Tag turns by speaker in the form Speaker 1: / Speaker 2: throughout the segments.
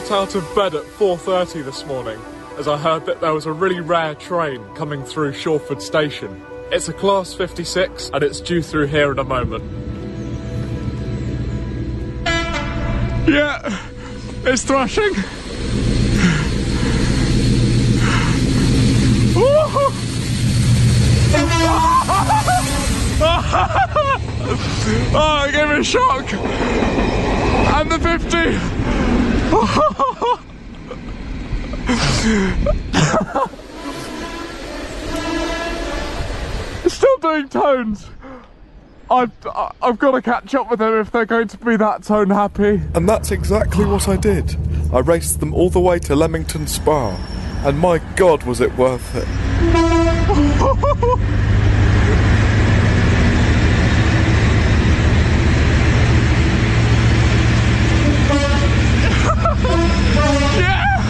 Speaker 1: Got out of bed at 4.30 this morning as I heard that there was a really rare train coming through Shawford Station. It's a Class 56 and it's due through here in a moment. Yeah, it's thrashing. oh, it gave me a shock. And the 50. Still doing tones. I've, I've got to catch up with them if they're going to be that tone happy.
Speaker 2: And that's exactly what I did. I raced them all the way to Leamington Spa, and my god, was it worth it.
Speaker 1: yeah!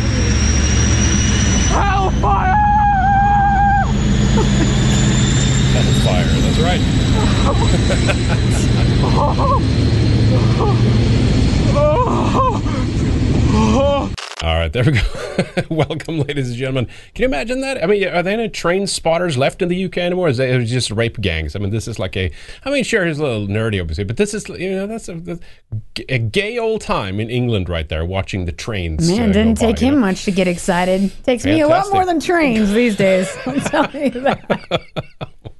Speaker 1: Hellfire!
Speaker 3: Hellfire, that's right. All right, there we go. Welcome, ladies and gentlemen. Can you imagine that? I mean, are there any train spotters left in the UK anymore? Is it just rape gangs? I mean, this is like a. I mean, sure, it's a little nerdy, obviously, but this is you know that's a, a gay old time in England right there, watching the trains.
Speaker 4: Man,
Speaker 3: uh,
Speaker 4: didn't
Speaker 3: go by,
Speaker 4: take
Speaker 3: you
Speaker 4: him
Speaker 3: know?
Speaker 4: much to get excited. Takes me a lot more than trains these days. I'm telling you that.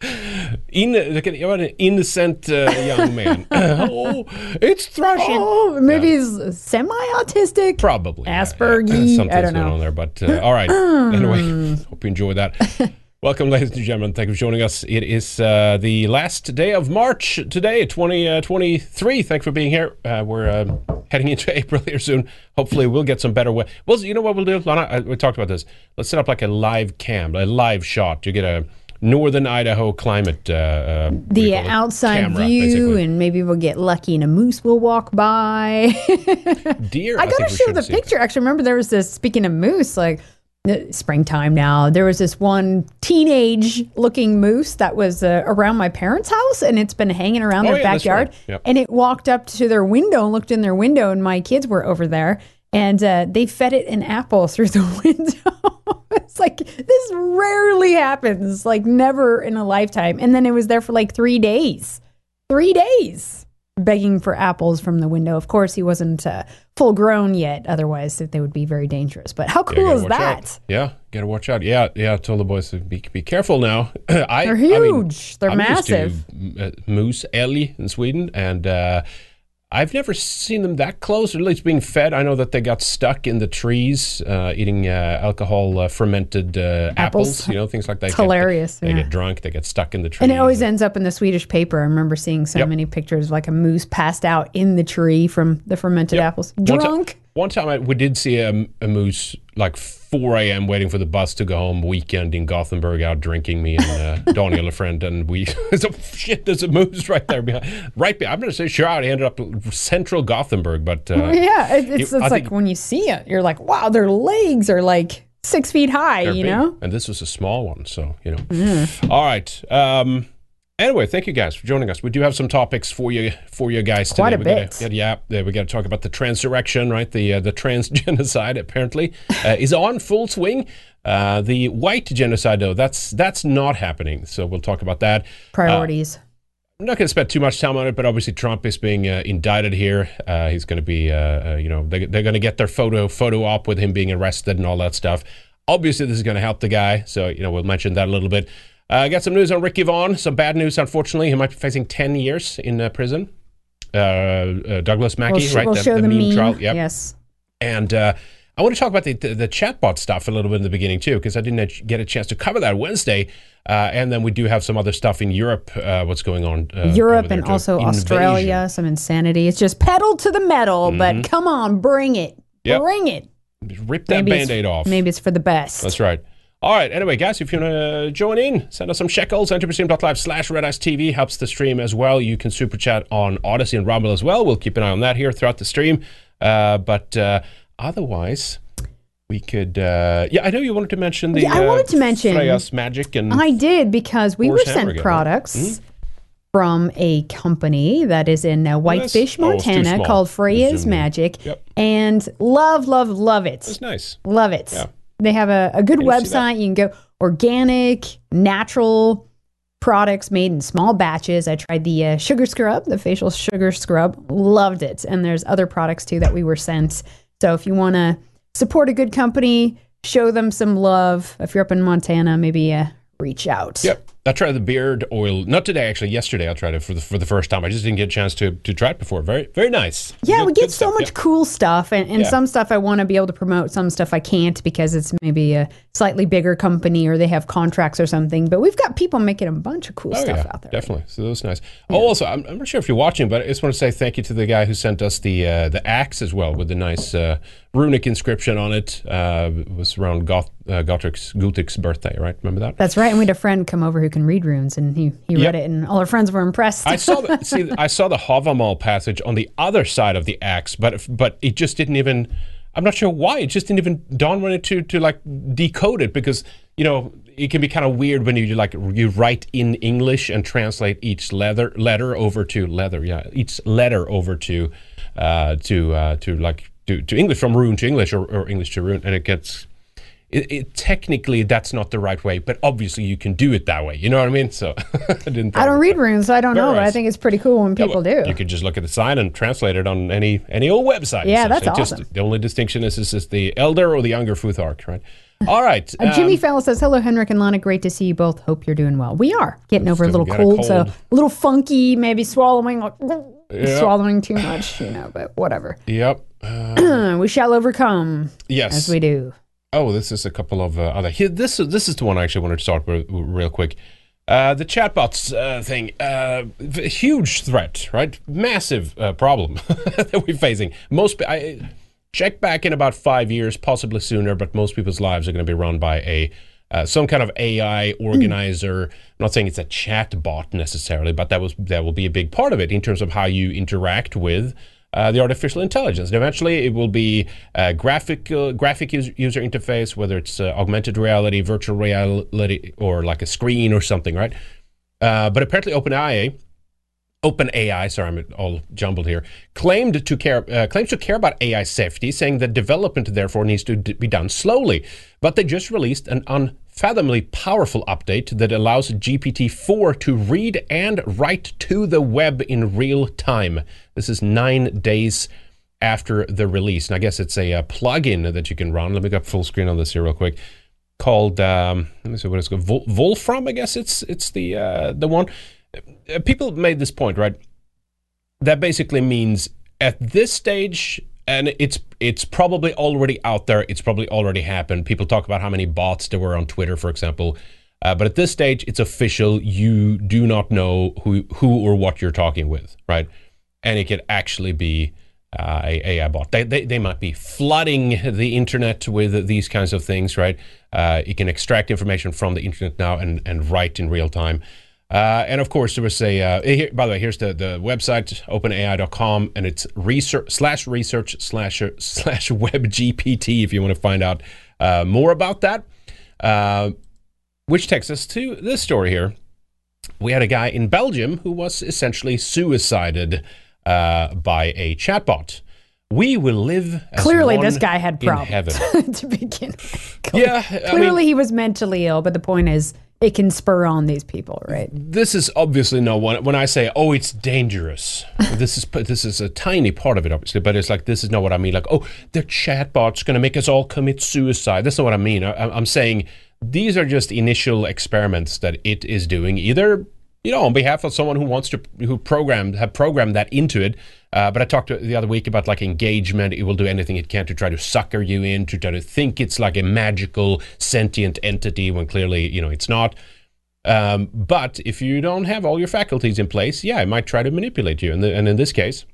Speaker 3: In, at, you're an innocent uh, young man. oh, it's thrashing.
Speaker 4: Oh, maybe he's semi-autistic.
Speaker 3: Probably.
Speaker 4: Aspergy.
Speaker 3: Something's
Speaker 4: I don't
Speaker 3: going on there, but uh, all right. anyway, hope you enjoy that. Welcome, ladies and gentlemen. Thank you for joining us. It is uh, the last day of March today, 2023. Thanks for being here. Uh, we're um, heading into April here soon. Hopefully, we'll get some better weather. Well, you know what we'll do, Lana? I, we talked about this. Let's set up like a live cam, a live shot. You get a northern Idaho climate. Uh, uh, what do you
Speaker 4: The outside
Speaker 3: Camera,
Speaker 4: view,
Speaker 3: basically.
Speaker 4: and maybe we'll get lucky and a moose will walk by.
Speaker 3: Deer.
Speaker 4: I
Speaker 3: think
Speaker 4: gotta show the picture. Actually, remember there was this. Speaking of moose, like uh, springtime now, there was this one teenage-looking moose that was uh, around my parents' house, and it's been hanging around
Speaker 3: Oh,
Speaker 4: their
Speaker 3: yeah,
Speaker 4: backyard.
Speaker 3: right. Yep.
Speaker 4: And it walked up to their window and looked in their window, and my kids were over there, and uh, they fed it an apple through the window. it's like this rarely happens, like never in a lifetime. And then it was there for like three days. Three days begging for apples from the window. Of course, he wasn't uh, full grown yet. Otherwise, they would be very dangerous. But how cool is that?
Speaker 3: out. Yeah, gotta watch out. Yeah, yeah. I told the boys to be be careful now. I,
Speaker 4: They're
Speaker 3: I mean,
Speaker 4: huge. They're
Speaker 3: I'm used to,
Speaker 4: massive.
Speaker 3: uh, moose, älg in Sweden, and uh, I've never seen them that close, or at least being fed. I know that they got stuck in the trees uh, eating uh, alcohol uh, fermented uh, apples.
Speaker 4: Apples.
Speaker 3: you know, things like that.
Speaker 4: It's
Speaker 3: They get-
Speaker 4: hilarious,
Speaker 3: They
Speaker 4: yeah.
Speaker 3: get drunk. They get stuck in the tree.
Speaker 4: And it always ends up in the Swedish paper. I remember seeing so
Speaker 3: Yep.
Speaker 4: many pictures of like a moose passed out in the tree from the fermented apples.
Speaker 3: One ti-
Speaker 4: Drunk.
Speaker 3: One time, I, we did see a, a moose like 4 a.m. waiting for the bus to go home. Weekend in Gothenburg, out drinking. Me and uh, Daniel, a friend, and we. so shit, there's a moose right there behind. Right, be- I'm gonna say sure. I ended up central Gothenburg, but uh,
Speaker 4: yeah, it, it's,
Speaker 3: it-
Speaker 4: it's like
Speaker 3: think-
Speaker 4: when you see it, you're like, wow, their legs are like six feet high, you
Speaker 3: big.
Speaker 4: know?
Speaker 3: And this was a small one, so you know.
Speaker 4: Mm.
Speaker 3: All right. Um, Anyway, thank you guys for joining us. We do have some topics for you for you guys
Speaker 4: Quite
Speaker 3: today.
Speaker 4: a
Speaker 3: we
Speaker 4: bit.
Speaker 3: Gotta, yeah, yeah, we got to talk about the transurrection, right? The uh, the trans genocide apparently uh, is on full swing. Uh, the white genocide, though, that's that's not happening. So we'll talk about that.
Speaker 4: Priorities.
Speaker 3: I'm not going to spend too much time on it, but obviously Trump is being uh, indicted here. Uh, he's going to be, uh, uh, you know, they, they're going to get their photo photo op with him being arrested and all that stuff. Obviously, this is going to help the guy, so you know we'll mention that a little bit. Uh, I got some news on Ricky Vaughn. Some bad news, unfortunately. He might be facing 10 years in uh, prison. Uh, uh, Douglas Mackey,
Speaker 4: we'll, sh-
Speaker 3: right?
Speaker 4: we'll show the, meme.
Speaker 3: trial. Yep.
Speaker 4: Yes.
Speaker 3: And uh, I want to talk about the, the, the chatbot stuff a little bit in the beginning, too, because I didn't get a chance to cover that Wednesday. Uh, and then we do have some other stuff in Europe, uh, what's going on. Uh,
Speaker 4: Europe and
Speaker 3: too.
Speaker 4: also
Speaker 3: Invasion.
Speaker 4: Australia, some insanity. It's just pedal to the metal, but come on, bring it.
Speaker 3: Mm-hmm. Yep.
Speaker 4: Bring it.
Speaker 3: Rip that band aid off.
Speaker 4: Maybe it's for the best.
Speaker 3: That's right. All right. Anyway, guys, if you want to join in, send us some shekels. Entropystream.live slash Red Ice TV helps the stream as well. You can super chat on Odysee and Rumble as well. We'll keep an eye on that here throughout the stream. Uh, but uh, otherwise, we could. Uh, yeah, I know you wanted to mention the.
Speaker 4: Yeah, I
Speaker 3: uh,
Speaker 4: wanted to mention-
Speaker 3: Freya's magic and.
Speaker 4: I did because we were sent
Speaker 3: right?
Speaker 4: products from a company that is in uh, Whitefish,
Speaker 3: Oh,
Speaker 4: Montana
Speaker 3: small.
Speaker 4: called Freya's Magic.
Speaker 3: Yep.
Speaker 4: And love, love, love it.
Speaker 3: It's nice.
Speaker 4: Love it.
Speaker 3: Yeah.
Speaker 4: They have a, a good
Speaker 3: Can you see that?
Speaker 4: website. You can go organic, natural products made in small batches. I tried the uh, sugar scrub, the facial sugar scrub, loved it. And there's other products too that we were sent. So if you want to support a good company, show them some love. If you're up in Montana, maybe uh, reach out.
Speaker 3: Yep. I tried the beard oil. Not today, actually. Yesterday, I tried it for the for the first time. I just didn't get a chance to to try it before. Very very nice.
Speaker 4: Yeah,
Speaker 3: Good-
Speaker 4: we get so
Speaker 3: stuff.
Speaker 4: much
Speaker 3: Yep.
Speaker 4: cool stuff, and, and
Speaker 3: Yeah.
Speaker 4: some stuff I want to be able to promote, some stuff I can't because it's maybe a slightly bigger company or they have contracts or something. But we've got people making a bunch of cool
Speaker 3: Oh,
Speaker 4: stuff
Speaker 3: yeah,
Speaker 4: out there.
Speaker 3: Definitely. So that was nice. Oh, also, I'm, I'm not sure if you're watching, but I just want to say thank you to the guy who sent us the uh, the axe as well with the nice uh, runic inscription on it. Uh, it was around Goth, uh, Gultic's birthday, right? Remember that?
Speaker 4: That's right. And we had a friend come over who can read runes, and he, he
Speaker 3: Yep.
Speaker 4: read it, and all our friends were impressed.
Speaker 3: I saw the see I saw the Havamal passage on the other side of the axe, but but it just didn't even. I'm not sure why it just didn't even dawn on it to to like decode it because you know it can be kind of weird when you like you write in English and translate each letter letter over to leather yeah each letter over to uh, to uh, to like to, to English from rune to English or, or English to rune and it gets it, it technically that's not the right way, but obviously you can do it that way. You know what I mean? So I didn't.
Speaker 4: I don't read runes, so I don't know, but I think it's pretty cool when people do.
Speaker 3: You could just look at the sign and translate it on any any old website.
Speaker 4: Yeah, that's
Speaker 3: essentially. Just
Speaker 4: awesome.
Speaker 3: the only distinction is is this the elder or the younger Futhark, right? All right.
Speaker 4: Uh, Jimmy
Speaker 3: um,
Speaker 4: Fowler says, "Hello, Henrik and Lana. Great to see you both. Hope you're doing well. We are getting over a little
Speaker 3: a
Speaker 4: cold, so a little funky, maybe swallowing, like,
Speaker 3: Yeah.
Speaker 4: swallowing too much, you know. But whatever.
Speaker 3: Yep. Uh,
Speaker 4: we shall overcome
Speaker 3: yes.
Speaker 4: as we do.
Speaker 3: Oh, this is a couple of uh, other. Here, this is this is the one I actually wanted to start with real quick. Uh, the chatbots uh, thing, uh, huge threat, right? Massive uh, problem that we're facing. Most, I check back in about five years, possibly sooner, but most people's lives are going to be run by a uh, some kind of AI organizer. I'm not saying it's a chatbot necessarily, but that was that will be a big part of it in terms of how you interact with uh, the artificial intelligence. And eventually, it will be a graphic uh, graphic user, user interface, whether it's uh, augmented reality, virtual reality, or like a screen or something, right? Uh, but apparently, OpenAI, OpenAI, sorry, I'm all jumbled here, claimed to care uh, claims to care about AI safety, saying that development therefore needs to d- be done slowly. But they just released an unfathomably powerful update that allows GPT-4 to read and write to the web in real time. This is nine days after the release, and I guess it's a, uh plugin that you can run. Let me go full screen on this here real quick. Called um, let me see what it's called. Vol- Wolfram, I guess it's it's the uh, the one uh, people made this point, right? That basically means at this stage, and it's it's probably already out there. It's probably already happened. People talk about how many bots there were on Twitter, for example. Uh, but at this stage, it's official. You do not know who who or what you're talking with, right? And it could actually be uh, a AI bot. They, they they might be flooding the internet with these kinds of things, right? Uh, it can extract information from the internet now and and write in real time. Uh, and of course, there was a. Uh, here, by the way, here's the, the website openai.com, and it's research slash research slash slash web GPT if you want to find out uh, more about that. Uh, which takes us to this story here. we had a guy in Belgium who was essentially suicided uh, by a chatbot. We will live. As
Speaker 4: Clearly, this guy had
Speaker 3: in
Speaker 4: problems
Speaker 3: heaven.
Speaker 4: to begin with.
Speaker 3: Yeah, I mean-
Speaker 4: Clearly, he was mentally ill, but the point is, it can spur on these people, right?
Speaker 3: this is obviously no one. When I say, "Oh, it's dangerous," this is this is a tiny part of it, obviously, but it's like this is not what I mean. Like, oh, the chatbot's going to make us all commit suicide. That's not what I mean. I, I'm saying these are just initial experiments that it is doing, either you know, on behalf of someone who wants to who programmed have programmed that into it. Uh, but I talked the other week about like engagement. It will do anything it can to try to sucker you in, to try to think it's like a magical sentient entity when clearly you know it's not. Um, but if you don't have all your faculties in place, yeah, it might try to manipulate you. And, the, and in this case,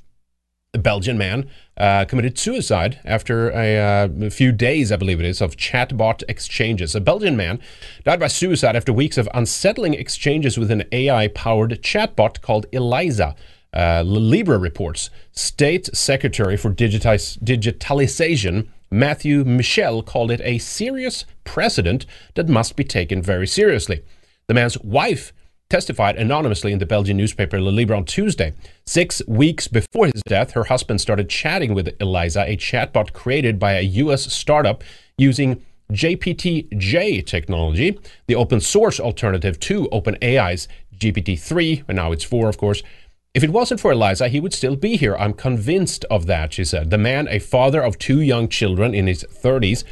Speaker 3: a Belgian man uh, committed suicide after a, uh, a few days, I believe it is, of chatbot exchanges. A Belgian man died by suicide after weeks of unsettling exchanges with an AI powered chatbot called Eliza. Uh, Libra reports. State Secretary for Digitize, Digitalization Matthew Michel called it a serious precedent that must be taken very seriously. The man's wife testified anonymously in the Belgian newspaper Le Libre on Tuesday. Six weeks before his death, her husband started chatting with Eliza, a chatbot created by a U.S. startup using GPT-J technology, the open source alternative to OpenAI's GPT-3, and now it's 4, of course. If it wasn't for Eliza, he would still be here. I'm convinced of that, she said. The man, a father of two young children in his 30s,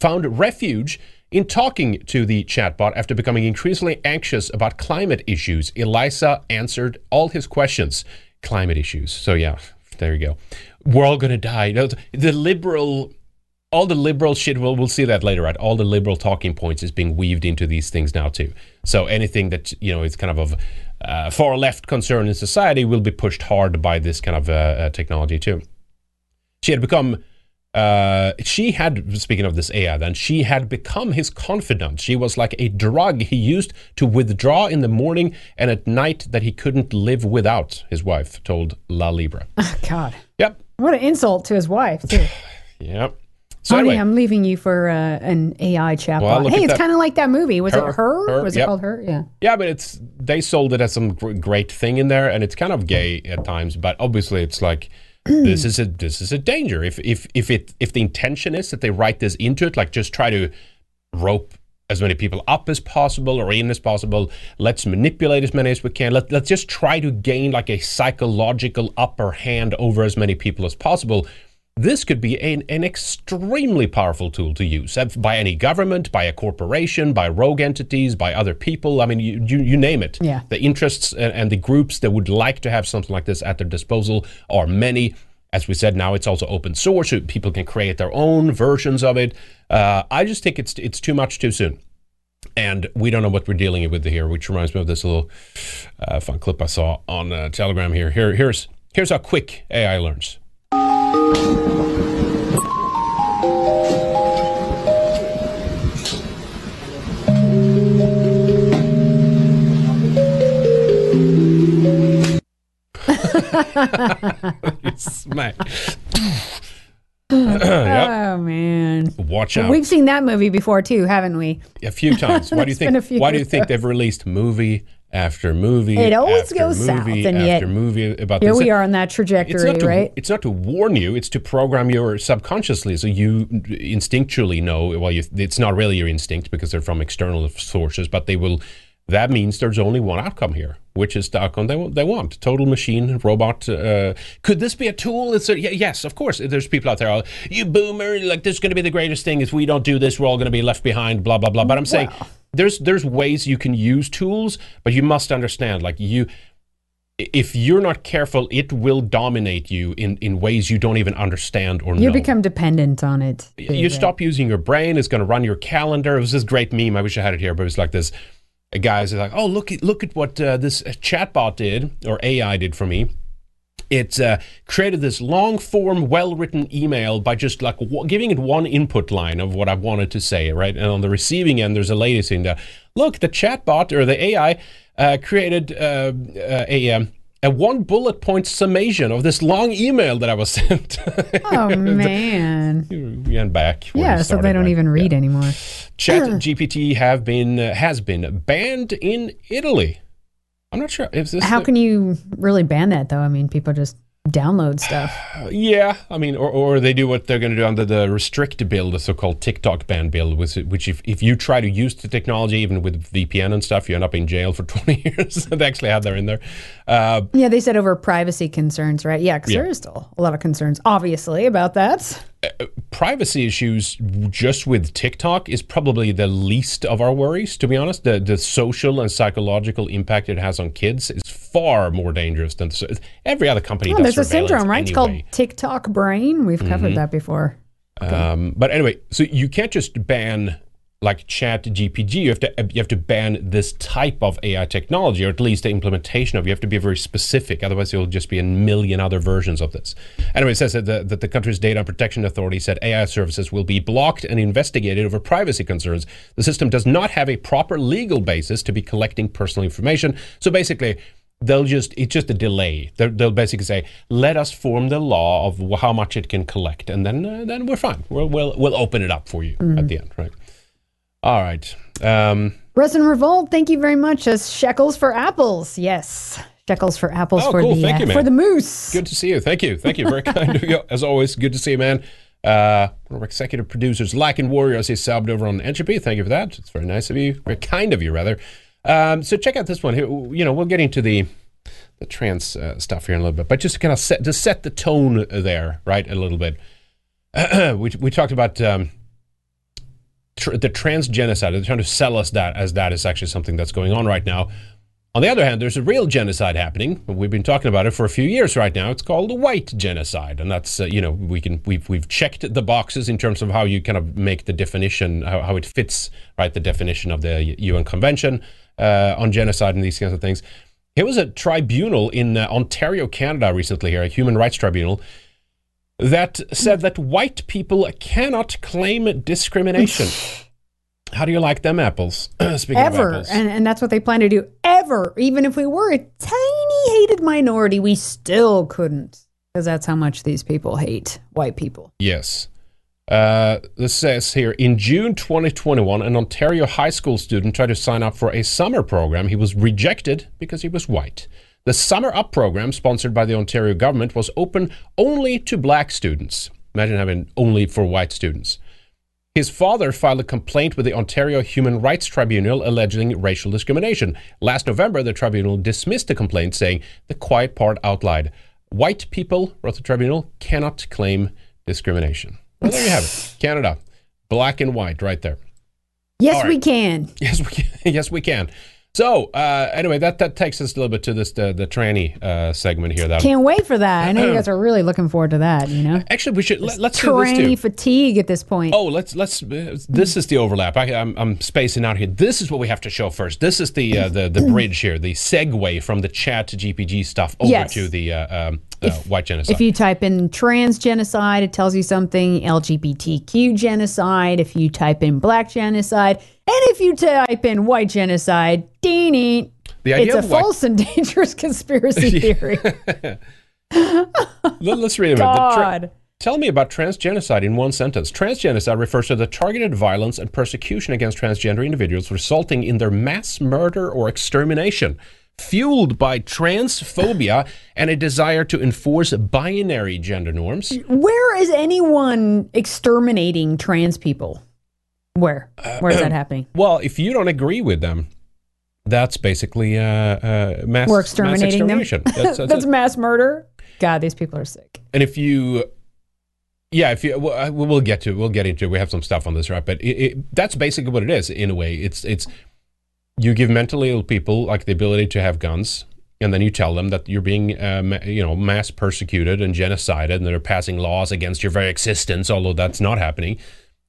Speaker 3: found refuge in talking to the chatbot after becoming increasingly anxious about climate issues. Eliza answered all his questions. Climate issues. So, yeah, there you go. We're all going to die. The liberal all the liberal shit we'll, we'll see that later right all the liberal talking points is being weaved into these things now too so anything that you know is kind of of uh, far left concern in society will be pushed hard by this kind of uh, uh, technology too she had become uh, she had speaking of this AI then she had become his confidant she was like a drug he used to withdraw in the morning and at night that he couldn't live without his wife told La Libra Oh,
Speaker 4: God,
Speaker 3: yep
Speaker 4: what an insult to his wife too.
Speaker 3: yep so
Speaker 4: Honey,
Speaker 3: anyway,
Speaker 4: I'm leaving you for uh, an AI chatbot.
Speaker 3: Well,
Speaker 4: hey, it's kind of like that movie. Was
Speaker 3: Her,
Speaker 4: it her?
Speaker 3: Her,
Speaker 4: Was it called her? Yeah.
Speaker 3: Yeah, but it's they sold it as some gr- great thing in there, and it's kind of gay at times. But obviously, it's like this is a this is a danger. If if if it if the intention is that they write this into it, like just try to rope as many people up as possible or in as possible. Let's manipulate as many as we can. Let, let's just try to gain like a psychological upper hand over as many people as possible. This could be an, an extremely powerful tool to use uh, by any government, by a corporation, by rogue entities, by other people. I mean, you, you, you name it.
Speaker 4: Yeah.
Speaker 3: The interests and, and the groups that would like to have something like this at their disposal are many. As we said, now it's also open source, so people can create their own versions of it. Uh, I just think it's it's too much too soon, and we don't know what we're dealing with here. Which reminds me of this little uh, fun clip I saw on uh, Telegram. Here, here, here's here's how quick AI learns. Smack. yep.
Speaker 4: Oh man.
Speaker 3: Watch out.
Speaker 4: We've seen that movie before too, haven't we?
Speaker 3: a few times. Why do you
Speaker 4: It's been a
Speaker 3: think?
Speaker 4: few
Speaker 3: Why do you think they've released movie after movie?
Speaker 4: It always goes south, and
Speaker 3: after
Speaker 4: yet
Speaker 3: movie about
Speaker 4: Here
Speaker 3: this?
Speaker 4: we are on that trajectory,
Speaker 3: not, to,
Speaker 4: right?
Speaker 3: it's not to warn you. It's to program your subconsciously, so you instinctually know. Well, you, it's not really your instinct because they're from external sources, but they will. That means there's only one outcome here, which is the outcome they, want- they want. Total machine, robot. Uh, could this be a tool? It's a, yes, of course. There's people out there, oh, you boomer, like this is going to be the greatest thing. If we don't do this, we're all going to be left behind, blah, blah, blah. But I'm saying there's there's ways you can use tools, but you must understand, like you, if you're not careful, it will dominate you in, in ways you don't even understand or
Speaker 4: You
Speaker 3: know.
Speaker 4: You become dependent on it.
Speaker 3: You stop using your brain. It's going to run your calendar. It was this great meme. I wish I had it here, but it was like this. A are like, "Oh, look at look at what uh, this chatbot did or AI did for me." It uh, created this long form, well written email by just like w- giving it one input line of what I wanted to say, right? And on the receiving end, there's a lady saying that, look, the chatbot or the AI uh, created uh, uh, a. Um, a one bullet point summation of this long email that I was sent.
Speaker 4: Oh man.
Speaker 3: and back.
Speaker 4: Yeah, so they don't
Speaker 3: right?
Speaker 4: even read anymore.
Speaker 3: Chat GPT have been uh, has been banned in Italy. I'm not sure. Is this
Speaker 4: How
Speaker 3: the-
Speaker 4: can you really ban that though? I mean, people just download stuff.
Speaker 3: Yeah, I mean, or, or they do what they're going to do under the restrict bill, the so-called TikTok ban bill, which, which if, if you try to use the technology, even with VPN and stuff, you end up in jail for 20 years. they actually had that in there. Uh,
Speaker 4: Yeah, they said over privacy concerns, right? Yeah, because
Speaker 3: Yeah.
Speaker 4: there is still a lot of concerns, obviously, about that.
Speaker 3: Privacy issues just with TikTok is probably the least of our worries, to be honest. The the social and psychological impact it has on kids is far more dangerous than every other company does.
Speaker 4: there's a syndrome, right? It's called.
Speaker 3: Mm-hmm.
Speaker 4: TikTok brain. We've covered that before.
Speaker 3: Um, but anyway, so you can't just ban like Chat GPT. You have to you have to ban this type of AI technology, or at least the implementation of. it. You have to be very specific, otherwise there will just be a million other versions of this. Anyway, it says that the, that the country's data protection authority said AI services will be blocked and investigated over privacy concerns. The system does not have a proper legal basis to be collecting personal information. So basically. They'll just, it's just a delay. They'll, they'll basically say, let us form the law of how much it can collect, and then uh, then we're fine. We'll, we'll, we'll open it up for you at the end, right? All right. Um,
Speaker 4: Resin Revolt, thank you very much. As shekels for apples. Yes. Shekels for apples
Speaker 3: Oh,
Speaker 4: for
Speaker 3: cool.
Speaker 4: the
Speaker 3: Thank
Speaker 4: uh,
Speaker 3: you,
Speaker 4: for the moose.
Speaker 3: good to see you. Thank you. Thank you. Very kind of you. As always, good to see you, man. Uh, one of our executive producers, Lycan Warriors, he subbed over on Entropy. Thank you for that. It's very nice of you. Very kind of you, rather. Um, so check out this one here. You know, we'll get into the the trans uh, stuff here in a little bit, but just to kind of set to set the tone there, right, a little bit. we we talked about um, tr- the trans genocide. They're trying to sell us that as that is actually something that's going on right now. On the other hand, there's a real genocide happening. We've been talking about it for a few years right now. It's called the white genocide, and that's uh, you know we can we've we've checked the boxes in terms of how you kind of make the definition, how, how it fits right the definition of the UN Convention uh, on genocide and these kinds of things. Here was a tribunal in uh, Ontario, Canada, recently here, a human rights tribunal that said that white people cannot claim discrimination. How do you like them apples? Speaking of
Speaker 4: Ever.
Speaker 3: apples.
Speaker 4: And, and that's what they plan to do. Ever. Even if we were a tiny hated minority, we still couldn't. Because that's how much these people hate white people.
Speaker 3: Yes. Uh, this says here in June 2021, an Ontario high school student tried to sign up for a summer program. He was rejected because he was white. The Summer Up program, sponsored by the Ontario government, was open only to black students. Imagine having only for white students. His father filed a complaint with the Ontario Human Rights Tribunal alleging racial discrimination. Last November, the tribunal dismissed the complaint, saying the quiet part outlined. White people, wrote the tribunal, cannot claim discrimination. Well, there you have it. Canada, black and white, right there.
Speaker 4: Yes,
Speaker 3: right.
Speaker 4: we can.
Speaker 3: Yes, we can. yes, we can. So, uh, anyway, that, that takes us a little bit to this the, the tranny uh, segment here. That
Speaker 4: Can't wait for that. I know you guys are really looking forward to that, you know?
Speaker 3: actually we should let, let's do this too.
Speaker 4: Tranny fatigue at this point.
Speaker 3: Oh, let's let's. Uh, this is the overlap. I, I'm I'm spacing out here. This is what we have to show first. This is the uh, the the bridge here, the segue from the chat to GPT stuff over
Speaker 4: Yes.
Speaker 3: to the uh, um, uh, white genocide.
Speaker 4: If you type in trans genocide, it tells you something. LGBTQ genocide. If you type in black genocide, if you type in white genocide, ding it.
Speaker 3: The idea
Speaker 4: It's a
Speaker 3: of white-
Speaker 4: false and dangerous conspiracy theory.
Speaker 3: Let, us read a minute. Tell me about transgenocide in one sentence. Transgenocide refers to the targeted violence and persecution against transgender individuals resulting in their mass murder or extermination, fueled by transphobia and a desire to enforce binary gender norms.
Speaker 4: Where is anyone exterminating trans people? Where? Where is that happening?
Speaker 3: Well, if you don't agree with them, that's basically uh, uh, mass,
Speaker 4: We're
Speaker 3: mass
Speaker 4: exterminating them.
Speaker 3: extermination. That's, that's
Speaker 4: That's mass murder. God, these people are sick.
Speaker 3: and if you yeah if you well, uh, we'll get to we'll get into it. we have some stuff on this right but it, it, that's basically what it is in a way it's it's you give mentally ill people like the ability to have guns and then you tell them that you're being uh, ma- you know mass persecuted and genocided and they're passing laws against your very existence although that's not happening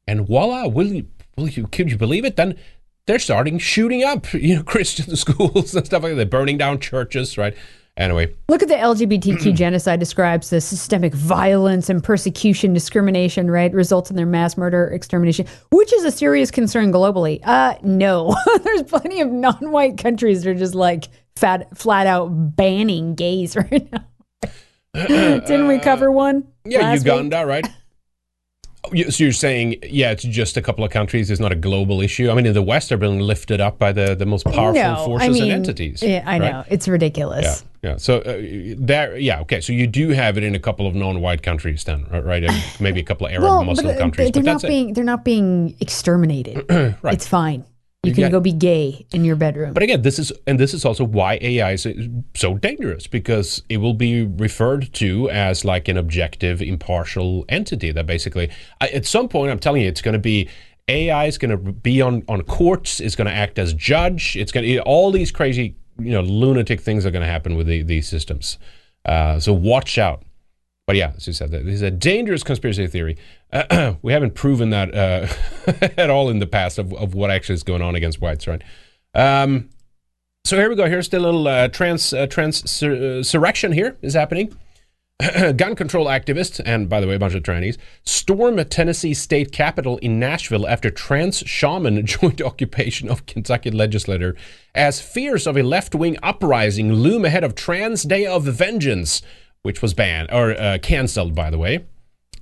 Speaker 3: and voila will you you could you believe it then they're starting shooting up you know christian schools and stuff like that they're burning down churches right anyway
Speaker 4: Look at the LGBTQ genocide describes the systemic violence and persecution, discrimination, right, results in their mass murder, extermination, which is a serious concern globally. Uh, no, there's plenty of non-white countries that are just like fat, flat out banning gays right now. Didn't we cover one?
Speaker 3: Yeah,
Speaker 4: last week?
Speaker 3: Uganda, right? So you're saying, yeah, it's just a couple of countries. It's not a global issue. I mean, in the West, they're being lifted up by the, the most powerful
Speaker 4: no,
Speaker 3: forces
Speaker 4: I mean,
Speaker 3: and entities.
Speaker 4: Yeah, I
Speaker 3: right?
Speaker 4: know it's ridiculous.
Speaker 3: Yeah, yeah. So uh, there, yeah, okay. So you do have it in a couple of non-white countries, then, right? And maybe a couple of Arab
Speaker 4: Well,
Speaker 3: Muslim
Speaker 4: but uh,
Speaker 3: countries,
Speaker 4: they're
Speaker 3: but
Speaker 4: not
Speaker 3: that's it.
Speaker 4: being they're not being exterminated.
Speaker 3: Right.
Speaker 4: It's fine. You can go be gay in your bedroom.
Speaker 3: But again, this is and this is also why AI is so dangerous because it will be referred to as like an objective, impartial entity that basically, I, at some point, I'm telling you, it's going to be AI is going to be on on courts. It's going to act as judge. It's going to all these crazy, you know, lunatic things are going to happen with the, these systems. Uh, so watch out. But yeah, as you said, this is a dangerous conspiracy theory. we haven't proven that uh, at all in the past of, of what actually is going on against whites, right? Um, so here we go. Here's the little uh, trans uh, transurrection here is happening. Gun control activists, and by the way, a bunch of trannies, storm a Tennessee state capitol in Nashville after trans shaman joined occupation of Kentucky legislator as fears of a left wing uprising loom ahead of Trans Day of Vengeance, which was banned or uh, canceled, by the way.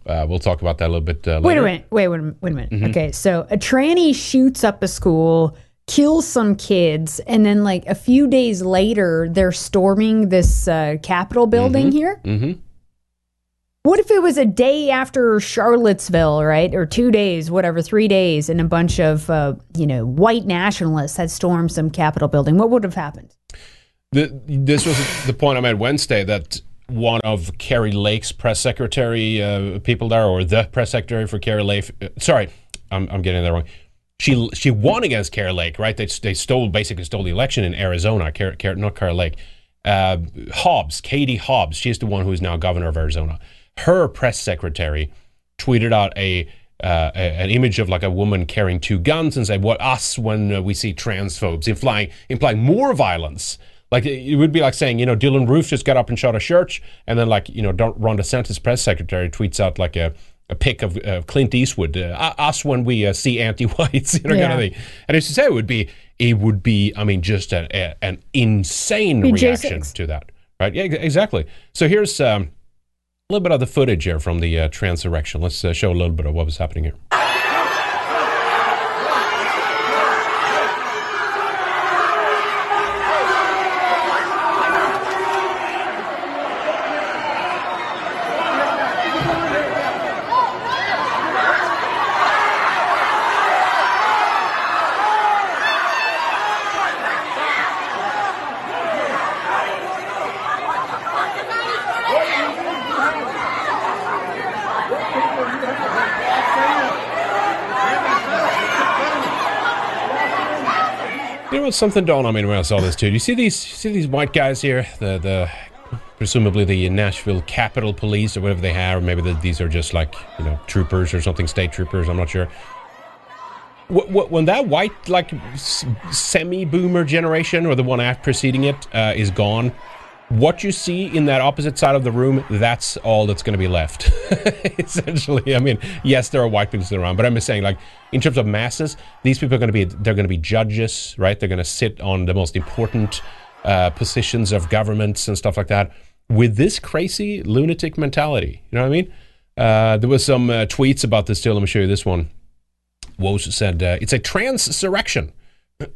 Speaker 3: Uh, we'll talk about that a little bit uh, later.
Speaker 4: Wait a minute. Wait, wait, a minute, wait a minute.
Speaker 3: Mm-hmm.
Speaker 4: Okay, so a tranny shoots up a school, kills some kids, and then like a few days later, they're storming this uh, Capitol building here.
Speaker 3: Mhm.
Speaker 4: What if it was a day after Charlottesville, right, or two days, whatever, three days, and a bunch of uh, you know white nationalists had stormed some Capitol building? What would have happened?
Speaker 3: The, this was the point I made Wednesday that one of Kari Lake's press secretary uh, people there, or the press secretary for Kari Lake. Uh, sorry, I'm, I'm getting that wrong. She she won against Kari Lake, right? They, they stole basically stole the election in Arizona. Car, Car, not Kari Lake. Uh, Hobbs, Katie Hobbs. She's the one who is now governor of Arizona. Her press secretary tweeted out a uh, an image of like a woman carrying two guns and said, "What us when we see transphobes," implying implying more violence. Like it would be like saying, you know, Dylann Roof just got up and shot a church, and then like you know, Ron DeSantis press secretary tweets out like a a pic of uh, Clint Eastwood, uh, us when we uh, see anti-whites, you know, kind of
Speaker 4: Yeah.
Speaker 3: thing. And as you say, it would be it would be, I mean, just a, a, an insane reaction
Speaker 4: J6.
Speaker 3: to that, right? Yeah, exactly. So here's. Um, a little bit of the footage here from the uh, transurrection. Let's uh, show a little bit of what was happening here. Something dawned on me when I saw this too. Do you see these? See these white guys here? The the presumably the Nashville Capitol Police or whatever they have, or maybe the, these are just like you know troopers or something, state troopers. I'm not sure. Wh- wh- When that white like semi-boomer generation or the one after preceding it uh, is gone, what you see in that opposite side of the room, that's all that's going to be left. Essentially, I mean, yes, there are white people still around, but I'm just saying, like, in terms of masses, these people are going to be, they're going to be judges, right? They're going to sit on the most important uh, positions of governments and stuff like that with this crazy lunatic mentality. You know what I mean? Uh, there was some uh, tweets about this too. Let me show you this one. Woes said, uh, it's a transurrection.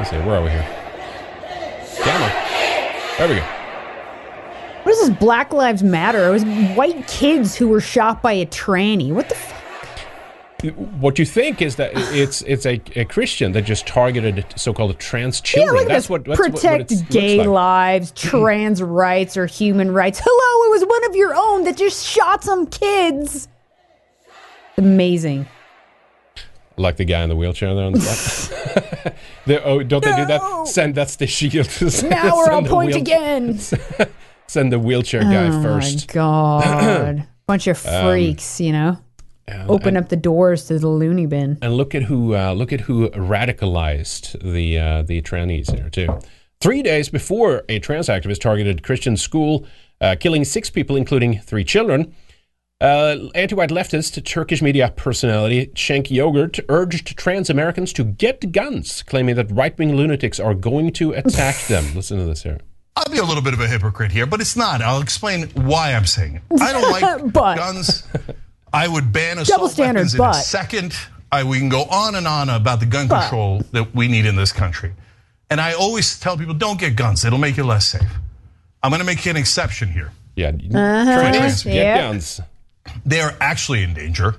Speaker 3: Let's see, where are we here? Camera. There we go.
Speaker 4: What is this Black Lives Matter? It was white kids who were shot by a tranny. What the fuck?
Speaker 3: What you think is that it's it's a, a Christian that just targeted so-called trans children.
Speaker 4: Yeah, look at
Speaker 3: that's
Speaker 4: this.
Speaker 3: what that's what- what
Speaker 4: protect
Speaker 3: it looks
Speaker 4: gay
Speaker 3: like.
Speaker 4: lives, trans rights, or human rights. Hello, it was one of your own that just shot some kids. Amazing.
Speaker 3: Like the guy in the wheelchair there on the. They- oh, don't they do that? Send that's the shield.
Speaker 4: Now we're
Speaker 3: Send
Speaker 4: on point
Speaker 3: wheel-
Speaker 4: again.
Speaker 3: Send the wheelchair guy
Speaker 4: oh
Speaker 3: first.
Speaker 4: my god, bunch of
Speaker 3: Um,
Speaker 4: freaks, you know. Open up the doors to the loony bin.
Speaker 3: And look at who uh, look at who radicalized the uh, the trannies here too. Three days before a trans activist targeted Christian school, uh, killing six people, including three children. Uh, anti-white leftist Turkish media personality Cenk Yogurt urged trans Americans to get guns, claiming that right-wing lunatics are going to attack them. Listen to this here.
Speaker 5: I'll be a little bit of a hypocrite here, but it's not. I'll explain why I'm saying it. I don't like
Speaker 4: But.
Speaker 5: guns. I would ban
Speaker 4: Double
Speaker 5: assault
Speaker 4: standard,
Speaker 5: weapons in
Speaker 4: but.
Speaker 5: a second. I, we can go on and on about the gun
Speaker 4: But.
Speaker 5: control that we need in this country. And I always tell people, don't get guns. It'll make you less safe. I'm going to make an exception here.
Speaker 3: Yeah,
Speaker 4: Uh-huh.
Speaker 3: trannies get guns.
Speaker 5: They are actually in danger.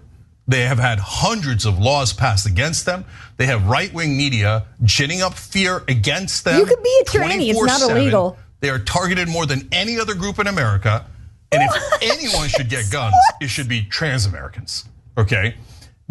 Speaker 5: They have had hundreds of laws passed against them. They have right wing media ginning up fear against them.
Speaker 4: You could be a tranny, it's not illegal.
Speaker 5: They are targeted more than any other group in America. And if anyone should get guns, it should be trans Americans. Okay?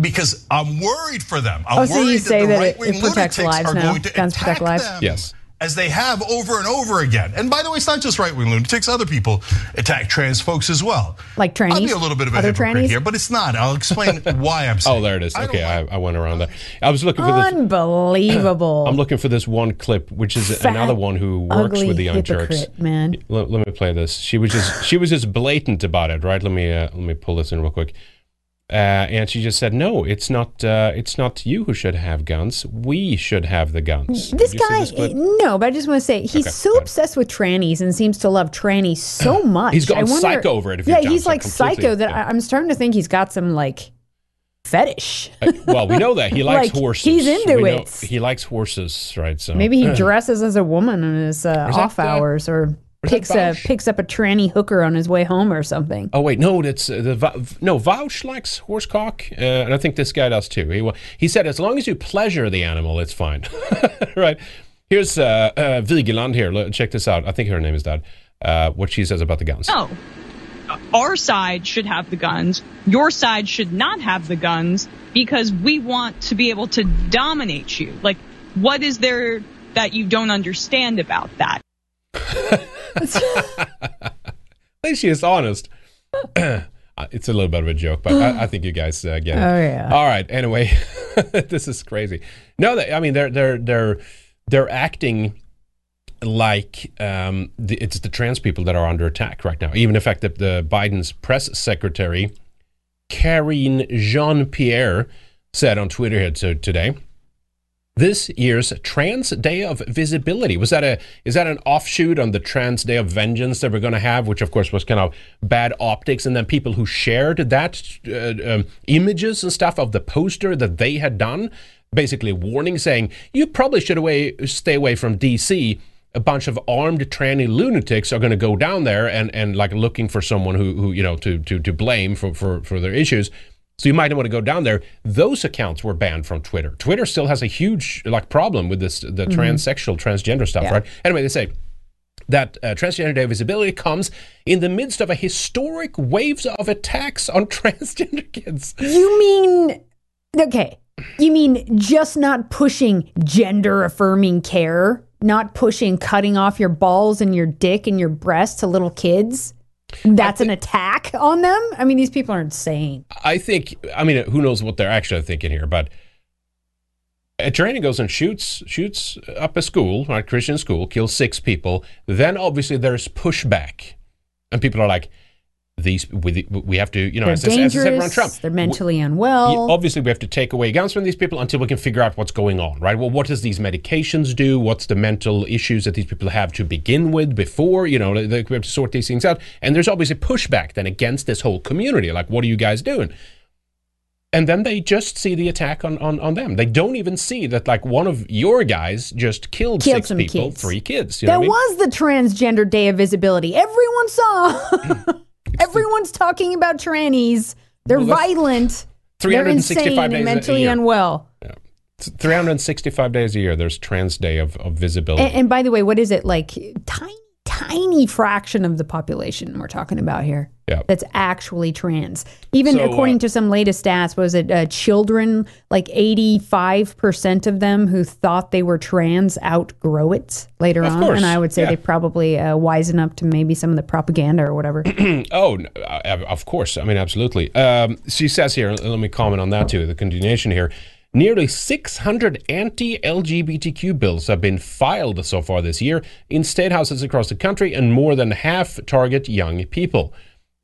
Speaker 5: Because I'm worried for them. I'm
Speaker 4: Oh, so you
Speaker 5: worried
Speaker 4: say
Speaker 5: that the
Speaker 4: it-
Speaker 5: right-wing
Speaker 4: it protects
Speaker 5: lunatics
Speaker 4: lives
Speaker 5: are
Speaker 4: now?
Speaker 5: going to
Speaker 4: Guns
Speaker 5: attack
Speaker 4: protect lives?
Speaker 5: them
Speaker 3: Yes.
Speaker 5: As they have over and over again. And by the way, it's not just right wing lunatics, other people attack trans folks as well.
Speaker 4: Like trans.
Speaker 5: I'll be a little bit of a
Speaker 4: Other
Speaker 5: hypocrite
Speaker 4: trannies?
Speaker 5: here, but it's not. I'll explain why I'm saying
Speaker 3: Oh, there it is.
Speaker 5: I
Speaker 3: Okay, I,
Speaker 5: like-
Speaker 3: I went around that. I was looking for this.
Speaker 4: Unbelievable.
Speaker 3: I'm looking for this one clip, which is
Speaker 4: Fat,
Speaker 3: another one who works
Speaker 4: ugly
Speaker 3: with the young Turks.
Speaker 4: hypocrite, man.
Speaker 3: Let, let me play this. She was just she was just blatant about it, right? Let me uh, let me pull this in real quick. Uh, and she just said, "No, it's not. Uh, it's not you who should have guns. We should have the guns."
Speaker 4: This
Speaker 3: Did you see
Speaker 4: guy,
Speaker 3: this
Speaker 4: no, but I just want to say he's
Speaker 3: Okay,
Speaker 4: so obsessed with trannies and seems to love trannies so much.
Speaker 3: He's gone
Speaker 4: wonder,
Speaker 3: psycho over it, if
Speaker 4: yeah, he's like psycho that
Speaker 3: yeah.
Speaker 4: I, I'm starting to think he's got some like fetish.
Speaker 3: Uh, well, we know that he likes
Speaker 4: Like,
Speaker 3: horses.
Speaker 4: he's into
Speaker 3: We know-
Speaker 4: it.
Speaker 3: He likes horses, right? So
Speaker 4: Maybe he dresses as a woman in his uh,
Speaker 3: that,
Speaker 4: off
Speaker 3: uh,
Speaker 4: hours, or
Speaker 3: that
Speaker 4: picks a picks up a tranny hooker on his way home or something.
Speaker 3: Oh wait, no, that's uh, the Va- no. Vaush likes horsecock, uh, and I think this guy does too. He he said as long as you pleasure the animal, it's fine, right? Here's uh, uh, Vigeland here. Look, Check this out. I think her name is that. Uh, what she says about the guns.
Speaker 6: No. Our side should have the guns. Your side should not have the guns because we want to be able to dominate you. Like, what is there that you don't understand about that?
Speaker 3: At least she is honest. Uh, it's a little bit of a joke, but I, I think you guys uh, get it.
Speaker 4: Oh, yeah.
Speaker 3: All right. Anyway, this is crazy. No, they, I mean they're they're they're they're acting like um, the, it's the trans people that are under attack right now. Even the fact, that the Biden's press secretary Karine Jean Pierre said on Twitter here to, today. This year's Trans Day of Visibility was that a is that an offshoot on the Trans Day of Vengeance that we're going to have, which of course was kind of bad optics, and then people who shared that uh, um, images and stuff of the poster that they had done, basically warning saying you probably should away stay away from DC. A bunch of armed tranny lunatics are going to go down there and, and like looking for someone who, who you know to to to blame for, for for their issues. So you might not want to go down there. Those accounts were banned from Twitter. Twitter still has a huge like problem with this the transsexual transgender stuff,
Speaker 4: Yeah.
Speaker 3: right? Anyway, they say that uh, transgender day visibility comes in the midst of a historic waves of attacks on transgender kids.
Speaker 4: You mean okay? You mean just not pushing gender affirming care, not pushing cutting off your balls and your dick and your breast to little kids? That's an attack on them? I mean, these people are insane.
Speaker 3: I think. I mean, who knows what they're actually thinking here, but. A trainer goes and shoots shoots up a school, a Christian school, kills six people. Then obviously there's pushback, and people are like, "These we, we have to, you know,
Speaker 4: They're
Speaker 3: as, as I said around. Trump,
Speaker 4: They're mentally
Speaker 3: Yeah,
Speaker 4: unwell.
Speaker 3: obviously, we have to take away guns from these people until we can figure out what's going on, right? Well, what does these medications do? What's the mental issues that these people have to begin with before, you know, they, we have to sort these things out. And there's obviously pushback then against this whole community. Like, what are you guys doing? And then they just see the attack on, on, on them. They don't even see that, like, one of your guys just killed,
Speaker 4: Killed
Speaker 3: six people,
Speaker 4: kids.
Speaker 3: three kids. You know
Speaker 4: that
Speaker 3: I mean?
Speaker 4: was the transgender day of visibility. Everyone saw. Everyone's talking about trannies. They're
Speaker 3: Well,
Speaker 4: violent. They're
Speaker 3: 365
Speaker 4: insane
Speaker 3: days
Speaker 4: and
Speaker 3: a
Speaker 4: mentally
Speaker 3: year.
Speaker 4: unwell.
Speaker 3: It's 365 days a year, there's Trans Day of, of visibility.
Speaker 4: And, and by the way, what is it like? Tiny, tiny fraction of the population we're talking about here.
Speaker 3: Yeah.
Speaker 4: That's actually trans. Even
Speaker 3: So,
Speaker 4: according
Speaker 3: uh,
Speaker 4: to some latest stats, was it uh, children? Like eighty-five percent of them who thought they were trans outgrow it later on,
Speaker 3: course,
Speaker 4: and I would say
Speaker 3: yeah.
Speaker 4: they probably uh, wisen up to maybe some of the propaganda or whatever.
Speaker 3: Oh, uh, of course. I mean, absolutely. Um, she says here, let me comment on that too, the continuation here. Nearly 600 anti LGBTQ bills have been filed so far this year in state houses across the country, and more than half target young people.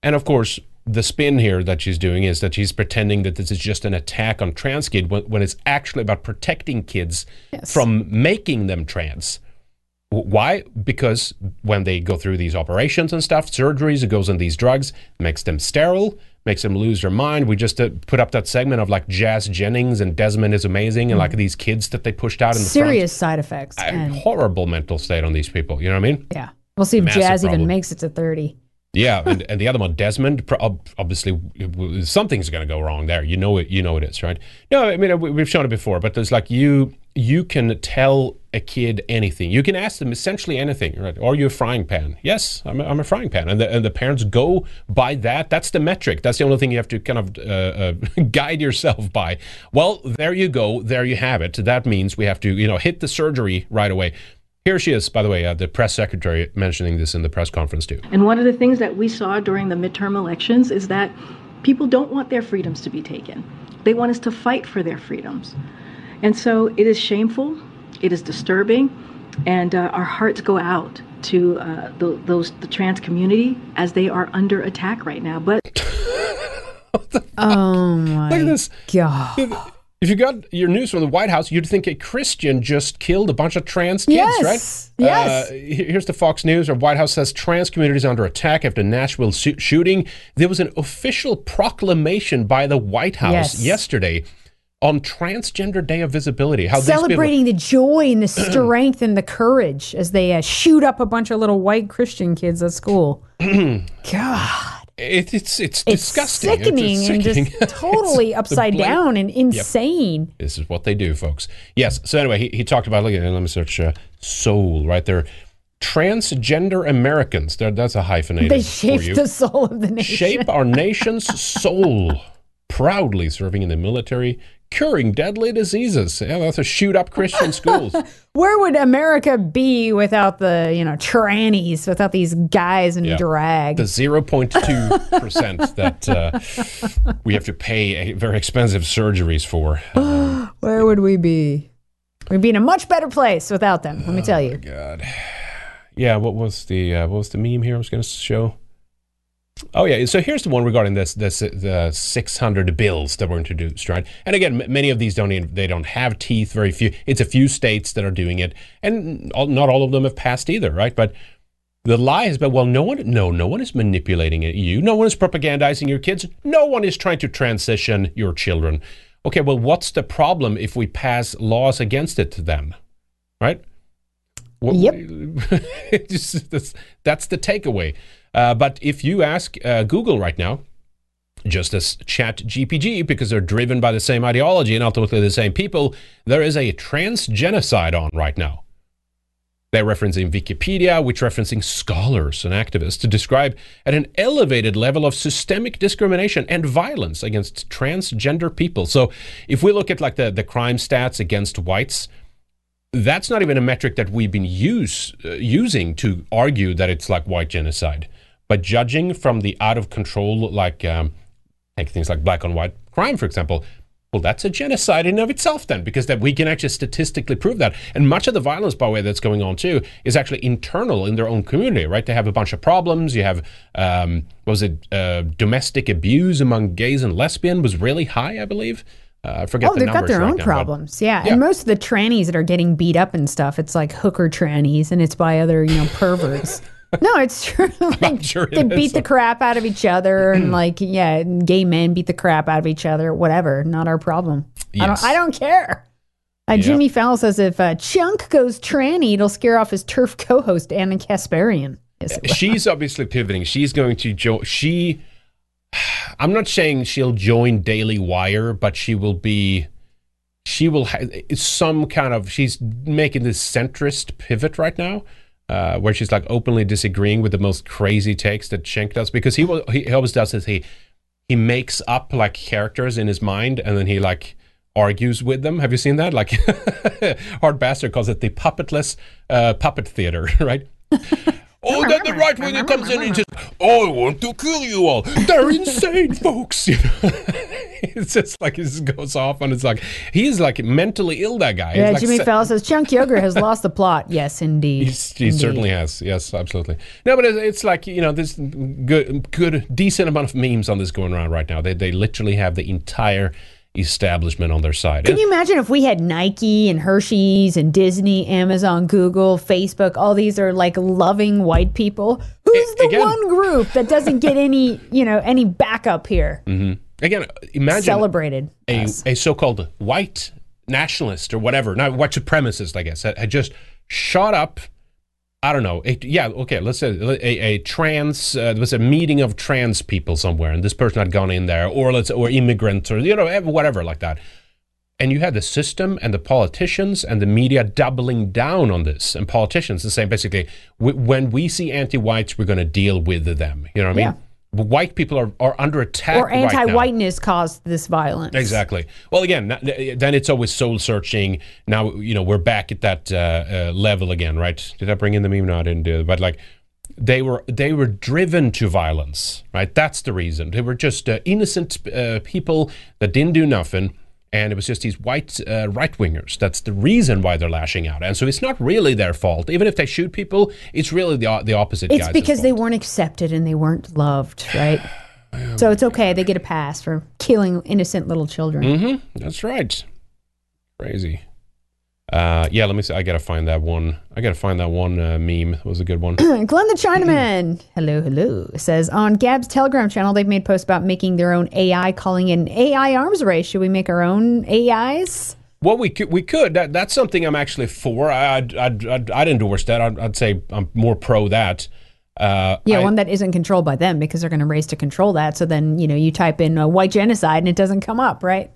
Speaker 3: And of course, the spin here that she's doing is that she's pretending that this is just an attack on trans kids when, when it's actually about protecting kids
Speaker 4: Yes.
Speaker 3: from making them trans. Why? Because when they go through these operations and stuff, surgeries, it goes on these drugs, makes them sterile, makes them lose their mind. We just uh, put up that segment of like Jazz Jennings and Desmond is amazing, and like these kids that they pushed out in the front.
Speaker 4: Serious side effects.
Speaker 3: A
Speaker 4: and
Speaker 3: horrible mental state on these people. You know what I mean?
Speaker 4: yeah. We'll see if
Speaker 3: Massive
Speaker 4: Jazz
Speaker 3: problem.
Speaker 4: even makes it to 30.
Speaker 3: Yeah, and, and the other one, Desmond, obviously something's going to go wrong there. You know it. You know it is, right? No, I mean we've shown it before, but there's like you you can tell a kid anything. You can ask them essentially anything, right? Are you a frying pan? Yes, I'm a, I'm a frying pan, and the and the parents go by that. That's the metric. That's the only thing you have to kind of uh, uh, guide yourself by. Well, there you go. There you have it. That means we have to you know hit the surgery right away. Here she is, by the way, uh, the press secretary mentioning this in the press conference too.
Speaker 7: And one of the things that we saw during the midterm elections is that people don't want their freedoms to be taken. They want us to fight for their freedoms. And so it is shameful, it is disturbing, and uh, our hearts go out to uh, the, those the trans community as they are under attack right now. But
Speaker 4: Oh my
Speaker 3: Look at this.
Speaker 4: God.
Speaker 3: If you got your news from the White House, you'd think a Christian just killed a bunch of trans kids,
Speaker 4: Yes,
Speaker 3: right?
Speaker 4: yes.
Speaker 3: Uh, here's the Fox News. Our White House says trans community is under attack after Nashville su- shooting. There was an official proclamation by the White House
Speaker 4: Yes.
Speaker 3: yesterday on Transgender Day of Visibility. How these people-
Speaker 4: Celebrating the joy and the strength and the courage as they uh, shoot up a bunch of little white Christian kids at school. God.
Speaker 3: It, it's, it's
Speaker 4: It's
Speaker 3: disgusting. It's-
Speaker 4: sickening and just totally upside
Speaker 3: bla-
Speaker 4: down and insane.
Speaker 3: This is what they do, folks. Yes. So anyway, he, he talked about. Look at. Let me search. Uh, soul right there. Transgender Americans. There, that's a hyphenated
Speaker 4: They
Speaker 3: you.
Speaker 4: the soul of the nation.
Speaker 3: Shape our nation's soul. Proudly serving in the military, curing deadly diseases. Yeah, that's a shoot up Christian schools.
Speaker 4: Where would America be without the, you know, trannies, without these guys in
Speaker 3: Yeah.
Speaker 4: drag?
Speaker 3: The 0.2% that uh, we have to pay very expensive surgeries for. Uh,
Speaker 4: Where would we be? We'd be in a much better place without them, let me tell you.
Speaker 3: Oh God. Yeah, what was the uh, what was the meme here I was going to show? Oh yeah, so here's the one regarding this this uh, the 600 bills that were introduced, right? And again, m- many of these don't even, they don't have teeth. Very few. It's a few states that are doing it, and all, not all of them have passed either, right? But the lie has been, well, no one, no, no one is manipulating it. You, no one is propagandizing your kids. No one is trying to transition your children. Okay, well, what's the problem if we pass laws against it then, right? What-
Speaker 4: Yep.
Speaker 3: Just- that's, that's the takeaway. Uh, but if you ask uh, Google right now, just as Chat GPT, because they're driven by the same ideology and ultimately the same people, there is a trans genocide on right now. They're referencing Wikipedia, which referencing scholars and activists to describe at an elevated level of systemic discrimination and violence against transgender people. So if we look at like the, the crime stats against whites, that's not even a metric that we've been use, uh, using to argue that it's like white genocide. But judging from the out of control, like um, take things like black on white crime, for example, well, that's a genocide in and of itself then, because that we can actually statistically prove that. And much of the violence, by the way, that's going on too, is actually internal in their own community, right? They have a bunch of problems. You have, um, what was it, uh, domestic abuse among gays and lesbian was really high, I believe. Uh, I forget
Speaker 4: Oh,
Speaker 3: the
Speaker 4: they've got their
Speaker 3: right
Speaker 4: own
Speaker 3: now, but-
Speaker 4: problems. Yeah.
Speaker 3: Yeah.
Speaker 4: And most of the trannies that are getting beat up and stuff, it's like hooker trannies and it's by other, you know, perverts. no, it's true. Like,
Speaker 3: sure
Speaker 4: they beat the crap out of each other and like, yeah, gay men beat the crap out of each other, whatever. Not our problem. I don't I don't care. Uh,
Speaker 3: Yeah.
Speaker 4: Jimmy Fallon says if uh, Chunk goes tranny, it'll scare off his turf co-host Ana Kasparian. Yes,
Speaker 3: she's obviously pivoting. She's going to join. She, I'm not saying she'll join Daily Wire, but she will be. She will have some kind of. She's making this centrist pivot right now, uh, where she's like openly disagreeing with the most crazy takes that Schenk does because he will. He always does this. He he makes up like characters in his mind, and then he like argues with them. Have you seen that? Like Hard Bastard calls it the puppetless uh, puppet theater, right? Oh, then the right winger comes in and says, "I want to kill you all." They're insane, folks. You know? it's just like it just goes off, and it's like he's like mentally ill. That guy.
Speaker 4: Yeah,
Speaker 3: like
Speaker 4: Jimmy
Speaker 3: se-
Speaker 4: Fallon says Chunk Yoger has lost the plot. Yes, indeed.
Speaker 3: He's, he
Speaker 4: Indeed.
Speaker 3: certainly has. Yes, absolutely. No, but it's, it's like you know, there's good, good, decent amount of memes on this going around right now. They they literally have the entire establishment on their side.
Speaker 4: Can you imagine if we had Nike and Hershey's and Disney, Amazon, Google, Facebook, all these are like loving white people? Who's the
Speaker 3: again-
Speaker 4: one group that doesn't get any, you know, any backup here? Mm-hmm.
Speaker 3: Again, imagine
Speaker 4: Celebrated.
Speaker 3: a,
Speaker 4: us.
Speaker 3: a so-called white nationalist or whatever, not white supremacist, I guess, had just shot up. I don't know. Yeah, okay. Let's say a, a trans. Uh, there was a meeting of trans people somewhere, and this person had gone in there, or let's or immigrants, or you know, whatever like that. And you had the system and the politicians and the media doubling down on this, and politicians the same. Basically, when we see anti-whites, we're going to deal with them. You know what I mean? White people are, are under attack.
Speaker 4: Or anti-whiteness caused this violence.
Speaker 3: Exactly. Well, again, then it's always soul searching. Now, you know, we're back at that uh, uh, level again, right? Did I bring in the meme? No, I didn't do it. But like, they were they were driven to violence, right? That's the reason. They were just uh, innocent uh, people that didn't do nothing. And it was just these white uh, right wingers. That's the reason why they're lashing out. And so it's not really their fault. Even if they shoot people, it's really the, the opposite
Speaker 4: It's
Speaker 3: guys'
Speaker 4: because they weren't accepted and they weren't loved, right? so it's okay. They get a pass for killing innocent little children.
Speaker 3: Mm-hmm. That's right. Crazy. Uh, yeah, let me see. I gotta find that one. I gotta find that one uh, meme. It was a good one.
Speaker 4: Glenn the Chinaman, hello, hello, says on Gab's Telegram channel, they've made posts about making their own AI, calling it an AI arms race. Should we make our own AIs?
Speaker 3: well, we could. We could. That, that's something I'm actually for. I, I'd, I'd, I'd, I'd endorse that. I'd, I'd say I'm more pro that. Uh,
Speaker 4: Yeah,
Speaker 3: I-
Speaker 4: one that isn't controlled by them because they're going to race to control that. So then, you know, you type in uh, white genocide and it doesn't come up, right?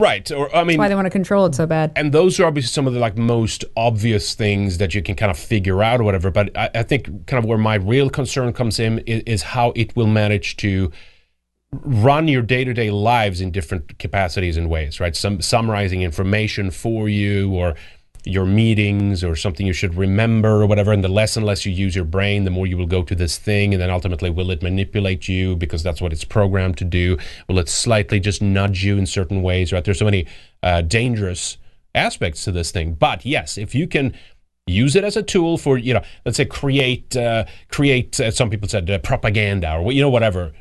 Speaker 3: Right. Or I mean,
Speaker 4: Why they want to control it so bad.
Speaker 3: and those are obviously some of the like most obvious things that you can kind of figure out or whatever but i, I think kind of where my real concern comes in is, is how it will manage to run your day-to-day lives in different capacities and ways right some summarizing information for you or your meetings or something you should remember or whatever and the less and less you use your brain the more you will go to this thing and then ultimately will it manipulate you? Because that's what it's programmed to do. Will it slightly just nudge you in certain ways right? There's so many uh, dangerous aspects to this thing. But yes if you can use it as a tool for you know let's say create uh, create uh, some people said uh, propaganda or you know whatever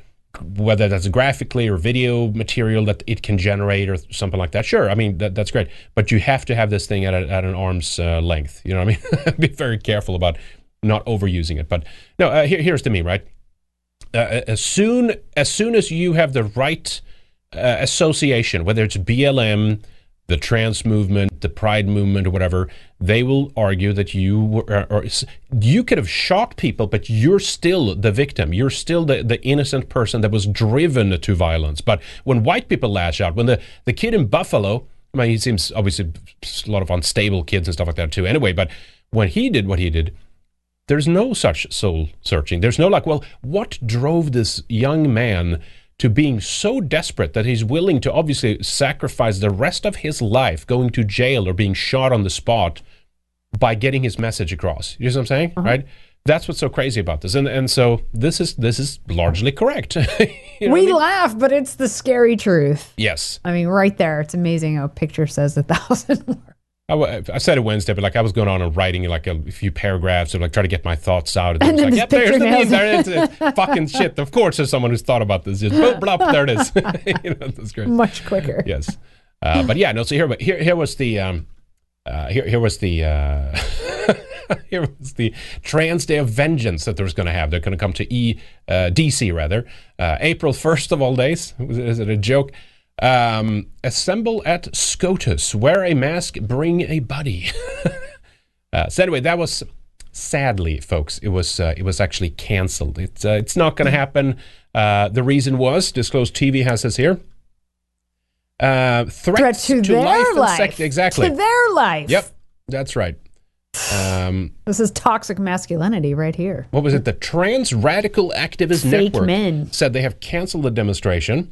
Speaker 3: whether that's graphically or video material that it can generate or something like that. Sure i mean that, that's great. But you have to have this thing at, a, at an arm's uh, length you know what i mean? Be very careful about not overusing it. But no uh, here, here's the meme right? Uh, as soon as soon as you have the right uh, association, whether it's BLM, the trans movement, the pride movement, or whatever, they will argue that you were, or, you could have shot people, but you're still the victim. You're still the, the innocent person that was driven to violence. But when white people lash out, when the, the kid in Buffalo, I mean, he seems obviously a lot of unstable kids and stuff like that too. Anyway, but when he did what he did, there's no such soul searching. There's no like, well, what drove this young man to being so desperate that he's willing to obviously sacrifice the rest of his life going to jail or being shot on the spot by getting his message across. You know what I'm saying? Uh-huh. Right? That's what's so crazy about this. And and so this is this is largely correct. You know what I
Speaker 4: we
Speaker 3: mean?
Speaker 4: laugh, but it's the scary truth.
Speaker 3: Yes.
Speaker 4: I mean, right there, it's amazing how a picture says a thousand words.
Speaker 3: I, I said it Wednesday, but like I was going on and writing like a few paragraphs or like try to get my thoughts out.
Speaker 4: And
Speaker 3: was
Speaker 4: then
Speaker 3: like, yep, there's the meme. There it is. Fucking shit. Of course, there's someone who's thought about this. Just boop, blop, there it is. you know, that's great.
Speaker 4: Much quicker.
Speaker 3: Yes, uh, but yeah, no. So here, here, here was the, um, uh, here, here was the, uh, here was the Trans Day of Vengeance that they're going to have. They're going to come to E, uh, DC rather, uh, April first of all days. Is it a joke? Um, assemble at SCOTUS. Wear a mask. Bring a buddy. uh, so anyway, that was sadly, folks. It was uh, it was actually canceled. It's uh, it's not going to happen. Uh, the reason was disclosed. TV has this here. Uh,
Speaker 4: Threat
Speaker 3: threats
Speaker 4: to, their
Speaker 3: life,
Speaker 4: life.
Speaker 3: sec- exactly.
Speaker 4: To their life.
Speaker 3: Yep, that's right. Um,
Speaker 4: This is toxic masculinity right here.
Speaker 3: what was it? The Trans Radical Activist
Speaker 4: Fake
Speaker 3: Network
Speaker 4: men.
Speaker 3: said they have canceled the demonstration.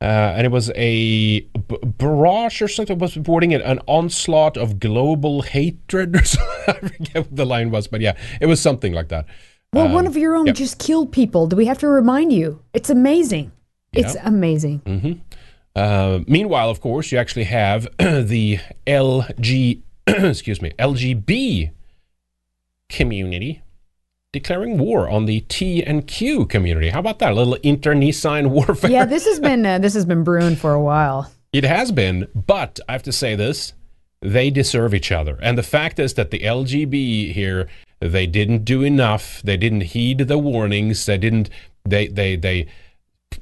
Speaker 3: Uh, and it was a b- barrage or something was reporting it an onslaught of global hatred or something. I forget what the line was, but yeah, it was something like that.
Speaker 4: Well,
Speaker 3: Um,
Speaker 4: one of your own
Speaker 3: yep.
Speaker 4: just killed people. Do we have to remind you? It's amazing. It's amazing.
Speaker 3: Uh, meanwhile, of course, you actually have the LG, excuse me, LGB community declaring war on the T and Q community. How about that? A little internecine warfare.
Speaker 4: Yeah, this has been uh, this has been brewing for a while.
Speaker 3: It has been, but I have to say this: they deserve each other. And the fact is that the LGB here, they didn't do enough. They didn't heed the warnings. They didn't. They they they.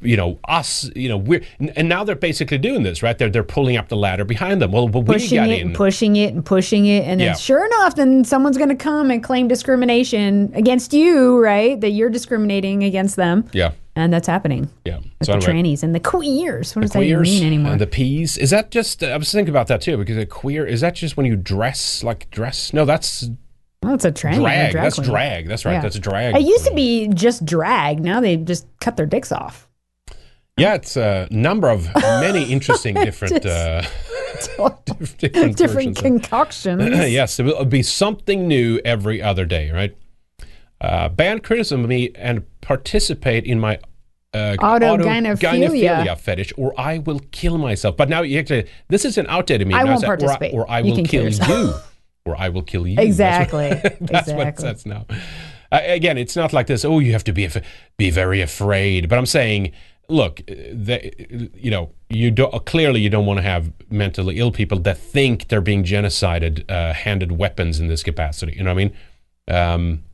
Speaker 3: You know us. You know we're, and now they're basically doing this, right? They're they're pulling up the ladder behind them. Well, we
Speaker 4: pushing
Speaker 3: got
Speaker 4: it
Speaker 3: in.
Speaker 4: and pushing it and pushing it and then
Speaker 3: Yeah.
Speaker 4: sure enough then someone's going to come and claim discrimination against you right that you're discriminating against them
Speaker 3: yeah,
Speaker 4: and that's happening
Speaker 3: yeah.
Speaker 4: with
Speaker 3: So
Speaker 4: the
Speaker 3: anyway,
Speaker 4: trannies and the queers what does that
Speaker 3: queers
Speaker 4: even mean anymore
Speaker 3: and the peas. Is that just? I was thinking about that too because a queer is that just when you dress like dress? No, that's
Speaker 4: well it's a tranny a
Speaker 3: drag.
Speaker 4: drag
Speaker 3: That's
Speaker 4: queen.
Speaker 3: drag. That's right.
Speaker 4: Yeah.
Speaker 3: That's drag.
Speaker 4: it used to be just drag now they just cut their dicks off
Speaker 3: Yeah, it's a number of many interesting different uh, different,
Speaker 4: different concoctions
Speaker 3: yes, it will be something new every other day, right? Uh, ban criticism of me and participate in my uh,
Speaker 4: Autogynephilia.
Speaker 3: autogynephilia fetish, or I will kill myself. But now you actually, this is an outdated meme.
Speaker 4: I
Speaker 3: Now
Speaker 4: won't participate.
Speaker 3: Or, I- or I will
Speaker 4: kill
Speaker 3: kill you, or I will kill you.
Speaker 4: Exactly.
Speaker 3: That's what, that's what it says now. Uh, again, it's not like this. Oh, you have to be be very afraid. But I'm saying, look, uh, you know, you don't clearly you don't want to have mentally ill people that think they're being genocided, uh, handed weapons in this capacity. You know what I mean? Um,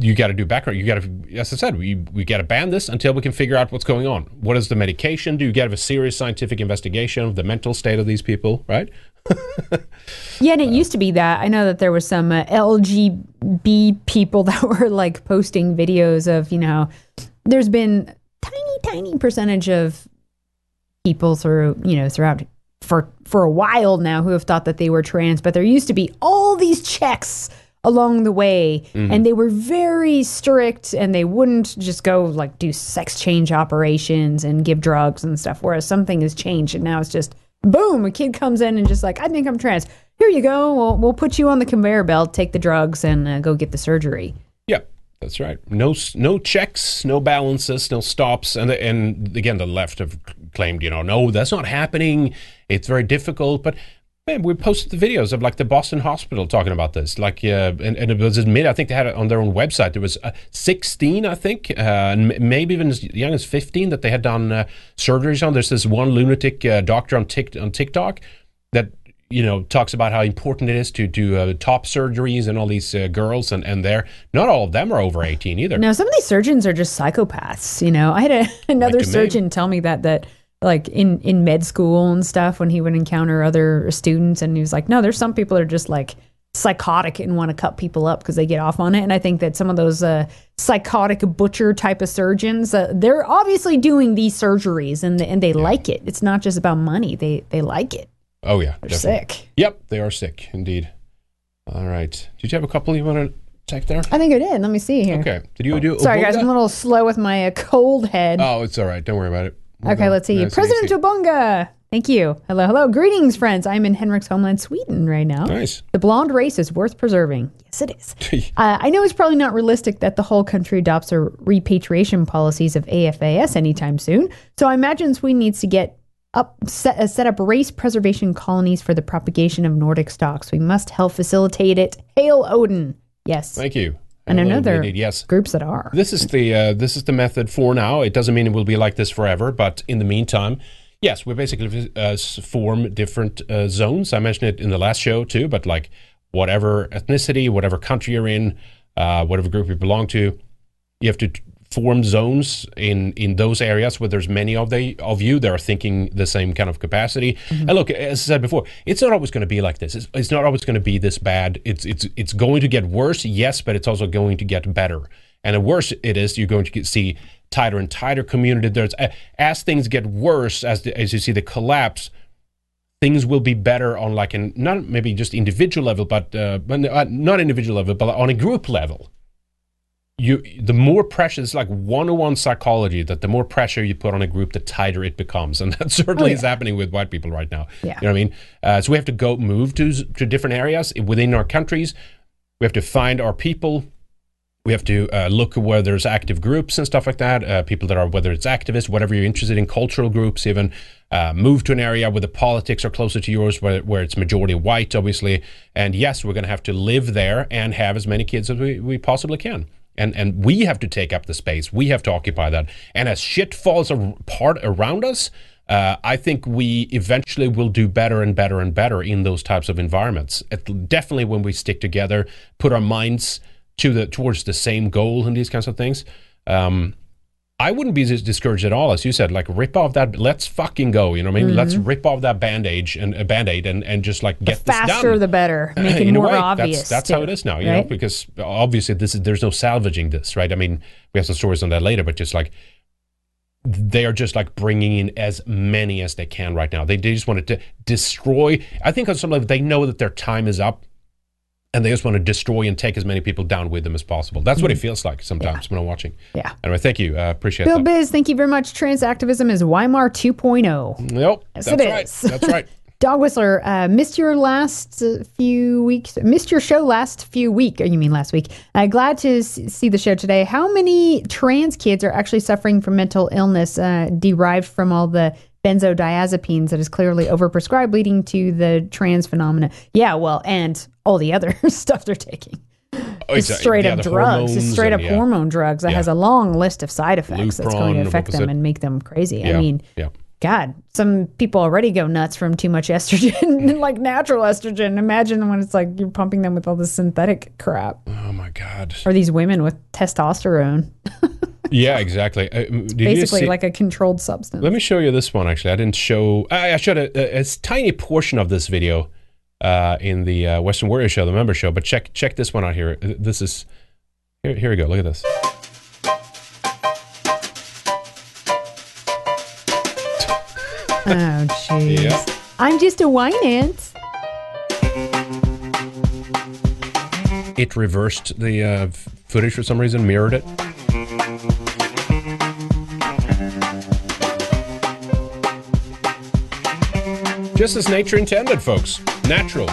Speaker 3: you got to do background. You got to, as I said, we we got to ban this until we can figure out what's going on. What is the medication? Do you get a serious scientific investigation of the mental state of these people? Right?
Speaker 4: Yeah, and it used to be that. I know that there was some uh, LGB people that were like posting videos of, you know, there's been tiny, tiny percentage of people through, you know, throughout for for a while now who have thought that they were trans, but there used to be all these checks along the way and they were very strict and they wouldn't just go like do sex change operations and give drugs and stuff whereas something has changed and now it's just boom a kid comes in and just like i think i'm trans. Here you go. We'll, we'll put you on the conveyor belt take the drugs and uh, go get the surgery.
Speaker 3: Yeah, that's right. No, no checks, no balances, no stops, and the, and again, the left have claimed, you know, no, that's not happening. It's very difficult, but. Man, we posted the videos of like the Boston Hospital talking about this. Like, uh, and, and it was admitted. I think they had it on their own website. There was uh, 16, I think, uh, and maybe even as young as 15 that they had done uh, surgeries on. There's this one lunatic uh, doctor on, Tik on TikTok that you know talks about how important it is to do uh, top surgeries and all these uh, girls, and and they're not all of them are over 18 either.
Speaker 4: No, some of these surgeons are just psychopaths. You know, I had a, another
Speaker 3: Like to me.
Speaker 4: surgeon tell me that that like in in med school and stuff when he would encounter other students, and he was like, no, there's some people that are just like psychotic and want to cut people up because they get off on it. And I think that some of those uh, psychotic butcher type of surgeons, uh, they're obviously doing these surgeries and and they like it. It's not just about money; they they like it.
Speaker 3: Oh yeah,
Speaker 4: They're
Speaker 3: definitely.
Speaker 4: sick.
Speaker 3: Yep, they are sick indeed. All right. Did you have a couple you want to take there?
Speaker 4: I think I did. Let me see here.
Speaker 3: Okay. Did you do?
Speaker 4: Sorry, guys, I'm a little slow with my uh, cold head.
Speaker 3: Oh, it's all right. Don't worry about it. We'll
Speaker 4: Okay,
Speaker 3: go
Speaker 4: let's see.
Speaker 3: nice and
Speaker 4: President
Speaker 3: easy.
Speaker 4: Obunga. Thank you. Hello, hello. Greetings, friends. I'm in Henrik's homeland, Sweden, right now.
Speaker 3: Nice.
Speaker 4: The blonde race is worth preserving. Yes, it is. uh, I know it's probably not realistic that the whole country adopts a repatriation policies of AfS anytime soon. So I imagine Sweden needs to get up set, uh, set up race preservation colonies for the propagation of Nordic stocks. We must help facilitate it. Hail Odin. Yes.
Speaker 3: Thank you.
Speaker 4: and
Speaker 3: Hello,
Speaker 4: another
Speaker 3: yes.
Speaker 4: groups that are.
Speaker 3: This is the uh, this is the method for now. It doesn't mean it will be like this forever, but in the meantime, yes, we basically uh, form different uh, zones. I mentioned it in the last show too, but like whatever ethnicity, whatever country you're in, uh, whatever group you belong to, you have to form zones in in those areas where there's many of they of you that are thinking the same kind of capacity. And look, as I said before, it's not always going to be like this. It's, it's not always going to be this bad. It's it's it's going to get worse, yes, but it's also going to get better. And the worse it is, you're going to get, see tighter and tighter community. There's as things get worse, as the, as you see the collapse, things will be better on like an not maybe just individual level, but uh, but, uh, not individual level, but on a group level you the more pressure it's like one-on-one psychology that the more pressure you put on a group the tighter it becomes and that certainly
Speaker 4: Oh,
Speaker 3: is happening with white people right now
Speaker 4: Yeah.
Speaker 3: you know what i mean uh, so we have to go move to to different areas within our countries we have to find our people we have to uh, look where there's active groups and stuff like that. Uh, people that are, whether it's activists, whatever you're interested in, cultural groups, even uh, move to an area where the politics are closer to yours, where, where it's majority white, obviously. And yes, we're going to have to live there and have as many kids as we, we possibly can. And, and we have to take up the space. We have to occupy that. And as shit falls apart around us, Uh, I think we eventually will do better and better and better in those types of environments. It, definitely when we stick together, put our minds to the towards the same goal and these kinds of things. Um, I wouldn't be discouraged at all, as you said. Like rip off that. Let's fucking go. You know what I mean? Let's mm-hmm. rip off that bandage and uh, a band aid and, and just like get
Speaker 4: the faster
Speaker 3: done.
Speaker 4: the better. Uh, make it more
Speaker 3: way,
Speaker 4: obvious.
Speaker 3: That's, that's
Speaker 4: too,
Speaker 3: how it is now, you know, because obviously this is there's no salvaging this, right? I mean, we have some stories on that later, but just like they are just like bringing in as many as they can right now. They, they just wanted to destroy. I think on some level they know that their time is up, and they just want to destroy and take as many people down with them as possible. That's what it feels like sometimes when I'm watching.
Speaker 4: Yeah.
Speaker 3: Anyway, thank you. Uh, appreciate it.
Speaker 4: Bill
Speaker 3: that.
Speaker 4: Biz, thank you very much. Trans activism is Weimar 2.0.
Speaker 3: Nope.
Speaker 4: Yes,
Speaker 3: that's
Speaker 4: it
Speaker 3: right.
Speaker 4: is.
Speaker 3: That's right.
Speaker 4: Dog Whistler, uh, missed your last uh, few weeks, missed your show last few week. Or you mean last week? Uh, glad to see the show today. How many trans kids are actually suffering from mental illness uh, derived from all the benzodiazepines that is clearly overprescribed, leading to the trans phenomena? Yeah, well, and all the other stuff they're taking.
Speaker 3: Oh, it's uh,
Speaker 4: straight
Speaker 3: yeah,
Speaker 4: up drugs,
Speaker 3: hormones
Speaker 4: straight up
Speaker 3: and, yeah.
Speaker 4: hormone drugs that
Speaker 3: Yeah.
Speaker 4: has a long list of side effects that's going to affect them
Speaker 3: it?
Speaker 4: and make them crazy. I mean. God, some people already go nuts from too much estrogen, like natural estrogen. Imagine when it's like you're pumping them with all this synthetic crap,
Speaker 3: Oh my God.
Speaker 4: or these women with testosterone,
Speaker 3: Yeah, exactly. Uh,
Speaker 4: basically like a controlled substance.
Speaker 3: Let me show you this one. Actually, I didn't show. I, I showed a, a, a tiny portion of this video uh, in the uh, Western Warrior Show, the member show. But check check this one out here. Uh, This is here. Here we go. Look at this.
Speaker 4: oh, jeez.
Speaker 3: Yeah.
Speaker 4: I'm just a wine ant.
Speaker 3: It reversed the uh, footage for some reason, mirrored it. Just as nature intended, folks. Natural.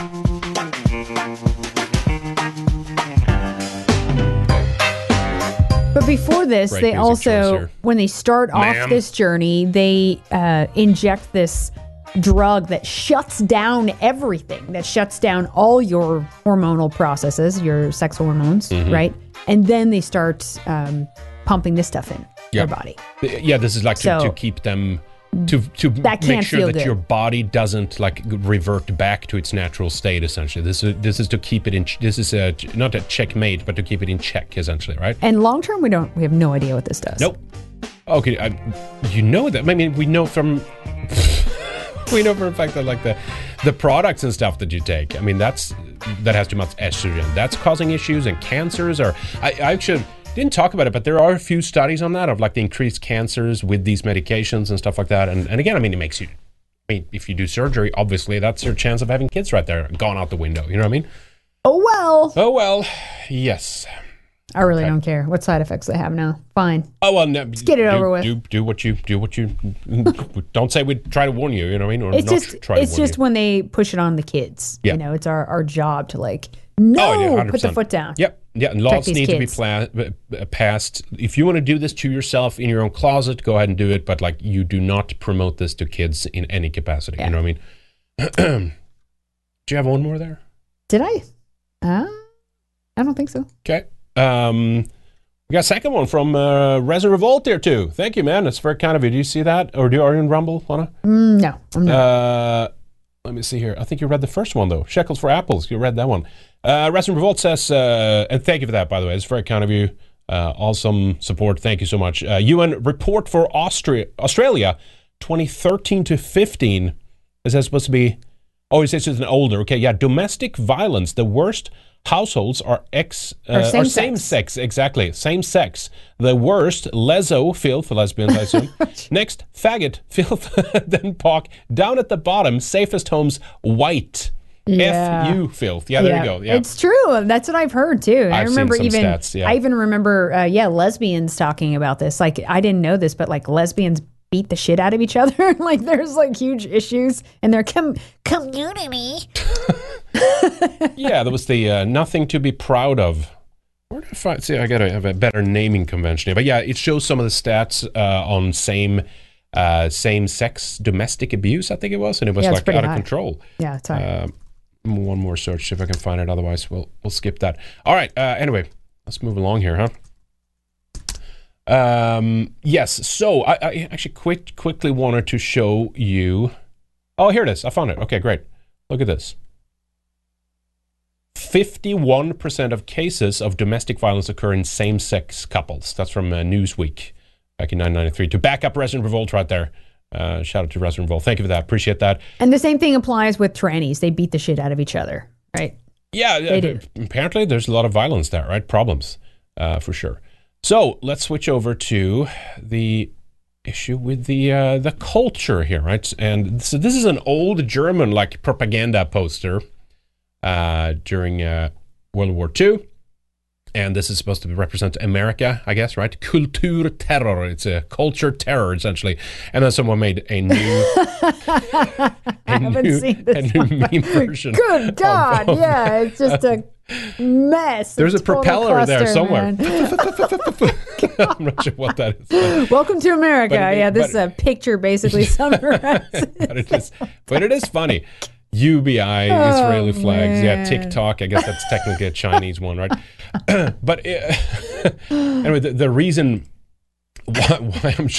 Speaker 4: But before this,
Speaker 3: Great
Speaker 4: they
Speaker 3: music choice
Speaker 4: also,
Speaker 3: here.
Speaker 4: when they start
Speaker 3: Ma'am.
Speaker 4: off this journey, they uh, inject this drug that shuts down everything, that shuts down all your hormonal processes, your sex hormones,
Speaker 3: Mm-hmm.
Speaker 4: right? And then they start um, pumping this stuff in your body.
Speaker 3: Yeah, this is like to,
Speaker 4: So-
Speaker 3: to keep them to to make sure that
Speaker 4: good.
Speaker 3: your body doesn't like revert back to its natural state. Essentially, this is this is to keep it in. This is a not a checkmate, but to keep it in check. Essentially, right?
Speaker 4: And long term, we don't, we have no idea what this does.
Speaker 3: Nope. Okay, I, you know that. I mean, we know from we know for a fact that like the the products and stuff that you take. I mean, that's that has too much estrogen. That's causing issues and cancers. Or I, I actually didn't talk about it, but there are a few studies on that of like the increased cancers with these medications and stuff like that. And and again, I mean, it makes you. I mean, if you do surgery, obviously that's your chance of having kids right there, gone out the window. You know what I mean?
Speaker 4: Oh, well.
Speaker 3: Oh well, yes.
Speaker 4: I really don't care what side effects they have now. Fine.
Speaker 3: Oh well, no,
Speaker 4: get it
Speaker 3: do,
Speaker 4: over with.
Speaker 3: Do, do what you do. What you don't say. We try to warn you. You know what I mean? Or
Speaker 4: It's
Speaker 3: not
Speaker 4: just,
Speaker 3: try to
Speaker 4: it's just
Speaker 3: you.
Speaker 4: when they push it on the kids.
Speaker 3: Yeah.
Speaker 4: You know, it's our, our job to like, no,
Speaker 3: Oh, yeah,
Speaker 4: put the foot down.
Speaker 3: Yep. Yeah, and laws need
Speaker 4: kids.
Speaker 3: to be pla- uh, passed. If you want to do this to yourself in your own closet, go ahead and do it. But like, you do not promote this to kids in any capacity. You know what I mean? do you have one more there?
Speaker 4: Did I? Uh, I don't think so.
Speaker 3: Okay. Um, we got a second one from uh, Resin Revolt there too. Thank you, man. That's very kind of you. Do you see that, or do you are you in Rumble, Lana?
Speaker 4: Mm, no, I'm not.
Speaker 3: Uh, let me see here. I think you read the first one though. Shekels for apples. You read that one. Uh, Resin Revolt says, uh, and thank you for that, by the way. It's very kind of you. Uh, awesome support. Thank you so much. Uh, UN report for Austria, Australia, 2013 to 15. Is that supposed to be? Oh, it says it's an older. Okay, yeah. Domestic violence. The worst households are ex uh,
Speaker 4: Or
Speaker 3: are
Speaker 4: same-sex.
Speaker 3: same sex. Exactly, same sex. The worst leso filth for lesbians, I assume. Next, faggot filth. then pock. Down at the bottom, safest homes white.
Speaker 4: Yeah.
Speaker 3: F you filth. Yeah, there you go. Yeah.
Speaker 4: It's true. That's what I've heard too. I
Speaker 3: I've
Speaker 4: remember even
Speaker 3: stats, yeah.
Speaker 4: I even remember uh, yeah, lesbians talking about this. Like I didn't know this, but like lesbians beat the shit out of each other. like there's like huge issues in their com- community.
Speaker 3: yeah, there was the uh, nothing to be proud of. Where did I find? See, I gotta have a better naming convention here. But yeah, it shows some of the stats uh, on same uh, same sex domestic abuse. I think it was, and it was
Speaker 4: Yeah,
Speaker 3: like out of control.
Speaker 4: Yeah, it's all right.
Speaker 3: Um, one more search if I can find it. Otherwise, we'll we'll skip that. All right. Uh, anyway, let's move along here, huh? Um, yes. So I, I actually quick, quickly wanted to show you. Oh, here it is. I found it. Okay, great. Look at this. 51% of cases of domestic violence occur in same sex couples. That's from uh, Newsweek back in 1993. To back up Resident Revolt right there. Uh, shout out to Resident Revolt. Thank you for that. Appreciate that.
Speaker 4: And the same thing applies with trannies. They beat the shit out of each other, right?
Speaker 3: Yeah,
Speaker 4: They do.
Speaker 3: apparently there's a lot of violence there, right? Problems, uh, for sure. So let's switch over to the issue with the uh, the culture here, right? And so this is an old German like propaganda poster uh, during uh, World War II. And this is supposed to represent America, I guess, right? Culture terror—it's a culture terror, essentially. And then someone made a new,
Speaker 4: I
Speaker 3: a
Speaker 4: haven't
Speaker 3: new,
Speaker 4: seen
Speaker 3: a
Speaker 4: this
Speaker 3: new meme version.
Speaker 4: Good God,
Speaker 3: of-
Speaker 4: yeah, it's just a mess.
Speaker 3: There's a
Speaker 4: total
Speaker 3: propeller there somewhere. I'm not sure what that is. but-
Speaker 4: Welcome to America.
Speaker 3: It-
Speaker 4: yeah, this
Speaker 3: but-
Speaker 4: is a picture basically summarizes.
Speaker 3: but it is but it is funny. UBI, Israeli flags, yeah,
Speaker 4: Oh.
Speaker 3: TikTok. I guess that's technically a Chinese one, right? but uh, anyway, the, the reason why, why I'm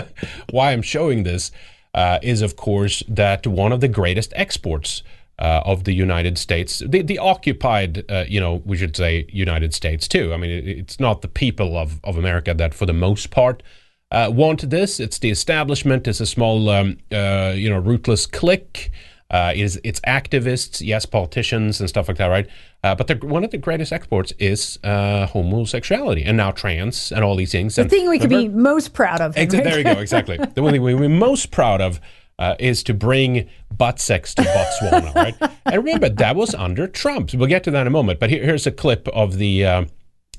Speaker 3: why I'm showing this uh, is, of course, that one of the greatest exports uh, of the United States, the, the occupied, uh, you know, we should say United States too. I mean, it, it's not the people of, of America that, for the most part, uh, want this. It's the establishment. It's a small, um, uh, you know, rootless clique. Uh, it is it's activists, yes, politicians and stuff like that, right? Uh, but the, one of the greatest exports is uh, homosexuality and now trans and all these things.
Speaker 4: the
Speaker 3: and
Speaker 4: thing we could be most proud of.
Speaker 3: Exa-
Speaker 4: Henrik.
Speaker 3: there you go, exactly. the one thing we- we're most proud of uh, is to bring butt sex to Botswana, right? And remember, that was under Trump. So we'll get to that in a moment. But here, here's a clip of the, um,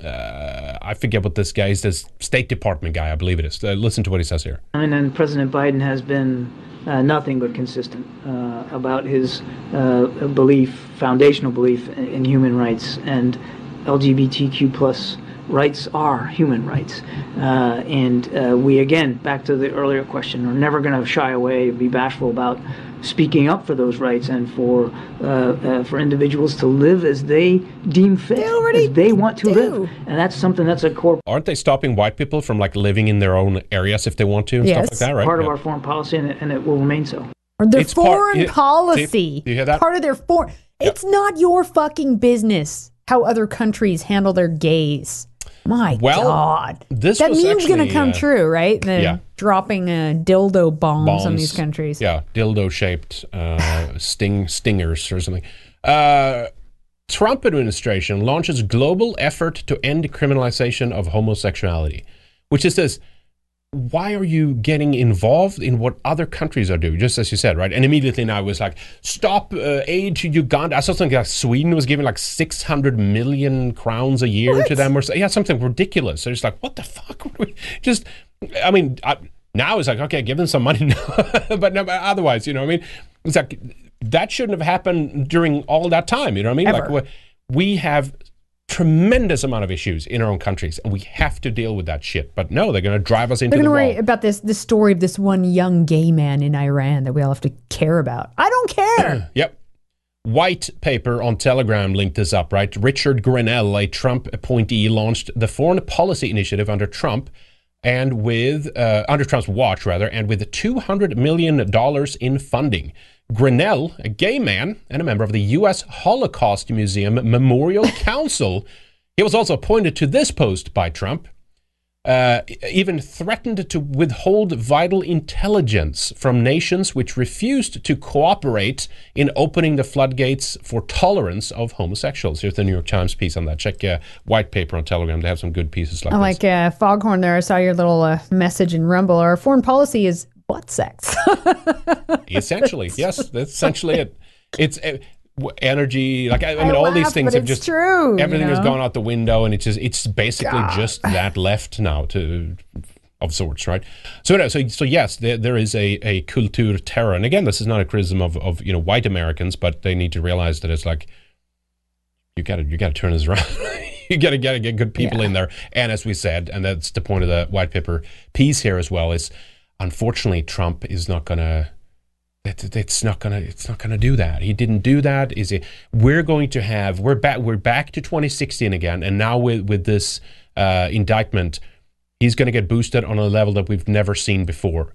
Speaker 3: uh, I forget what this guy is, this State Department guy, I believe it is. Uh, listen to what he says here.
Speaker 8: And then President Biden has been uh, nothing but consistent uh, about his uh, belief, foundational belief in, in human rights and LGBTQ plus rights are human rights. Uh, and uh, we, again, back to the earlier question, are never going to shy away, be bashful about speaking up for those rights and for uh, uh, for individuals to live as they deem fit, as they want to live. And that's something that's a core
Speaker 3: Aren't they stopping white people from like living in their own areas if they want to and
Speaker 4: Yes.
Speaker 3: stuff like that, right?
Speaker 8: part of our foreign policy, and it, and it will remain so.
Speaker 4: Or their
Speaker 3: It's
Speaker 4: foreign
Speaker 3: yeah, see?
Speaker 4: policy.
Speaker 3: Do you hear that?
Speaker 4: Part of their foreign. It's not your fucking business how other countries handle their gays. My
Speaker 3: Well,
Speaker 4: God.
Speaker 3: this
Speaker 4: that meme's going to come
Speaker 3: uh,
Speaker 4: true, right? The
Speaker 3: yeah.
Speaker 4: dropping uh, dildo bombs, on these countries.
Speaker 3: Yeah, dildo shaped uh, sting stingers or something. Uh, Trump administration launches global effort to end criminalization of homosexuality, which is this. Why are you getting involved in what other countries are doing? Just as you said, right? And immediately now it was like, stop uh, aid to Uganda. I saw something like Sweden was giving like 600 million crowns a year to them or so. Yeah, something ridiculous. So it's like, what the fuck? What Just, I mean, I, now it's like, okay, give them some money. but no, but otherwise, you know what I mean? It's like, that shouldn't have happened during all that time. You know what I mean?
Speaker 4: Ever.
Speaker 3: Like, we have tremendous amount of issues in our own countries and we have to deal with that shit. But no, they're going to drive us into
Speaker 4: They're going to
Speaker 3: wall.
Speaker 4: worry about this the story of this one young gay man in Iran that we all have to care about. I don't care.
Speaker 3: Yep. White paper on Telegram linked this up, right? Richard Grenell, a Trump appointee, launched the foreign policy initiative under Trump and with uh, under Trump's watch rather, and with 200 million dollars in funding. Grenell, a gay man and a member of the U.S. Holocaust Museum Memorial Council, he was also appointed to this post by Trump. Uh, even threatened to withhold vital intelligence from nations which refused to cooperate in opening the floodgates for tolerance of homosexuals. Here's the New York Times piece on that. Check uh, white paper on Telegram. They have some good pieces like
Speaker 4: I like uh, Foghorn there. I saw your little uh, message in Rumble. Our foreign policy is butt sex.
Speaker 3: Essentially, yes, that's essentially it. It's uh, energy. Like I, I
Speaker 4: I
Speaker 3: mean, all these things have just
Speaker 4: true, you
Speaker 3: Everything has gone out the window, and it's just it's basically just that left now to of sorts, right? So no, so so yes, there, there is a a culture terror, and again, this is not a criticism of of you know white Americans, but they need to realize that it's like you got to you got to turn this around. you got to get get good people in there, and as we said, and that's the point of the white paper piece here as well is, unfortunately, Trump is not going to it, it's not gonna it's not gonna do that. He didn't do that. Is it? We're going to have we're back we're back to 2016 again, and now with with this uh, indictment, he's going to get boosted on a level that we've never seen before.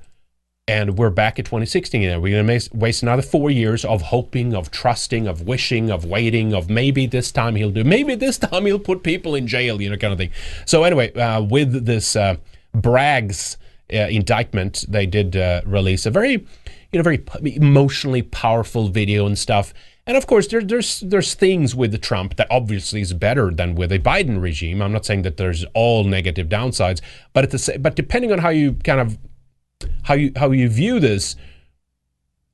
Speaker 3: And we're back at 2016 and we're going to waste another four years of hoping, of trusting, of wishing, of waiting, of maybe this time he'll do, maybe this time he'll put people in jail, you know, kind of thing. So anyway, uh, with this uh, Bragg's uh, indictment, they did uh, release a very, you know, very emotionally powerful video and stuff. And of course, there, there's there's things with the Trump that obviously is better than with a Biden regime. I'm not saying that there's all negative downsides, but at the but depending on how you kind of how you how you view this,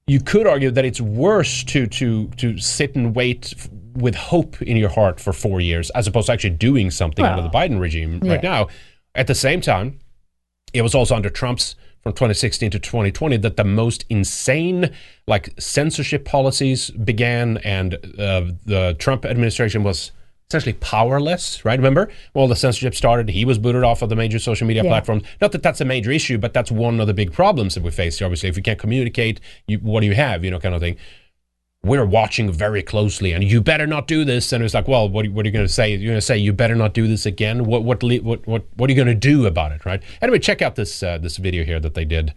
Speaker 3: you could argue that it's worse to to to sit and wait f- with hope in your heart for four years as opposed to actually doing something under the Biden regime right now. At the same time, it was also under Trump's from 2016 to 2020 that the most insane like censorship policies began and uh, the Trump administration was essentially powerless right? Remember? Well the censorship started. He was booted off of the major social media
Speaker 4: Yeah.
Speaker 3: platforms. Not that that's a major issue but that's one of the big problems that we face obviously. If you can't communicate you, what do you have? You know kind of thing we're watching very closely and you better not do this and it's like well what, what are you going to say you're going to say you better not do this again what what what what, what are you going to do about it right anyway check out this uh, this video here that they did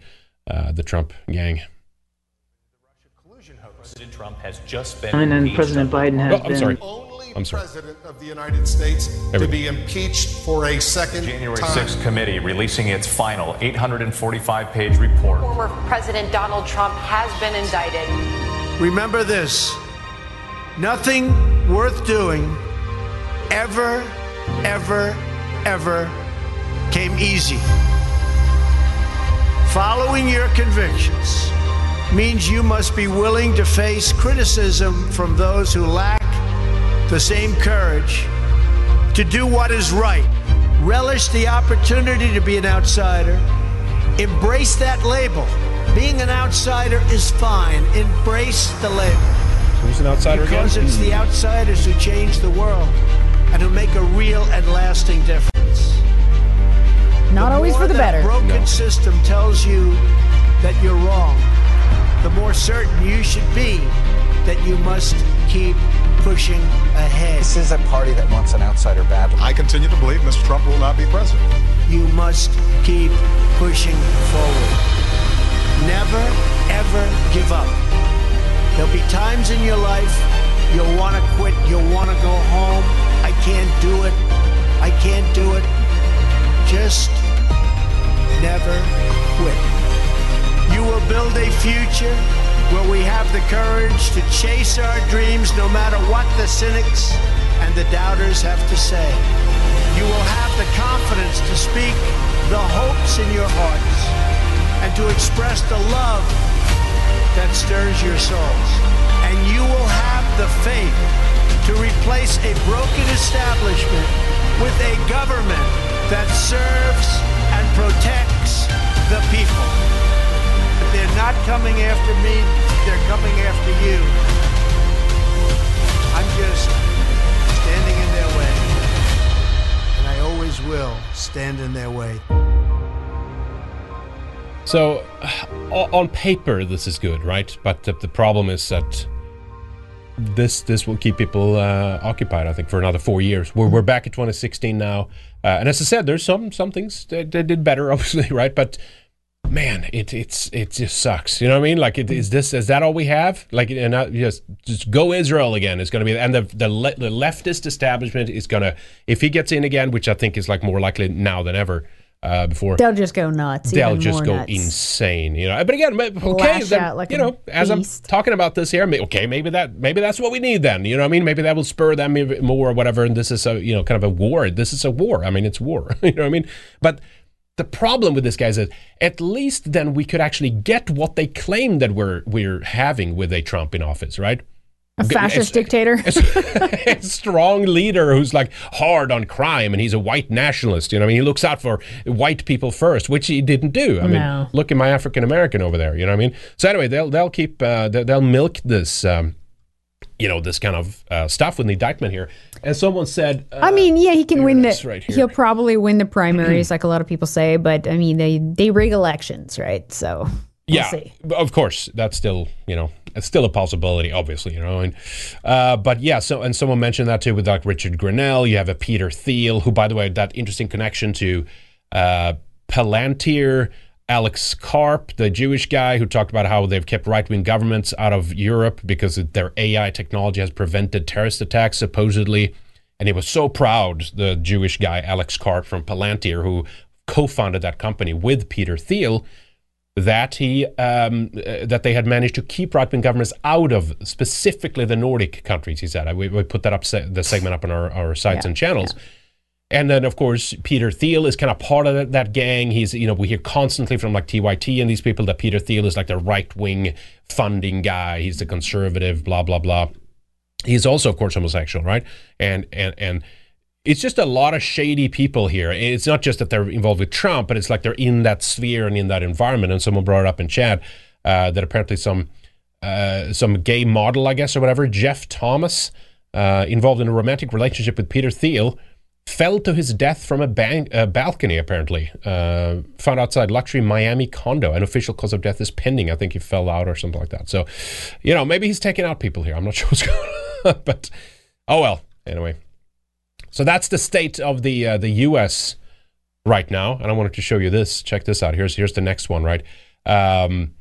Speaker 3: uh, the trump gang
Speaker 9: President Trump has just been
Speaker 8: And then President Biden has
Speaker 3: Oh, I'm
Speaker 8: been.
Speaker 3: sorry.
Speaker 10: only
Speaker 3: I'm sorry.
Speaker 10: president of the United States
Speaker 3: There
Speaker 10: to be impeached for a second
Speaker 9: January
Speaker 10: time.
Speaker 9: 6th committee releasing its final 845 page report.
Speaker 11: Former President Donald Trump has been indicted.
Speaker 12: Remember this nothing worth doing ever, ever, ever came easy. Following your convictions means you must be willing to face criticism from those who lack the same courage to do what is right. Relish the opportunity to be an outsider. Embrace that label. Being an outsider is fine. Embrace the label.
Speaker 3: who's an outsider again
Speaker 12: Because it's the outsiders who change the world and who make a real and lasting difference.
Speaker 4: Not always for the
Speaker 12: that
Speaker 4: better.
Speaker 12: broken system tells you that you're wrong, the more certain you should be that you must keep pushing ahead.
Speaker 13: This is a party that wants an outsider badly.
Speaker 10: I continue to believe Mr. Trump will not be president.
Speaker 12: You must keep pushing forward. Never, ever give up. There'll be times in your life you'll want to quit, you'll want to go home. I can't do it. I can't do it. Just never quit. You will build a future where we have the courage to chase our dreams no matter what the cynics and the doubters have to say. You will have the confidence to speak the hopes in your hearts and to express the love that stirs your souls. And you will have the faith to replace a broken establishment with a government that serves and protects the people. They're not coming after me, they're coming after you. I'm just standing in their way. And I always will stand in their way.
Speaker 3: So, on paper, this is good, right? But the, problem is that this this will keep people uh, occupied. I think for another four years. We're we're back at 2016 now, uh, and as I said, there's some some things that, that did better, obviously, right? But man, it it's it just sucks. You know what I mean? Like, it, is this is that all we have? Like, and just just go Israel again is going to be, and the the, le- the leftist establishment is going to, if he gets in again, which I think is like more likely now than ever. Uh, before
Speaker 4: They'll just go nuts.
Speaker 3: they'll just go
Speaker 4: nuts.
Speaker 3: insane, you know. But again, okay, then,
Speaker 4: like
Speaker 3: you know, as I'm talking about this here, okay, maybe that maybe that's what we need then. You know, what I mean, maybe that will spur them more or whatever. And this is a you know kind of a war. This is a war. I mean, it's war. you know what I mean? But the problem with this guy is that at least then we could actually get what they claim that we're we're having with a Trump in office, right?
Speaker 4: A fascist dictator.
Speaker 3: a strong leader who's like hard on crime and he's a white nationalist. You know, I mean, he looks out for white people first, which he didn't do. I mean, look at my African American over there. You know what I mean? So anyway, they'll they'll keep uh, they'll, milk this. Um, you know this kind of uh, stuff with the indictment here, and someone said, uh,
Speaker 4: I mean, yeah, he can win the.
Speaker 3: right here.
Speaker 4: he'll probably win the primaries, like a lot of people say. But I mean, they they rig elections, right? So we'll
Speaker 3: yeah,
Speaker 4: see.
Speaker 3: of course, that's still you know it's still a possibility, obviously, you know. And uh, but yeah, so and someone mentioned that too with like Richard Grenell. You have a Peter Thiel, who, by the way, that interesting connection to uh, Palantir, Alex Karp, the Jewish guy who talked about how they've kept right wing governments out of Europe because their AI technology has prevented terrorist attacks, supposedly. And he was so proud, the Jewish guy, Alex Karp from Palantir, who co founded that company with Peter Thiel, that he um, uh, that they had managed to keep right wing governments out of specifically the Nordic countries. He said, we, we put that up se- the segment up on our, our sites
Speaker 4: Yeah,
Speaker 3: and channels. And then, of course, Peter Thiel is kind of part of that, that gang. He's, you know, we hear constantly from like TYT and these people that Peter Thiel is like the right wing funding guy. He's the conservative, blah blah blah. He's also, of course, homosexual, right? And and and it's just a lot of shady people here. It's not just that they're involved with Trump, but it's like they're in that sphere and in that environment. And someone brought it up in chat uh, that apparently some uh, some gay model, I guess, or whatever, Jeff Thomas, uh, involved in a romantic relationship with Peter Thiel, fell to his death from a ban- uh, balcony. Apparently, uh, found outside luxury Miami condo. An official cause of death is pending. I think he fell out or something like that. So, you know, maybe he's taking out people here. I'm not sure what's going on, but oh well. Anyway. So that's the state of the uh, the U.S. right now, and I wanted to show you this. Check this out. Here's here's the next one. Right, um,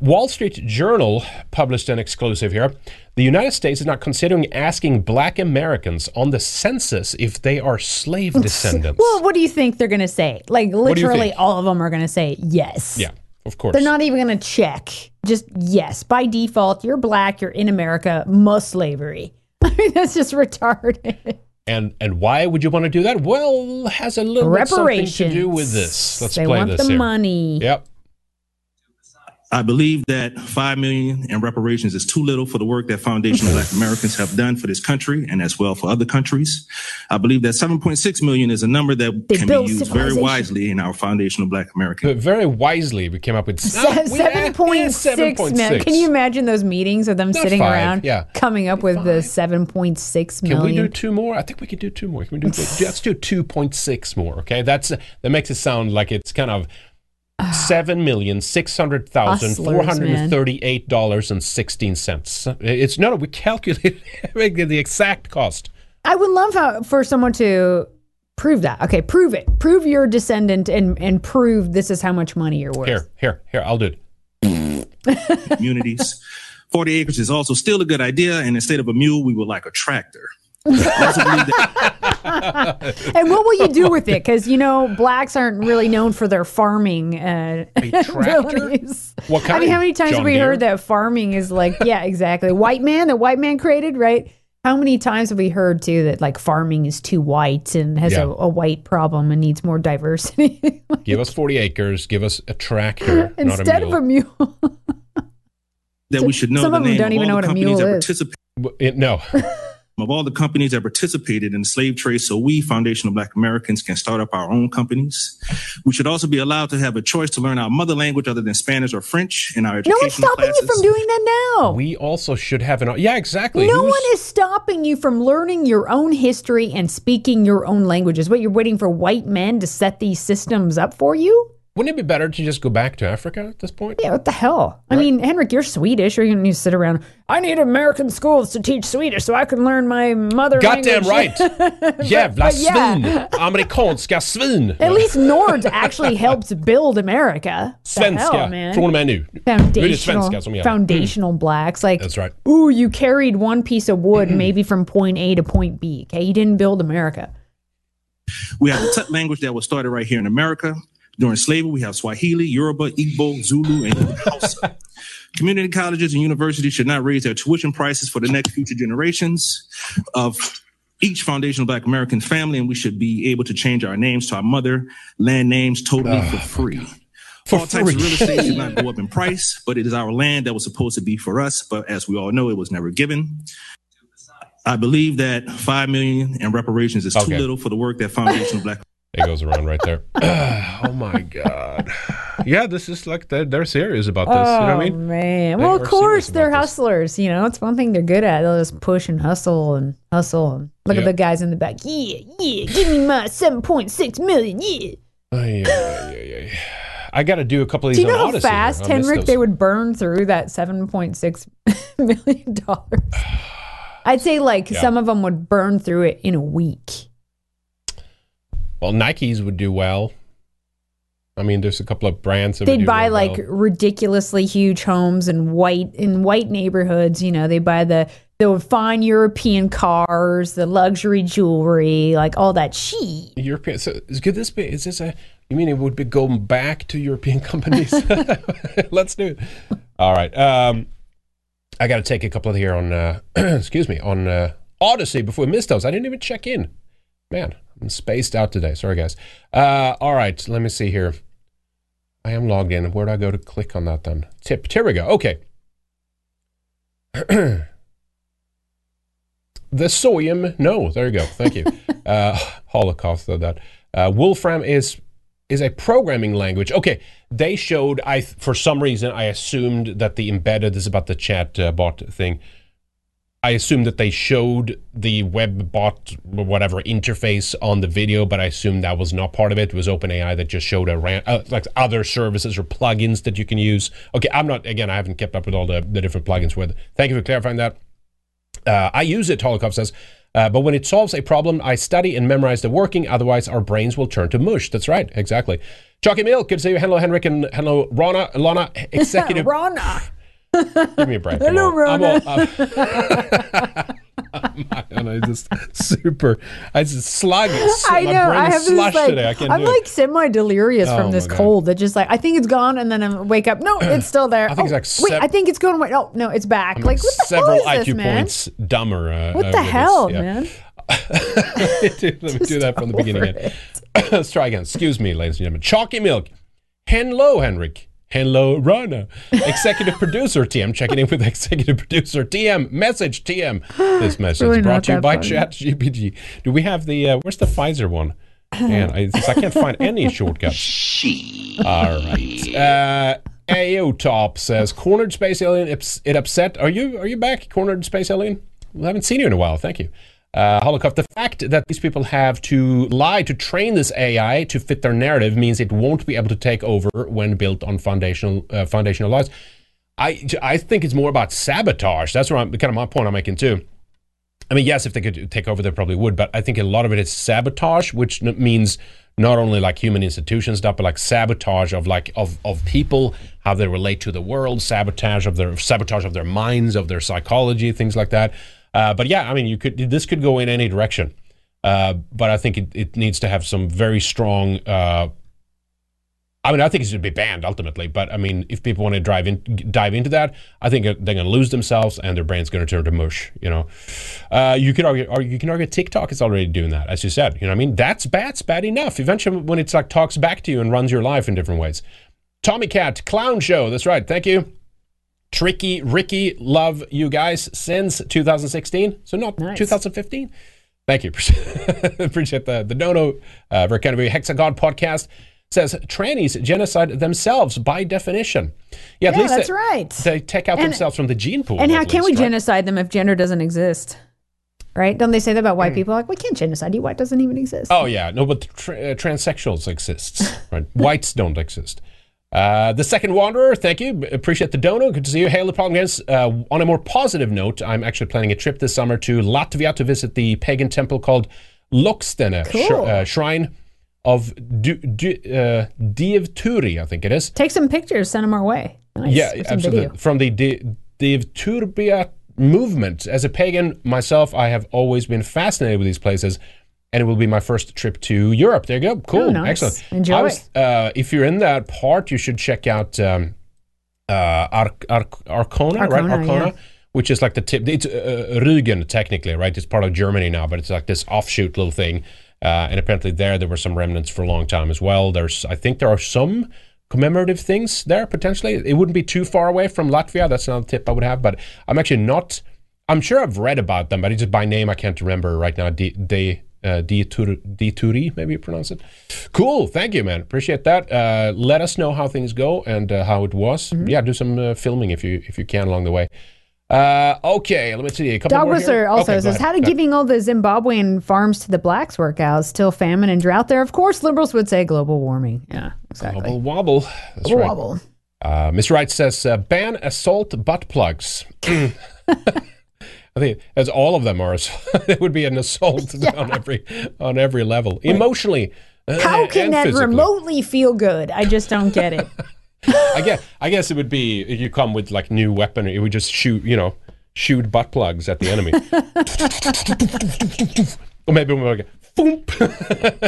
Speaker 3: Wall Street Journal published an exclusive here. The United States is not considering asking Black Americans on the census if they are slave descendants.
Speaker 4: Well, what do you think they're going to say? Like, literally, all of them are going to say yes.
Speaker 3: yeah, of course.
Speaker 4: They're not even going to check. Just yes. By default, you're black, you're in America, must slavery. I mean, that's just retarded.
Speaker 3: and and why would you want to do that? Well, has a little something to do with this. Let's
Speaker 4: They
Speaker 3: play
Speaker 4: want
Speaker 3: this
Speaker 4: the
Speaker 3: here.
Speaker 4: money.
Speaker 3: Yep.
Speaker 14: I believe that five million in reparations is too little for the work that foundational Black Americans have done for this country and as well for other countries. I believe that 7.6 million is a number that
Speaker 4: They
Speaker 14: can be used very wisely in our foundational Black American.
Speaker 3: But very wisely, we came up with
Speaker 4: Se-
Speaker 3: oh,
Speaker 4: Seven point six million.
Speaker 3: 7.6.
Speaker 4: Can you imagine those meetings of them
Speaker 3: Not
Speaker 4: sitting
Speaker 3: five,
Speaker 4: around,
Speaker 3: yeah.
Speaker 4: coming up with the seven point six
Speaker 3: Can we do two more? I think we can do two more. Can we do? let's do two point six more. Okay, that's that makes it sound like it's kind of seven million six hundred thousand four hundred and thirty-eight dollars and sixteen cents. It's no, no. We calculated the exact cost.
Speaker 4: I would love how, for someone to prove that. Okay, prove it. Prove you're a descendant and and prove this is how much money you're worth.
Speaker 3: Here, here, here. I'll do it.
Speaker 14: communities. 40 acres is also still a good idea, and instead of a mule, we would like a tractor.
Speaker 4: and what will you do with it? Because you know blacks aren't really known for their farming uh, abilities.
Speaker 3: What kind?
Speaker 4: I mean, how many times
Speaker 3: John
Speaker 4: have we
Speaker 3: Deere?
Speaker 4: heard that farming is like, yeah, exactly, white man, the white man created, right? How many times have we heard too that like farming is too white and has
Speaker 3: Yeah.
Speaker 4: a, a white problem and needs more diversity?
Speaker 3: Give us forty acres. Give us a tractor, not a
Speaker 4: Instead
Speaker 3: mule.
Speaker 4: of a mule,
Speaker 14: that we should know
Speaker 4: Some
Speaker 14: the
Speaker 4: of them
Speaker 14: name
Speaker 4: don't
Speaker 14: of
Speaker 4: even know
Speaker 14: the
Speaker 4: what a
Speaker 14: companies
Speaker 4: mule
Speaker 14: that
Speaker 4: is.
Speaker 14: participate.
Speaker 3: no.
Speaker 14: Of all the companies that participated in the slave trade so we foundational black americans can start up our own companies we should also be allowed to have a choice to learn our mother language other than spanish or french in our
Speaker 4: education.
Speaker 14: no
Speaker 4: one's stopping
Speaker 14: classes
Speaker 4: you from doing that now.
Speaker 3: We also should have an. Yeah, exactly.
Speaker 4: No
Speaker 3: Who's-
Speaker 4: one is stopping you from learning your own history and speaking your own languages. What you're waiting for white men to set these systems up for you?
Speaker 3: Wouldn't it be better to just go back to Africa at this point?
Speaker 4: Yeah, what the hell? I mean, Henrik, you're Swedish. Or you need to sit around. I need American schools to teach Swedish so I can learn my mother
Speaker 3: Goddamn
Speaker 4: language.
Speaker 3: right. Jävla
Speaker 4: but yeah.
Speaker 3: svin. Amerikanska svin.
Speaker 4: At least Nords actually helped build America. The hell,
Speaker 3: Svenska.
Speaker 4: man.
Speaker 3: Från och med nu. Nu är det
Speaker 4: Foundational,
Speaker 3: svenska som gäller. Mm.
Speaker 4: foundational blacks. Like,
Speaker 3: That's right.
Speaker 4: ooh, you carried one piece of wood mm. maybe from point A to point B. Okay, you didn't build America.
Speaker 14: we have a language that was started right here in america during slavery we have swahili yoruba igbo zulu and hausa community colleges and universities should not raise their tuition prices for the next future generations of each foundational black american family and we should be able to change our names to our mother land names totally for free For all types of real estate should not go up in price, but it is our land that was supposed to be for us. But as we all know, it was never given. I believe that five million in reparations is
Speaker 3: Okay.
Speaker 14: too little for the work that foundational black
Speaker 3: It goes around right there. oh my god. Yeah, this is like they're, they're serious about this. you know what I
Speaker 4: Oh,
Speaker 3: mean?
Speaker 4: man.
Speaker 3: They
Speaker 4: well, of course, they're
Speaker 3: about this.
Speaker 4: hustlers. You know, it's one thing they're good at. They'll just push and hustle and hustle. And look
Speaker 3: Yeah.
Speaker 4: at the guys in the back. Yeah, yeah, give me my 7.6 million. Yeah.
Speaker 3: Ay, ay, ay, ay. I got to do a couple of these.
Speaker 4: Do
Speaker 3: these
Speaker 4: you know how fast,
Speaker 3: I
Speaker 4: Henrik,
Speaker 3: those.
Speaker 4: they would burn through that 7.6 million? dollars? I'd say like
Speaker 3: Yeah.
Speaker 4: some of them would burn through it in a week.
Speaker 3: Well, Nikes would do well. I mean, there's a couple of brands that would
Speaker 4: They'd buy like
Speaker 3: well.
Speaker 4: ridiculously huge homes in white in white neighborhoods. You know, they buy the the fine European cars, the luxury jewelry, like all that shit.
Speaker 3: European. So is- could this be? Is this a? You mean it would be going back to European companies? Let's do it. All right. Um, I got to take a couple of here on. Uh, excuse me on uh, Odysee before we missed those. I didn't even check in. Man, I'm spaced out today. Sorry, guys. Uh, all right. Let me see here. I am logged in. Where do I go to click on that then? Tip. Here we go. Okay. The Soyum. No, there you go. Thank you. uh, Holocaust said that. Uh, Wolfram is is a programming language. Okay, they showed. I for some reason I assumed that the embedded this is about the chat uh, bot thing. I assume that they showed the web bot whatever interface on the video, but I assume that was not part of it. It was OpenAI that just showed a ran- uh, like other services or plugins that you can use. Okay, I'm not again. I haven't kept up with all the, the different plugins. With thank you for clarifying that. Uh, I use it, Holokov says, uh, but when it solves a problem, I study and memorize the working. Otherwise, our brains will turn to mush. That's right, exactly. Chalky Milk, good to see you. Hello, Henrik, and hello, Rana, Lana, executive.
Speaker 4: Rana.
Speaker 3: Give me a break. I'm
Speaker 4: Hello,
Speaker 3: all- I'm all- I'm- and I just super. I just slug.
Speaker 4: I
Speaker 3: my
Speaker 4: know.
Speaker 3: brain
Speaker 4: I
Speaker 3: is
Speaker 4: have this like
Speaker 3: today. I can't
Speaker 4: I'm
Speaker 3: do
Speaker 4: like semi delirious
Speaker 3: Oh
Speaker 4: from this cold. That just like I think it's gone, and then I wake up. No, it's still there.
Speaker 3: I think it's
Speaker 4: Oh,
Speaker 3: like
Speaker 4: wait. I think it's going away. No, no, it's back.
Speaker 3: I'm
Speaker 4: like what the
Speaker 3: several
Speaker 4: hell is
Speaker 3: IQ
Speaker 4: this, man?
Speaker 3: points dumber. Uh,
Speaker 4: What
Speaker 3: uh,
Speaker 4: the
Speaker 3: with this.
Speaker 4: hell,
Speaker 3: Yeah.
Speaker 4: man?
Speaker 3: Let me do that from the beginning. Let's try again. Excuse me, ladies and gentlemen. Chalky Milk. Hello, Henrik. Hello, Rana. Executive producer TM checking in with executive producer TM. Message TM. This message
Speaker 4: Really
Speaker 3: brought to you by
Speaker 4: funny.
Speaker 3: ChatGPT. Do we have the? Uh, where's the Pfizer one? Man, I, I can't find any shortcuts. She. All right. Uh, AO Top says cornered space alien. It's, it upset. Are you are you back? Cornered space alien. We haven't seen you in a while. Thank you. Uh, Holocaust. The fact that these people have to lie to train this AI to fit their narrative means it won't be able to take over when built on foundational uh, foundational lies. I I think it's more about sabotage. That's what I'm, kind of my point I'm making too. I mean, yes, if they could take over, they probably would. But I think a lot of it is sabotage, which means not only like human institutions stuff, but like sabotage of like of of people, how they relate to the world, sabotage of their sabotage of their minds, of their psychology, things like that. Uh, but yeah, I mean, you could this could go in any direction. Uh, but I think it, it needs to have some very strong. Uh, I mean, I think it should be banned ultimately. But I mean, if people want to drive in, dive into that, I think they're going to lose themselves and their brain's going to turn to mush. You know, uh, you could argue, or you can argue TikTok is already doing that, as you said. You know, I mean, that's bad. It's bad enough. Eventually, when it's like talks back to you and runs your life in different ways. Tommy Cat Clown Show. That's right. Thank you. Tricky Ricky, love you guys since 2016. So not 2015. Thank you. Appreciate the the dono. Uh, very kind of. Hexagon podcast says trannies genocide themselves by definition. Yeah, at
Speaker 4: Yeah,
Speaker 3: least
Speaker 4: that's
Speaker 3: they,
Speaker 4: right.
Speaker 3: They take out
Speaker 4: And-
Speaker 3: themselves from the gene pool.
Speaker 4: And how can we
Speaker 3: right?
Speaker 4: genocide them if gender doesn't exist? Right? Don't they say that about white people? Like, we can't genocide you. White doesn't even exist.
Speaker 3: Oh yeah, no, but tra- uh, transsexuals exists. Right, whites don't exist. Uh, the second wanderer, thank you. Appreciate the dono. Good to see you. Hail the problem against. Uh, on a more positive note, I'm actually planning a trip this summer to Latvia to visit the pagan temple called Lokstene sh- uh, shrine of du- du- uh, Dievturi, I think it is.
Speaker 4: Take some pictures, send them our way. Nice.
Speaker 3: Yeah,
Speaker 4: with
Speaker 3: absolutely. From the Dievturība movement. As a pagan myself, I have always been fascinated with these places, and it will be my first trip to Europe. There you go. Cool.
Speaker 4: Oh, nice.
Speaker 3: Excellent.
Speaker 4: Enjoy.
Speaker 3: Was, uh, if you're in that part, you should check out um, uh, Ar- Ar- Arkona, right?
Speaker 4: Arkona. yeah.
Speaker 3: Which is like the tip. It's uh, Rügen, technically, right? It's part of Germany now, but it's like this offshoot little thing. Uh, and apparently, there there were some remnants for a long time as well. There's, I think, there are some commemorative things there potentially. It wouldn't be too far away from Latvia. That's another tip I would have. But I'm actually not. I'm sure I've read about them, but it's just by name I can't remember right now. De de uh, de Tur- de Turi, maybe you pronounce it. Cool. Thank you, man. Appreciate that. Uh, let us know how things go and uh, how it was.
Speaker 4: Mm-hmm.
Speaker 3: Yeah, do some uh, filming if you if you can along the way. Uh, okay, let me see. A couple
Speaker 4: Dog Whistler also
Speaker 3: Okay,
Speaker 4: says. How did giving all the Zimbabwean farms to the blacks work out? Still famine and drought there? Of course, liberals would say global warming. Yeah, exactly.
Speaker 3: Wobble wobble. That's
Speaker 4: Wobble
Speaker 3: right.
Speaker 4: wobble.
Speaker 3: Uh, Mr. Wright says uh, ban assault butt plugs. I think as all of them are, it would be an assault on every on every level. Emotionally
Speaker 4: How can that
Speaker 3: physically.
Speaker 4: remotely feel good? I just don't get it.
Speaker 3: I guess I guess it would be if you come with like new weaponry, it would just shoot, you know, shoot butt plugs at the enemy. or maybe we're like, boom.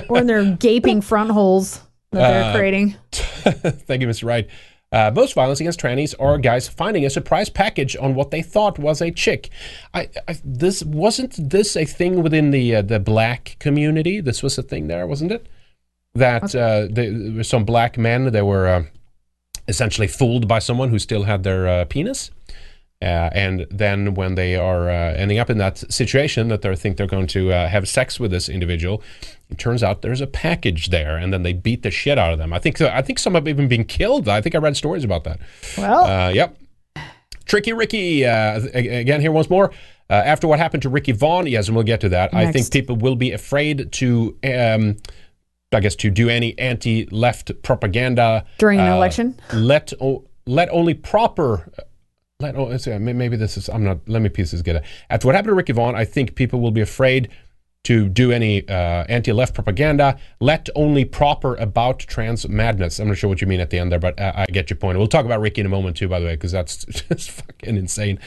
Speaker 4: or in their gaping front holes that they're
Speaker 3: Uh,
Speaker 4: creating.
Speaker 3: Thank you, Mr. Wright. Uh, most violence against trannies are guys finding a surprise package on what they thought was a chick. I, I this wasn't this a thing within the uh, the black community. This was a thing there, wasn't it? That uh, the- there were some black men that were uh, essentially fooled by someone who still had their uh, penis. Uh, and then when they are uh, ending up in that situation that they think they're going to uh, have sex with this individual, it turns out there's a package there, and then they beat the shit out of them. I think I think some have even been killed. I think I read stories about that.
Speaker 4: Well,
Speaker 3: Uh, yep. Tricky Ricky uh, again here once more. Uh, after what happened to Ricky Vaughn, yes, and we'll get to that. I think people will be afraid to, um, I guess, to do any anti-left propaganda
Speaker 4: During an
Speaker 3: uh,
Speaker 4: election?
Speaker 3: Let o- let only proper. Let oh, maybe this is. I'm not. Let me piece this together. After what happened to Ricky Vaughn, I think people will be afraid to do any uh, anti-left propaganda. Let only proper about trans madness. I'm not sure what you mean at the end there, but uh, I get your point. We'll talk about Ricky in a moment too, by the way, because that's just fucking insane.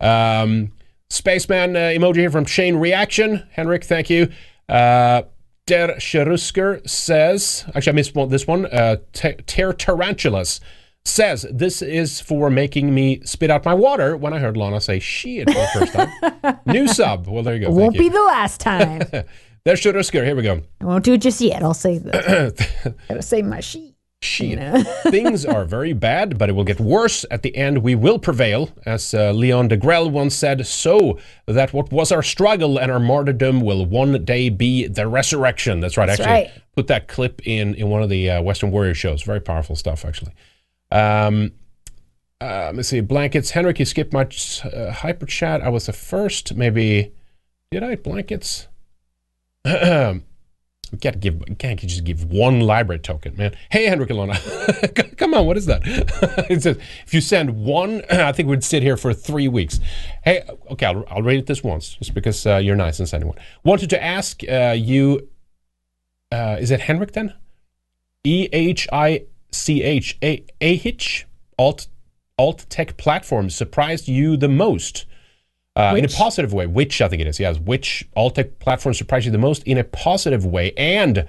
Speaker 3: Um, Spaceman uh, emoji here from Shane Reaction. Henrik, thank you. Uh, Der Cherusker says, actually, I missed this one. Uh, Ter Ter Tarantulas says, This is for making me spit out my water when I heard Lana say shit for the first time. New sub. Well, there you go.
Speaker 4: Won't
Speaker 3: Thank
Speaker 4: be the last time.
Speaker 3: you. There's Cherusker. Here we go.
Speaker 4: I won't do it just yet. I'll save this. Gotta save my sheet.
Speaker 3: Shit. Things are very bad, but it will get worse. At the end, we will prevail. As uh, Leon Degrelle once said, so that what was our struggle and our martyrdom will one day be the resurrection. That's right.
Speaker 4: That's
Speaker 3: actually,
Speaker 4: right.
Speaker 3: put that clip in in one of the uh, Western Warrior shows. Very powerful stuff, actually. Um, uh, let me see. Blankets. Henrik, you skipped my uh, hyper chat. I was the first. Maybe. Did I? Blankets? We can't give, can't you just give one library token, man. Hey, Henrik Ilona, come on, what is that? it says if you send one, I think we'd sit here for three weeks. Hey, okay, I'll, I'll read it this once, just because uh, you're nice and sending one. Wanted to ask uh, you, uh, is it Henrik then? E H I C H A A Hitch alt alt tech platform surprised you the most? Uh, in a positive way, which I think it is, yes. Which alt tech platform surprised you the most in a positive way? And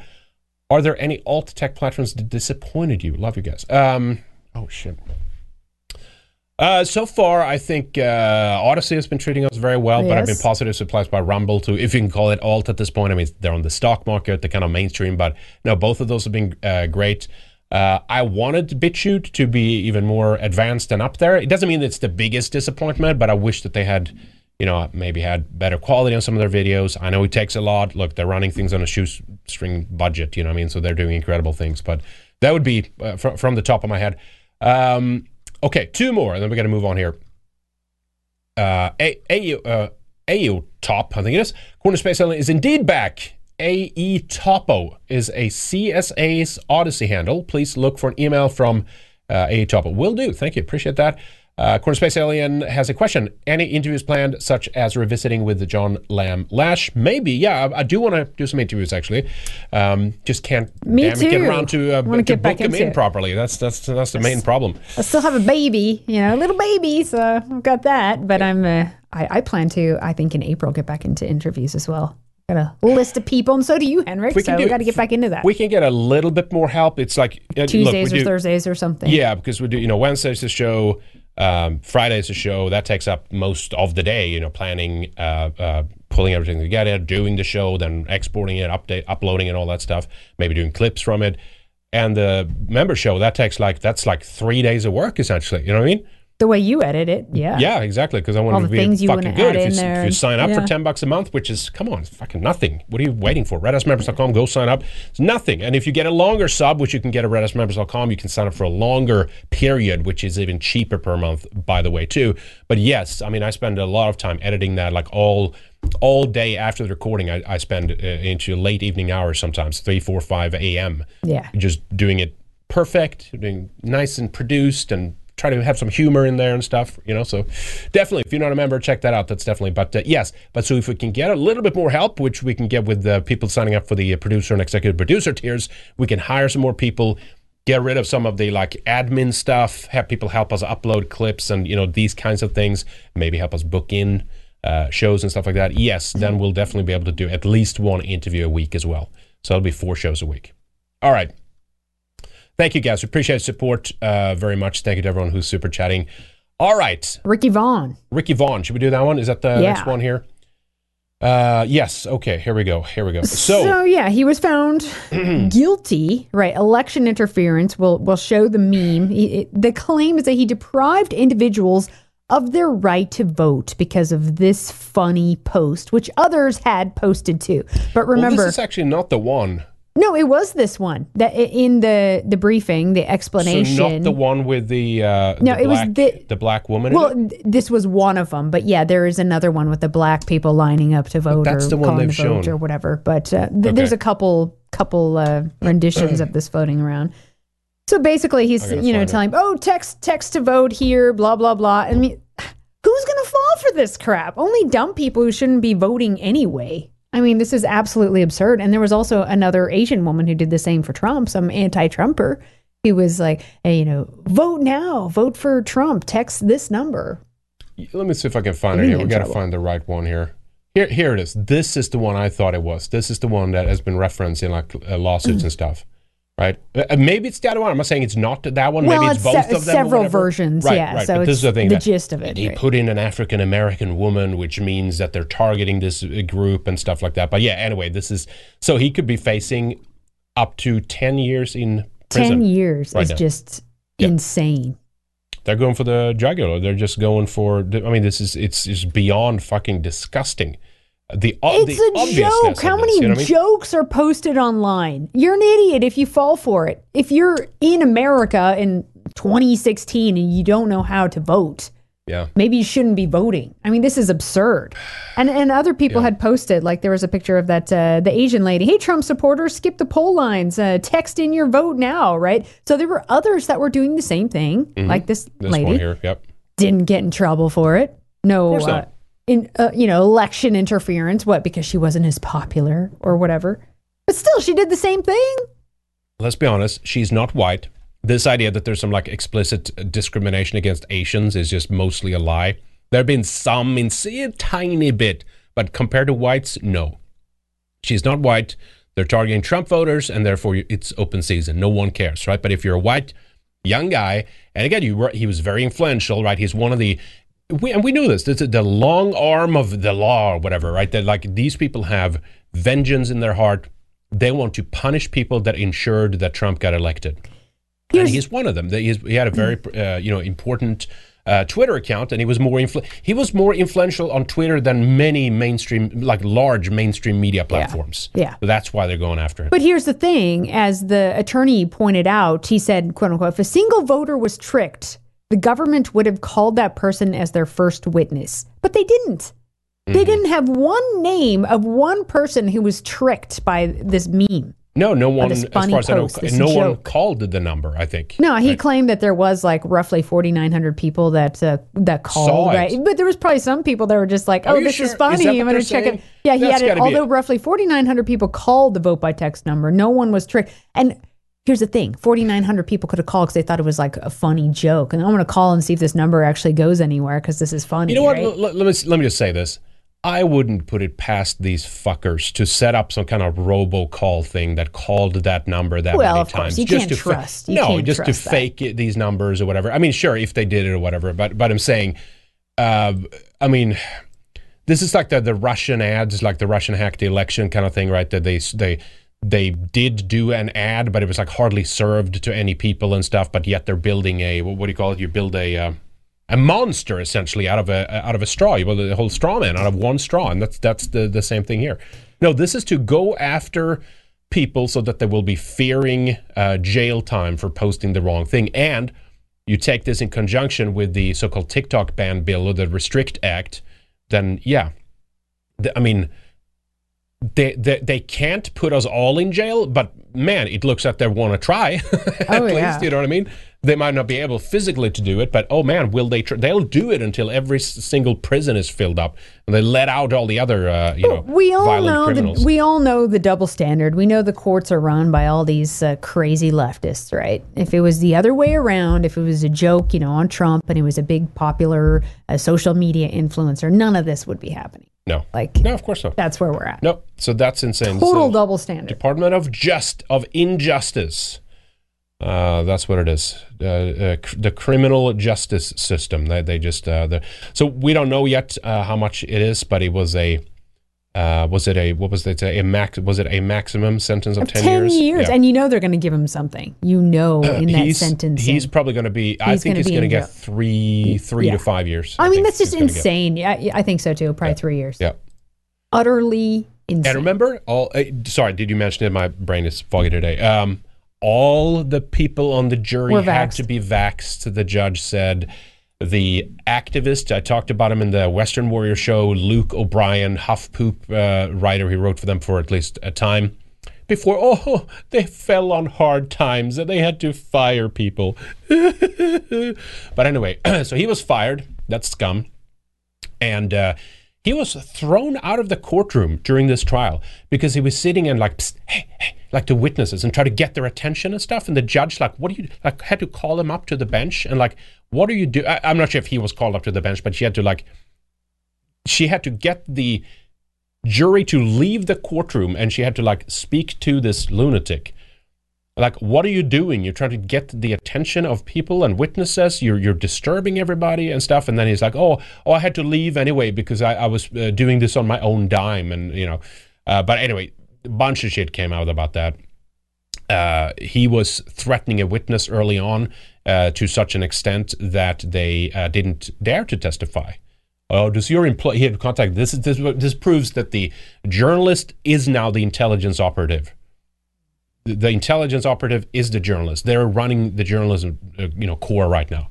Speaker 3: are there any alt tech platforms that disappointed you? Love you guys. Um, oh shit. Uh, so far, I think uh, Odysee has been treating us very well, but I've been
Speaker 4: Yes.
Speaker 3: positive surprised by Rumble too, if you can call it alt at this point. I mean, they're on the stock market, they're kind of mainstream, but no, both of those have been uh, great. Uh, I wanted BitChute to be even more advanced and up there. It doesn't mean it's the biggest disappointment, but I wish that they had, you know, maybe had better quality on some of their videos. I know it takes a lot. Look, they're running things on a shoestring budget, you know what I mean? So they're doing incredible things, but that would be uh, fr- from the top of my head. Um, okay, two more, and then we got to move on here. Uh, AU, uh, AU Top, I think it is. Corner Space Alien is indeed back. AE Topo is a CSA's Odysee handle. Please look for an email from uh, AE Topo. Will do. Thank you. Appreciate that. Uh, Corner Space Alien has a question. Any interviews planned, such as revisiting with the John Lamb Lash? Maybe. Yeah, I, I do want to do some interviews actually. Um, just can't
Speaker 4: Me
Speaker 3: damn it, get around to, uh,
Speaker 4: get
Speaker 3: book them in
Speaker 4: it.
Speaker 3: properly. That's that's that's the main problem.
Speaker 4: I still have a baby, you know, a little baby, so I've got that. But I'm, uh, I, I plan to, I think in April, get back into interviews as well. Got a list of people, and so do you, Henrik.
Speaker 3: We
Speaker 4: so
Speaker 3: can
Speaker 4: we got to get back into that.
Speaker 3: We can get a little bit more help. It's like uh, look,
Speaker 4: Tuesdays or
Speaker 3: do-
Speaker 4: Thursdays or something.
Speaker 3: Yeah, because we do, you know, Wednesday's the show, um, Friday's the show. That takes up most of the day, you know, planning, uh, uh, pulling everything together, doing the show, then exporting it, update, uploading and all that stuff, maybe doing clips from it. And the member show, that takes like, that's like three days of work essentially. You know what I mean?
Speaker 4: The way you edit it, yeah.
Speaker 3: Yeah, exactly. Because I want
Speaker 4: All
Speaker 3: to be
Speaker 4: things
Speaker 3: fucking good. If you,
Speaker 4: in
Speaker 3: s-
Speaker 4: there
Speaker 3: if you sign up for ten bucks a month, which is come on, it's fucking nothing. What are you waiting for? RedIceMembers.com, go sign up. It's nothing. And if you get a longer sub, which you can get at RedIceMembers.com, you can sign up for a longer period, which is even cheaper per month, by the way, too. But yes, I mean, I spend a lot of time editing that, like all all day after the recording. I, I spend uh, into late evening hours sometimes, three, four, five a.m.
Speaker 4: Yeah.
Speaker 3: Just doing it perfect, doing nice and produced and try to have some humor in there and stuff. You know, so definitely, if you're not a member, check that out. That's definitely. But uh, yes, but so if we can get a little bit more help, which we can get with the people signing up for the uh, producer and executive producer tiers, we can hire some more people. Get rid of some of the like admin stuff. Have people help us upload clips and you know these kinds of things. Maybe help us book in uh, shows and stuff like that. Yes, then we'll definitely be able to do at least one interview a week as well. So it'll be four shows a week. All right. Thank you, guys. We appreciate the support uh, very much. Thank you to everyone who's super chatting. All right.
Speaker 4: Ricky Vaughn.
Speaker 3: Ricky Vaughn. Should we do that one? Is that the
Speaker 4: Yeah.
Speaker 3: next one here? Uh, yes. Okay. Here we go. Here we go. So,
Speaker 4: So yeah, he was found guilty. Right, election interference. will will show the meme. He, it- the claim is that he deprived individuals of their right to vote because of this funny post, which others had posted too. But
Speaker 3: well,
Speaker 4: remember,
Speaker 3: this is actually not the one.
Speaker 4: No, it was this one that in the the briefing, the explanation.
Speaker 3: So not the one with the uh,
Speaker 4: No,
Speaker 3: the
Speaker 4: it was
Speaker 3: black,
Speaker 4: the-
Speaker 3: the black woman. in
Speaker 4: Well, th- this was one of them, but yeah, there is another one with the black people lining up to vote
Speaker 3: that's
Speaker 4: or
Speaker 3: the one they've shown.
Speaker 4: or whatever. But uh, th- there's a couple couple uh, renditions of this floating around. So basically, he's you know
Speaker 3: it.
Speaker 4: telling, oh, text text to vote here, blah blah blah. I mean, who's gonna fall for this crap? Only dumb people who shouldn't be voting anyway. I mean, this is absolutely absurd. And there was also another Asian woman who did the same for Trump, some anti-Trumper. He was like, hey, you know, vote now, vote for Trump, text this number.
Speaker 3: Let me see if I can find
Speaker 4: You're
Speaker 3: it here. We got to find the right one here. Here, here it is. This is the one I thought it was. This is the one that has been referenced in like uh, lawsuits and stuff, right? Uh, uh, maybe it's the other one. I'm not saying it's not that one.
Speaker 4: Well,
Speaker 3: maybe it's,
Speaker 4: it's
Speaker 3: both
Speaker 4: se-
Speaker 3: of them.
Speaker 4: several versions,
Speaker 3: Right,
Speaker 4: yeah,
Speaker 3: Right.
Speaker 4: so
Speaker 3: but this is the thing.
Speaker 4: the gist of it,
Speaker 3: He
Speaker 4: right.
Speaker 3: put in an African American woman, which means that they're targeting this uh, group and stuff like that. But yeah, anyway, this is so he could be facing up to ten years in prison.
Speaker 4: 10 years
Speaker 3: right
Speaker 4: is
Speaker 3: now.
Speaker 4: just
Speaker 3: Yep.
Speaker 4: insane.
Speaker 3: They're going for the jugular. They're just going for. I mean, this is it's just beyond fucking disgusting. The o-
Speaker 4: It's
Speaker 3: the
Speaker 4: a joke.
Speaker 3: of
Speaker 4: How
Speaker 3: this,
Speaker 4: many
Speaker 3: you know what I mean?
Speaker 4: jokes are posted online? You're an idiot if you fall for it. If you're in America in 2016 and you don't know how to vote,
Speaker 3: Yeah.
Speaker 4: maybe you shouldn't be voting. I mean, this is absurd. And and other people had posted like there was a picture of that uh, the Asian lady. Hey, Trump supporters, skip the poll lines. Uh, text in your vote now, right? So there were others that were doing the same thing,
Speaker 3: Mhm.
Speaker 4: like this,
Speaker 3: This
Speaker 4: lady
Speaker 3: one here. Yep.
Speaker 4: didn't get in trouble for it. No, Uh, in uh, you know election interference. What because she wasn't as popular or whatever. But still, she did the same thing.
Speaker 3: Let's be honest. She's not white. This idea that there's some like explicit discrimination against Asians is just mostly a lie. There have been some in a tiny bit, but compared to whites, no. She's not white. They're targeting Trump voters, and therefore it's open season. No one cares, right? But if you're a white young guy, and again, you were, he was very influential, right? He's one of the we, and we knew this. This is the long arm of the law, or whatever, right? That like these people have vengeance in their heart. They want to punish people that ensured that Trump got elected, and he's one of them. He's, he had a very uh, you know important uh, Twitter account, and he was more influ- he was more influential on Twitter than many mainstream, like large mainstream media platforms.
Speaker 4: Yeah.
Speaker 3: So that's why they're going after him.
Speaker 4: But here's the thing: as the attorney pointed out, he said, "quote unquote," if a single voter was tricked, the government would have called that person as their first witness, but they didn't.
Speaker 3: Mm-hmm.
Speaker 4: They didn't have one name of one person who was tricked by this meme.
Speaker 3: no, no one, as far as I know,
Speaker 4: post,
Speaker 3: no one called the number. I think.
Speaker 4: No, he
Speaker 3: Right.
Speaker 4: claimed that there was like roughly 4,900 people that uh, that called, right? But there was probably some people that were just like, "Oh, this
Speaker 3: sure?
Speaker 4: is
Speaker 3: Is
Speaker 4: funny.
Speaker 3: that
Speaker 4: I'm going to check it." Yeah, he
Speaker 3: That's
Speaker 4: had it. Although
Speaker 3: it.
Speaker 4: roughly 4,900 people called the vote by text number, no one was tricked. And here's the thing: 4,900 people could have called because they thought it was like a funny joke. And I'm going to call and see if this number actually goes anywhere because this is funny.
Speaker 3: You know what?
Speaker 4: right?
Speaker 3: Let, me let me just say this. I wouldn't put it past these fuckers to set up some kind of robocall thing that called that number that
Speaker 4: Well,
Speaker 3: many
Speaker 4: of course,
Speaker 3: times.
Speaker 4: you
Speaker 3: just
Speaker 4: can't
Speaker 3: to fa-
Speaker 4: trust- you
Speaker 3: no, just to
Speaker 4: trust that.
Speaker 3: fake it, these numbers or whatever. I mean, sure, if they did it or whatever, but but I'm saying, uh, I mean, this is like the the Russian ads, like the Russian hacked the election kind of thing, right? That they they they did do an ad, but it was like hardly served to any people and stuff. But yet they're building a what, do you call it? You build a uh, a monster essentially out of a out of a straw. You build a whole straw man out of one straw, and that's that's the the same thing here. No, this is to go after people so that they will be fearing uh, jail time for posting the wrong thing, and you take this in conjunction with the so-called TikTok ban bill or the Restrict Act, then yeah, the, I mean, they, they they can't put us all in jail, but man, it looks like they want to try. At
Speaker 4: Oh,
Speaker 3: least,
Speaker 4: yeah.
Speaker 3: you know what I mean? They might not be able physically to do it, but oh man, will they? Tr- they'll do it until every single prison is filled up, and they let out all the other, uh, you know,
Speaker 4: we all
Speaker 3: violent
Speaker 4: know
Speaker 3: criminals.
Speaker 4: the, we all know the double standard. We know the courts are run by all these uh, crazy leftists, right? If it was the other way around, if it was a joke, you know, on Trump and he was a big popular uh, social media influencer, none of this would be happening.
Speaker 3: No,
Speaker 4: Like
Speaker 3: no, of course not.
Speaker 4: that's where we're at.
Speaker 3: No, so that's insane.
Speaker 4: Total
Speaker 3: So-
Speaker 4: double standard.
Speaker 3: Department of Just of Injustice. Uh, that's what it is. Uh, uh, cr- the criminal justice system. They, they just uh, the so we don't know yet uh, how much it is, but it was a uh, was it a what was it a max was it a maximum sentence of ten
Speaker 4: years,
Speaker 3: Yeah.
Speaker 4: and you know they're going to give him something. You know, in that sentence.
Speaker 3: he's probably going to be. I think he's going to get three three
Speaker 4: Yeah.
Speaker 3: to five years.
Speaker 4: I mean, that's just insane. Yeah, yeah, I think so too. Probably three years.
Speaker 3: Yeah.
Speaker 4: Utterly insane.
Speaker 3: And remember, all uh, sorry, did you mention it? My brain is foggy today. Um, all the people on the jury
Speaker 4: Were
Speaker 3: had
Speaker 4: vaxxed.
Speaker 3: to be vaxxed. The judge said. The activist, I talked about him in the Western Warrior show, Luke O'Brien, Huff Poop uh, writer. He wrote for them for at least a time before. Oh, they fell on hard times and they had to fire people. but anyway, so he was fired. That's scum and uh, he was thrown out of the courtroom during this trial because he was sitting and like, hey, hey, like the witnesses and try to get their attention and stuff. And the judge, like, what do you like, had to call him up to the bench and like, what are you do? I, I'm not sure if he was called up to the bench, but she had to like, she had to get the jury to leave the courtroom and she had to like speak to this lunatic like what are you doing you're trying to get the attention of people and witnesses you're you're disturbing everybody and stuff and then he's like oh oh i had to leave anyway because i, I was uh, doing this on my own dime and you know uh, but anyway a bunch of shit came out about that uh, he was threatening a witness early on uh, to such an extent that they uh, didn't dare to testify. Oh, does your employee? He had contact. This is this, this proves that the journalist is now the intelligence operative. The, intelligence operative is the journalist. They're running the journalism, uh, you know, core right now.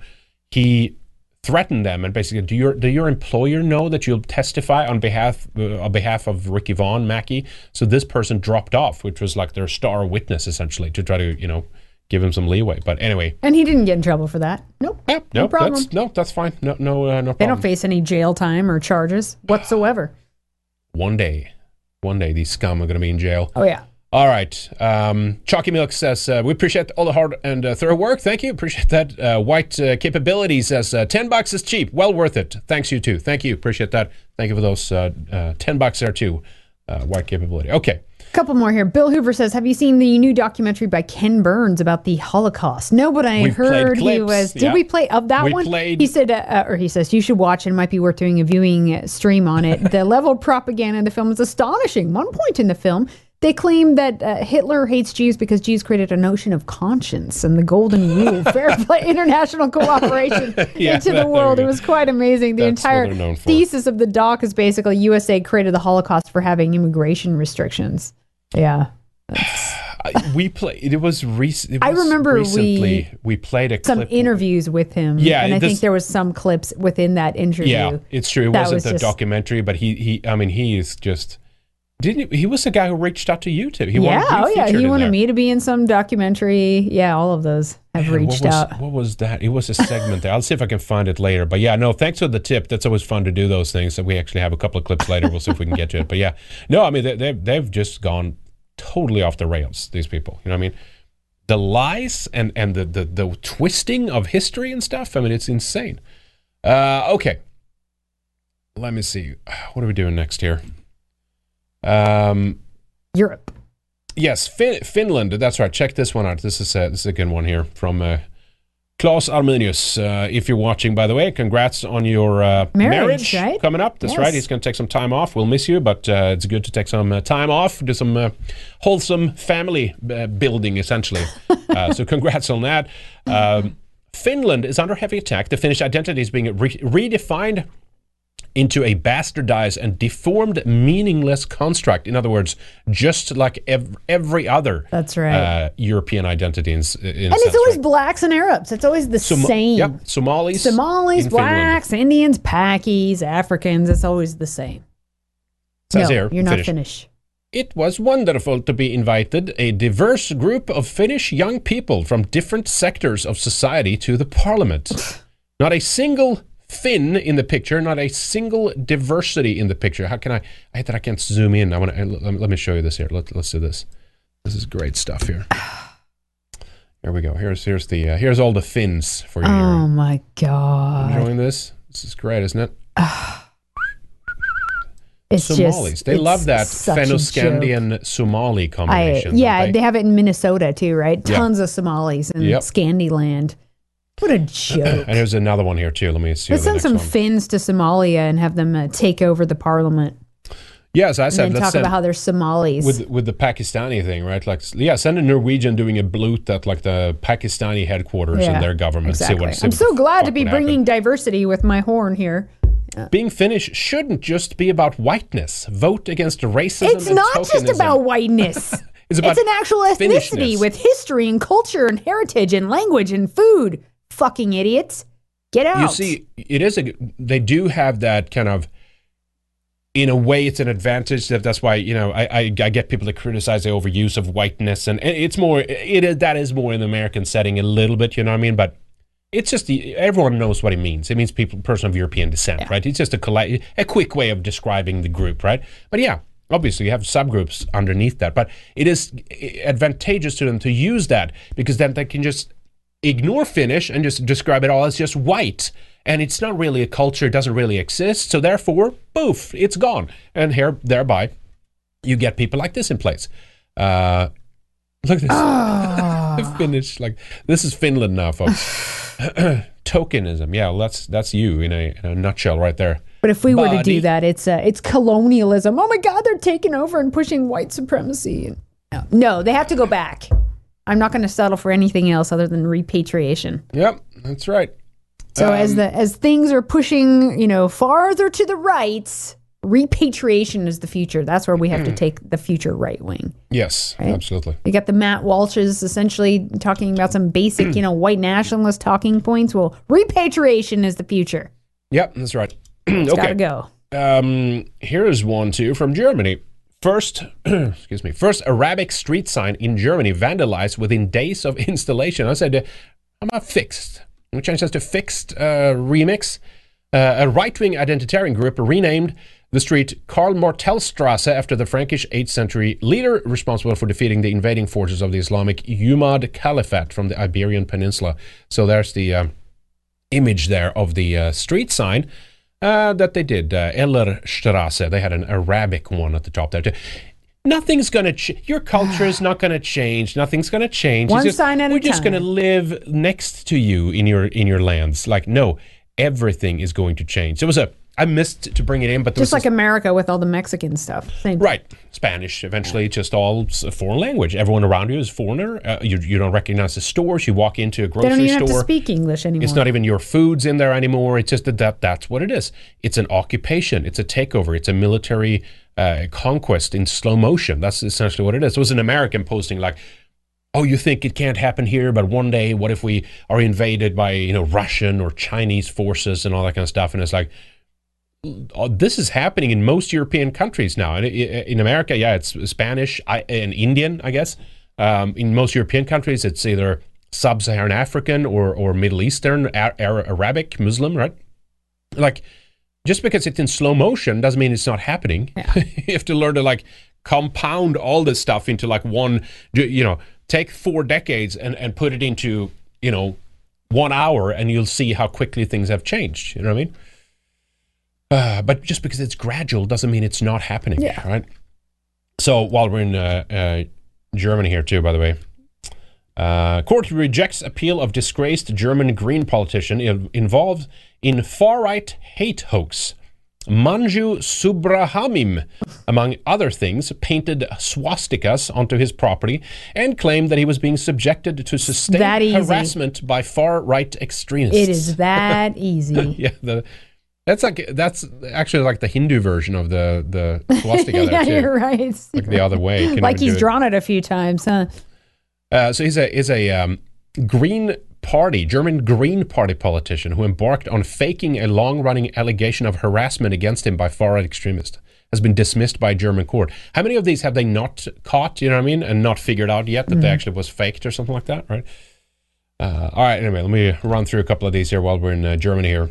Speaker 3: He threatened them and basically, do your do your employer know that you'll testify on behalf uh, on behalf of Ricky Vaughn Mackey? So this person dropped off, which was like their star witness essentially to try to you know give him some leeway. But anyway,
Speaker 4: And he didn't get in trouble for that. Nope.
Speaker 3: no,
Speaker 4: no problem.
Speaker 3: that's no, that's fine. No, no, uh, no Problem.
Speaker 4: They don't face any jail time or charges whatsoever.
Speaker 3: one day, one day, these scum are going to be in jail.
Speaker 4: Oh yeah.
Speaker 3: All right. Um, Chalky Milk says, uh, we appreciate all the hard and uh, thorough work. Thank you. Appreciate that. Uh, White uh, Capability says, uh, 10 bucks is cheap. Well worth it. Thanks, you too. Thank you. Appreciate that. Thank you for those uh, uh, 10 bucks there too. Uh, White Capability. Okay.
Speaker 4: couple more here. Bill Hoover says, "Have you seen the new documentary by Ken Burns about the Holocaust?" No, but I
Speaker 3: We've
Speaker 4: heard he was. Did
Speaker 3: yeah.
Speaker 4: we play of that
Speaker 3: We
Speaker 4: one?
Speaker 3: played-
Speaker 4: He said, uh, or he says, you should watch it. It might be worth doing a viewing stream on it. the level of propaganda in the film is astonishing. One point in the film. They claim that uh, Hitler hates Jews because Jews created a notion of conscience and the golden rule, fair play, international cooperation
Speaker 3: Yeah,
Speaker 4: into the world. It was quite amazing. The
Speaker 3: That's
Speaker 4: entire
Speaker 3: they're known for.
Speaker 4: thesis of the doc is basically USA created the Holocaust for having immigration restrictions. Yeah.
Speaker 3: We played, it was, rec- it
Speaker 4: I remember we-
Speaker 3: recently, we, played a
Speaker 4: Some interviews with him.
Speaker 3: Yeah,
Speaker 4: And I
Speaker 3: this-
Speaker 4: think there was some clips within that interview.
Speaker 3: Yeah, it's true. It wasn't
Speaker 4: was
Speaker 3: a
Speaker 4: just-
Speaker 3: documentary, but he, he, I mean, he is just, didn't he, he was the guy who reached out to you too. He
Speaker 4: yeah,
Speaker 3: wanted to be
Speaker 4: oh yeah. He wanted
Speaker 3: there.
Speaker 4: me to be in some documentary. Yeah, all of those have
Speaker 3: Man,
Speaker 4: reached
Speaker 3: what was,
Speaker 4: out.
Speaker 3: What was that? It was a segment there. I'll see if I can find it later. But yeah, no, thanks for the tip. That's always fun to do those things. So we actually have a couple of clips later. We'll see if we can get to it. But yeah, no, I mean they, they've they've just gone totally off the rails. These people, you know what I mean? The lies and and the the, the twisting of history and stuff. I mean, it's insane. Uh, okay, let me see. What are we doing next here? Um,
Speaker 4: Europe.
Speaker 3: Yes, fin- Finland. That's right. Check this one out. This is a, this is a good one here from uh, Klaus Arminius. Uh, if you're watching, by the way, congrats on your uh,
Speaker 4: Marriage, right?
Speaker 3: coming up. That's
Speaker 4: Yes.
Speaker 3: right. He's going to take some time off. We'll miss you, but uh, it's good to take some uh, time off, do some uh, wholesome family uh, building, essentially. uh, so, congrats on that. Um, Finland is under heavy attack. The Finnish identity is being re- redefined into a bastardized and deformed, meaningless construct. In other words, just like ev- every other
Speaker 4: That's right.
Speaker 3: uh, European identity. In, in
Speaker 4: and it's always
Speaker 3: right?
Speaker 4: blacks and Arabs. It's always the
Speaker 3: Som-
Speaker 4: same.
Speaker 3: Yep, Somalis.
Speaker 4: Somalis,
Speaker 3: in Finland.
Speaker 4: blacks, Indians, Pakis, Africans. It's always the same.
Speaker 3: Says
Speaker 4: no,
Speaker 3: here,
Speaker 4: you're not.
Speaker 3: Finnish. It was wonderful to be invited, a diverse group of Finnish young people from different sectors of society to the parliament. Not a single Finn in the picture, not a single diversity in the picture. How can I? I hate that I can't zoom in. I want to. Let, me show you this here. Let, let's do this. This is great stuff here. Here we go. Here's here's the uh, here's all the fins for you.
Speaker 4: Oh my god.
Speaker 3: Enjoying this? This is great, isn't it?
Speaker 4: It's
Speaker 3: Somalis.
Speaker 4: just
Speaker 3: they love that Fennoscandian Somali
Speaker 4: I,
Speaker 3: combination.
Speaker 4: yeah,
Speaker 3: don't
Speaker 4: they? have it in Minnesota too, right? Tons of Somalis in
Speaker 3: Yep.
Speaker 4: Scandyland. What a joke.
Speaker 3: and here's another one here too. Let me see.
Speaker 4: Let's send some
Speaker 3: one.
Speaker 4: Finns to Somalia and have them uh, take over the parliament.
Speaker 3: Yes, I
Speaker 4: and
Speaker 3: said
Speaker 4: then
Speaker 3: let's
Speaker 4: talk
Speaker 3: send-
Speaker 4: about how they're Somalis.
Speaker 3: with with the Pakistani thing, right? Like, yeah, send a Norwegian doing a bloot at like the Pakistani headquarters
Speaker 4: Yeah,
Speaker 3: in their government.
Speaker 4: Exactly.
Speaker 3: See what, see
Speaker 4: I'm so glad to be bringing
Speaker 3: happen.
Speaker 4: diversity with my horn here.
Speaker 3: Being Finnish shouldn't just be about whiteness. Vote against racism.
Speaker 4: It's
Speaker 3: and
Speaker 4: not just about whiteness.
Speaker 3: It's about it's
Speaker 4: an actual ethnicity with history and culture and heritage and language and food. Fucking idiots. Get out.
Speaker 3: You see, it is a. They do have that kind of. In a way, it's an advantage. That that's why you know I, I, I get people to criticize the overuse of whiteness, and it's more it is that is more in the American setting a little bit. You know what I mean? But it's just the, everyone knows what it means. It means people person of European descent, right? It's just a a quick way of describing the group, right? But yeah, obviously you have subgroups underneath that, but it is advantageous to them to use that because then they can just ignore Finnish and just describe it all as just white. And it's not really a culture, it doesn't really exist. So therefore, poof, it's gone. And here, thereby, you get people like this in place. Uh, look at this. Finnish, like this is Finland now, folks. Tokenism, yeah, well, that's that's you in a, in a nutshell, right there.
Speaker 4: But if we were to do that, it's uh, it's colonialism. Oh my God, they're taking over and pushing white supremacy. No, no they have to go back. I'm not going to settle for anything else other than repatriation.
Speaker 3: Yep, that's right.
Speaker 4: So as
Speaker 3: Um,
Speaker 4: the as things are pushing, you know, farther to the right, repatriation is the future. That's where we have to take the future right wing.
Speaker 3: Yes,
Speaker 4: Right.
Speaker 3: absolutely.
Speaker 4: You got the Matt Walshes essentially talking about some basic, you know, white nationalist talking points. Well, repatriation is the future.
Speaker 3: Yep, that's right. Okay.
Speaker 4: gotta go.
Speaker 3: Um, here's one too from Germany. First, excuse me, first Arabic street sign in Germany vandalized within days of installation. I said, uh, how about fixed? We change that to fixed uh, remix. Uh, a right-wing identitarian group renamed the street Karl Martellstrasse after the Frankish 8th century leader responsible for defeating the invading forces of the Islamic Umayyad Caliphate from the Iberian Peninsula. So there's the um, image there of the uh, street sign uh, that they did. Uh, Ellerstrasse. They had an Arabic one at the top there too. Nothing's gonna. Ch- your culture is not gonna change. Nothing's gonna change.
Speaker 4: One
Speaker 3: just-
Speaker 4: sign at a
Speaker 3: We're just gonna live next to you in your in your lands. Like no, everything is going to change. There was a. I missed to bring it in, but there
Speaker 4: Just
Speaker 3: was
Speaker 4: like America with all the Mexican stuff. Same.
Speaker 3: Right. Spanish, eventually, just all foreign language. Everyone around you is foreigner. Uh, you, you don't recognize the stores. You walk into a grocery They
Speaker 4: don't even
Speaker 3: store.
Speaker 4: have to speak English anymore.
Speaker 3: It's not even your foods in there anymore. It's just that, that that's what it is. It's an occupation. It's a takeover. It's a military uh, conquest in slow motion. That's essentially what it is. It was an American posting like, "Oh, you think it can't happen here, but one day, what if we are invaded by you know Russian or Chinese forces and all that kind of stuff?" And it's like, Uh, this is happening in most European countries now. And i- i- in America, yeah, it's Spanish and Indian, I guess. Um, in most European countries, it's either sub-Saharan African or or Middle Eastern, Ar- Ar- Arabic, Muslim, right? Like, just because it's in slow motion doesn't mean it's not happening. you have to learn to like compound all this stuff into like one. You know, take four decades and and put it into you know one hour, and you'll see how quickly things have changed. You know what I mean? Uh, but just because it's gradual doesn't mean it's not happening.
Speaker 4: Yeah.
Speaker 3: Right. So while we're in uh, uh, Germany here too, by the way, uh, court rejects appeal of disgraced German Green politician involved in far-right hate hoax. Manju Subrahamim, among other things, painted swastikas onto his property and claimed that he was being subjected to sustained harassment by far-right extremists.
Speaker 4: It is that easy.
Speaker 3: yeah, the that's like that's actually like the Hindu version of the the swastika
Speaker 4: yeah, you're right.
Speaker 3: Like the other way.
Speaker 4: Like he's
Speaker 3: it.
Speaker 4: drawn it a few times, huh?
Speaker 3: Uh, so he's a is a um, Green Party German Green Party politician who embarked on faking a long running allegation of harassment against him by far right extremists. has been dismissed by a German court. How many of these have they not caught? You know what I mean, and not figured out yet that they
Speaker 4: Mhm.
Speaker 3: actually was faked or something like that, right? Uh, all right. Anyway, let me run through a couple of these here while we're in uh, Germany here.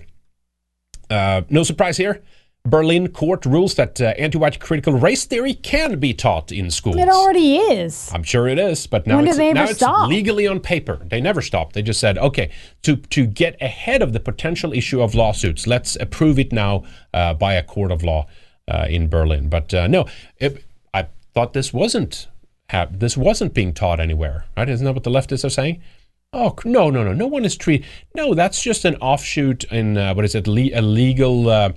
Speaker 3: Uh, no surprise here. Berlin court rules that uh, anti-white critical race theory can be taught in schools.
Speaker 4: It already is.
Speaker 3: I'm sure it is, but now it's, now it's legally on paper. They never stopped. They just said, okay, to to get ahead of the potential issue of lawsuits, let's approve it now uh, by a court of law uh, in Berlin. But uh, no, it, I thought this wasn't ha- this wasn't being taught anywhere. Right? Isn't that what the leftists are saying? Oh no, no, no! No one is treated. No, that's just an offshoot in uh, what is it? Le- a legal. Uh,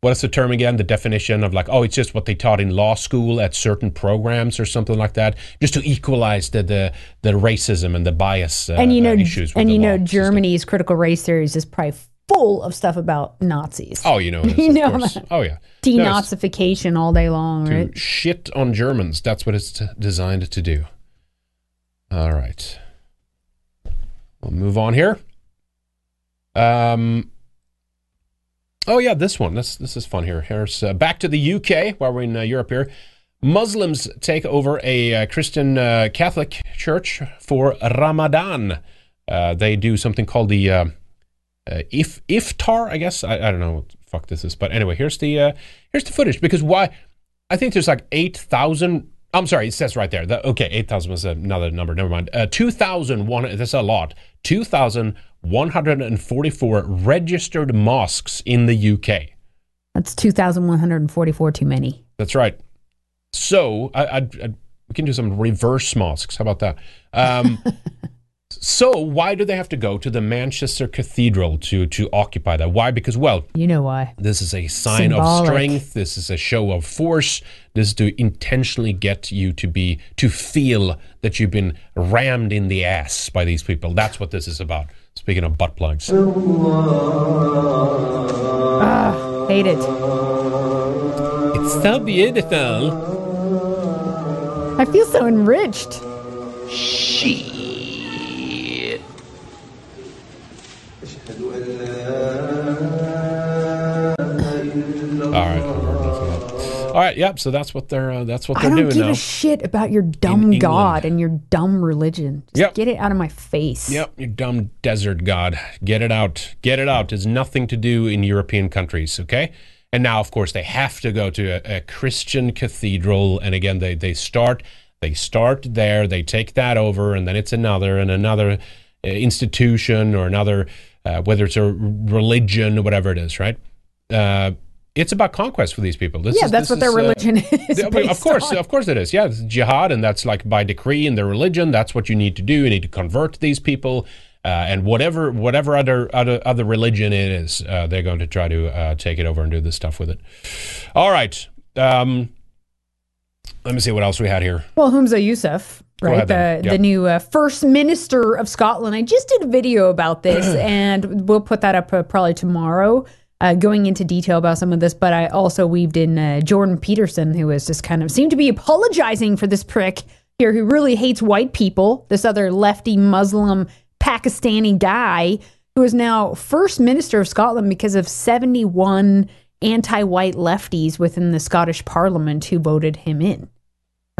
Speaker 3: what is the term again? The definition of like, oh, it's just what they taught in law school at certain programs or something like that, just to equalize the the, the racism and the bias uh,
Speaker 4: and you know,
Speaker 3: uh, issues.
Speaker 4: And you know, Germany's critical race theories is probably full of stuff about Nazis.
Speaker 3: Oh, you know, is,
Speaker 4: you know
Speaker 3: Oh yeah, No,
Speaker 4: Denazification all day long,
Speaker 3: to
Speaker 4: right?
Speaker 3: shit on Germans. That's what it's designed to do. All right, we'll move on here. Um. Oh yeah, this one. This this is fun here. Here's uh, back to the UK, while we're in uh, Europe here. Muslims take over a uh, Christian uh, Catholic church for Ramadan. Uh, they do something called the uh, if iftar. I guess I, I don't know what fuck this is, but anyway, here's the here's the footage. Because why? I think there's like eight thousand. I'm sorry, it says right there. That, okay, eight thousand was another number. Never mind. Uh, two thousand one. That's a lot. Two thousand one hundred and forty-four registered mosques in the UK.
Speaker 4: That's 2,144 too many.
Speaker 3: That's right. So I, I, I we can do some reverse mosques. How about that? Um, so why do they have to go to the Manchester Cathedral to to occupy that? Why? Because well,
Speaker 4: You know why.
Speaker 3: this is a sign of strength. This is a show of force. This is to intentionally get you to be to feel that you've been rammed in the ass by these people. That's what this is about. Speaking of butt plugs.
Speaker 4: Ah, hate it.
Speaker 3: It's so beautiful.
Speaker 4: I feel so enriched.
Speaker 3: Shit. All right. All right. Yep. So that's what they're uh, that's what
Speaker 4: I
Speaker 3: they're
Speaker 4: don't
Speaker 3: doing
Speaker 4: give
Speaker 3: now.
Speaker 4: a shit about your dumb
Speaker 3: England.
Speaker 4: God and your dumb religion. Just
Speaker 3: Yep.
Speaker 4: get it out of my face.
Speaker 3: Yep, you dumb desert god. Get it out. Get it out. It's nothing to do in European countries, okay? And now, of course, they have to go to a, a Christian cathedral. And again, they, they start they start there, they take that over, and then it's another and another uh, institution or another, uh, whether it's a religion or whatever it is, right? Uh, it's about conquest for these people. This
Speaker 4: yeah,
Speaker 3: is-
Speaker 4: that's what their
Speaker 3: is, uh,
Speaker 4: religion is.
Speaker 3: yeah, of course,
Speaker 4: on.
Speaker 3: of course it is. Yeah, it's jihad, and that's like by decree in their religion. That's what you need to do. You need to convert these people, uh, and whatever whatever other other other religion it is, uh, they're going to try to uh, take it over and do this stuff with it. All right. Um, let me see what else we had here.
Speaker 4: Well, Humza Yousaf, right? The
Speaker 3: Yep.
Speaker 4: the new uh, first minister of Scotland. I just did a video about this, and we'll put that up uh, probably tomorrow, uh, going into detail about some of this. But I also weaved in uh, Jordan Peterson, who has just kind of seemed to be apologizing for this prick here, who really hates white people. This other lefty Muslim Pakistani guy who is now first minister of Scotland because of seventy one anti-white lefties within the Scottish Parliament who voted him in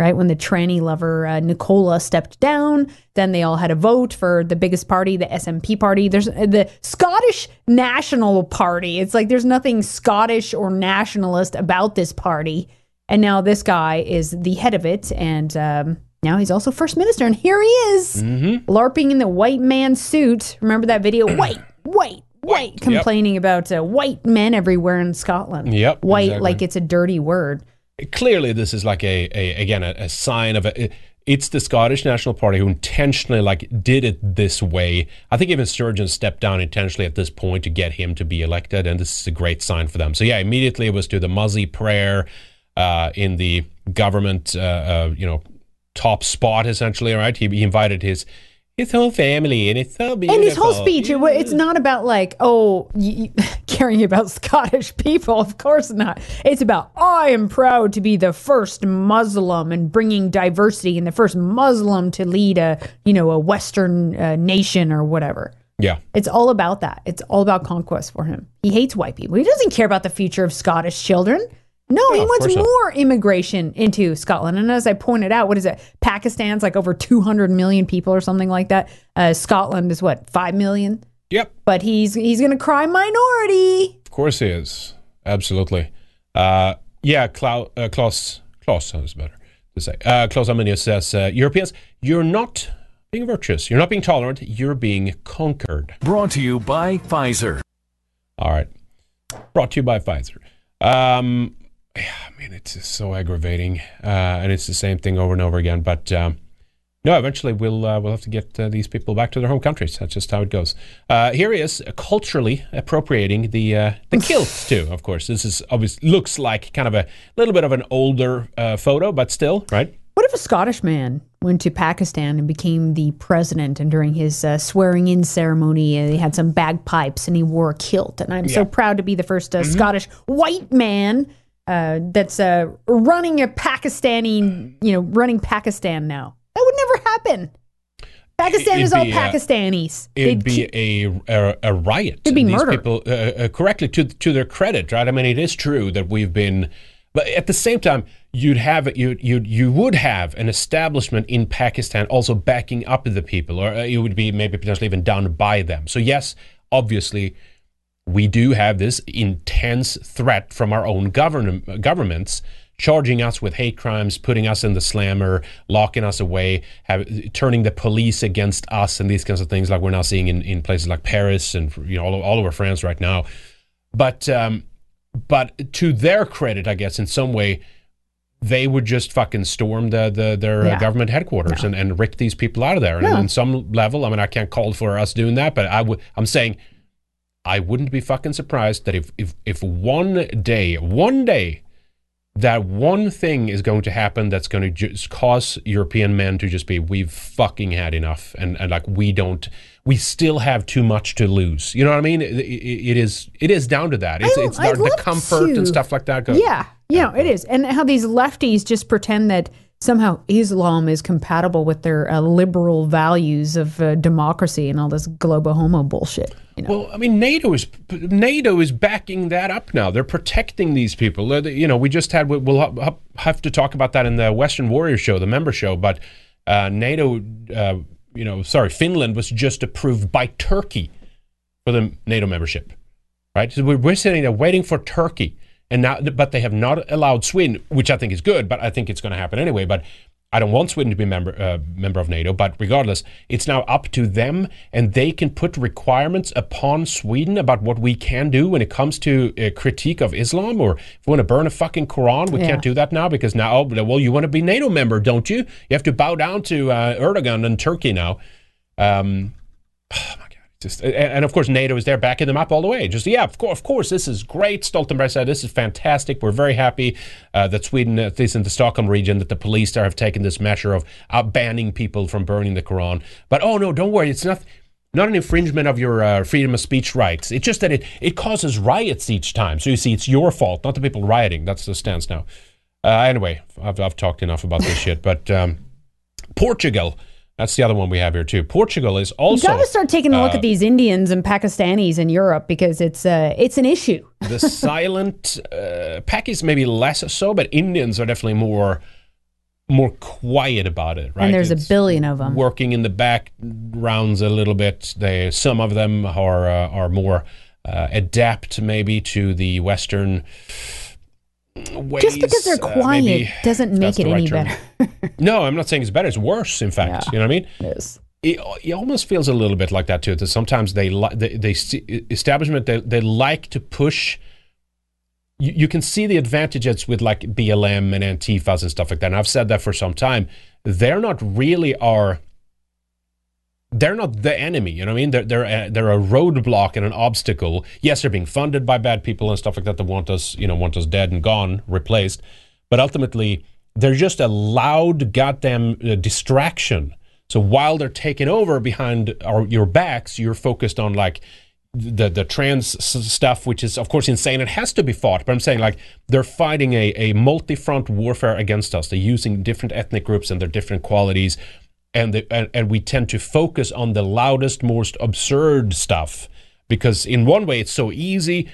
Speaker 4: right? When the tranny lover uh, Nicola stepped down, then they all had a vote for the biggest party, the SNP party. There's uh, the Scottish National Party. It's like there's nothing Scottish or nationalist about this party. And now this guy is the head of it. And um, now he's also first minister. And here he is,
Speaker 3: Mm-hmm.
Speaker 4: LARPing in the white man suit. Remember that video? White, white, white, complaining about uh, white men everywhere in Scotland.
Speaker 3: Yep,
Speaker 4: White,
Speaker 3: exactly.
Speaker 4: like it's a dirty word.
Speaker 3: Clearly, this is like a, a again a, a sign of a. It's the Scottish National Party who intentionally like did it this way. I think even Sturgeon stepped down intentionally at this point to get him to be elected, and this is a great sign for them. So yeah, immediately it was to the Muzzy prayer uh, in the government, uh, uh, you know, top spot essentially. Right, he, he invited his his whole family, and it's so beautiful.
Speaker 4: And his whole speech, it, it's not about like, oh, y y- caring about Scottish people. Of course not. It's about, I am proud to be the first Muslim and bringing diversity and the first Muslim to lead a, you know, a Western uh, nation or whatever.
Speaker 3: Yeah.
Speaker 4: It's all about that. It's all about conquest for him. He hates white people. He doesn't care about the future of Scottish children. No, he
Speaker 3: Yeah, of
Speaker 4: wants
Speaker 3: course not.
Speaker 4: more immigration into Scotland. And as I pointed out, what is it? Pakistan's like over 200 million people or something like that. Uh, Scotland is what, 5 million?
Speaker 3: Yep.
Speaker 4: But he's he's going to cry minority.
Speaker 3: Of course he is. Absolutely. Uh, yeah, Clau- uh, Klaus, Klaus sounds better to say. Uh, Klaus Arminius says, uh, Europeans, you're not being virtuous. You're not being tolerant. You're being conquered.
Speaker 15: Brought to you by Pfizer.
Speaker 3: All right. Brought to you by Pfizer. Um, yeah, I mean, it's just so aggravating. Uh, and it's the same thing over and over again. But um, no, eventually we'll uh, we'll have to get uh, these people back to their home countries. That's just how it goes. Uh, here he is, culturally appropriating the uh, the kilt too. Of course, this is obviously looks like kind of a little bit of an older uh, photo, but still, right?
Speaker 4: What if a Scottish man went to Pakistan and became the president, and during his uh, swearing-in ceremony, uh, he had some bagpipes and he wore a kilt? And I'm so proud to be the first uh,
Speaker 3: Mhm.
Speaker 4: Scottish white man uh, that's uh, running a Pakistani, you know, running Pakistan now. That would never happen. Pakistan
Speaker 3: It'd
Speaker 4: is all
Speaker 3: uh,
Speaker 4: Pakistanis.
Speaker 3: It'd
Speaker 4: They'd
Speaker 3: be
Speaker 4: keep-
Speaker 3: a, a a riot.
Speaker 4: It'd be
Speaker 3: These
Speaker 4: murder.
Speaker 3: people, uh, uh, correctly to to their credit, right? I mean, it is true that we've been, but at the same time, you'd have you you you would have an establishment in Pakistan also backing up the people, or uh, it would be maybe potentially even done by them. So yes, obviously, we do have this intense threat from our own govern- governments charging us with hate crimes, putting us in the slammer, locking us away, have, turning the police against us, and these kinds of things like we're now seeing in, in places like Paris and you know all, all over France right now. But um, but to their credit, I guess in some way. They would just fucking storm the, the their
Speaker 4: Yeah.
Speaker 3: uh, government headquarters and, and rip these people out of there. And
Speaker 4: No.
Speaker 3: on some level, I mean, I can't call for us doing that, but I would. I'm saying I wouldn't be fucking surprised that if if if one day, one day, that one thing is going to happen that's going to just cause European men to just be, we've fucking had enough, and, and like we don't, we still have too much to lose. You know what I mean? It, it, it is it is down to that. It's, it's the, the comfort
Speaker 4: to-
Speaker 3: and stuff like that. Goes.
Speaker 4: Yeah, yeah, it is. And how these lefties just pretend that somehow Islam is compatible with their uh, liberal values of uh, democracy and all this globo homo bullshit. You know?
Speaker 3: Well, I mean, NATO is NATO is backing that up now. They're protecting these people. You know, we just had we'll have to talk about that in the Weekend Warrior show, the member show. But uh, NATO, uh, you know, sorry, Finland was just approved by Turkey for the NATO membership, right? So we're sitting there waiting for Turkey, and now, but they have not allowed Sweden, which I think is good. But I think it's going to happen anyway. But I don't want Sweden to be member uh, member of NATO, but regardless, it's now up to them, and they can put requirements upon Sweden about what we can do when it comes to uh, critique of Islam, or if we want to burn a fucking Quran, we
Speaker 4: Yeah.
Speaker 3: can't do that now because now, oh, well, you want to be NATO member, don't you? You have to bow down to uh, Erdogan and Turkey now. Um. Just, and, and of course, NATO is there backing them up all the way. Just yeah, of course, of course, this is great. Stoltenberg said this is fantastic. We're very happy uh, that Sweden, at least in the Stockholm region, that the police there have taken this measure of uh, banning people from burning the Quran. But oh no, don't worry, it's not not an infringement of your uh, freedom of speech rights. It's just that it it causes riots each time. So you see, it's your fault, not the people rioting. That's the stance now. Uh, anyway, I've I've talked enough about this shit, but. Um, Portugal. That's the other one we have here too. Portugal is also.
Speaker 4: you got to start taking a look
Speaker 3: uh,
Speaker 4: at these Indians and Pakistanis in Europe because it's uh, it's an issue.
Speaker 3: the silent uh, Pakis maybe less so, but Indians are definitely more more quiet about it, right?
Speaker 4: And there's
Speaker 3: It's
Speaker 4: a billion of them.
Speaker 3: working in the backgrounds a little bit. They some of them are uh, are more uh, adapt maybe to the Western ways.
Speaker 4: Just because they're
Speaker 3: uh,
Speaker 4: quiet
Speaker 3: maybe,
Speaker 4: doesn't make it
Speaker 3: right
Speaker 4: any
Speaker 3: term.
Speaker 4: better.
Speaker 3: no, I'm not saying it's better. It's worse, in fact. You know what I mean?
Speaker 4: It is.
Speaker 3: It, it almost feels a little bit like that too. That sometimes they like they, they establishment they, they like to push. You, you can see the advantages with like BLM and Antifas and stuff like that. And I've said that for some time. They're not really our. They're not the enemy, you know what I mean? They're they're a, they're a roadblock and an obstacle. Yes, they're being funded by bad people and stuff like that that want us, you know, want us dead and gone, replaced. But ultimately, they're just a loud goddamn uh, distraction. So while they're taking over behind our, your backs, you're focused on like the the trans stuff, which is of course insane. It has to be fought, but I'm saying like they're fighting a a multi front warfare against us. They're using different ethnic groups and their different qualities, and the, and, and we tend to focus on the loudest, most absurd stuff because in one way it's so easy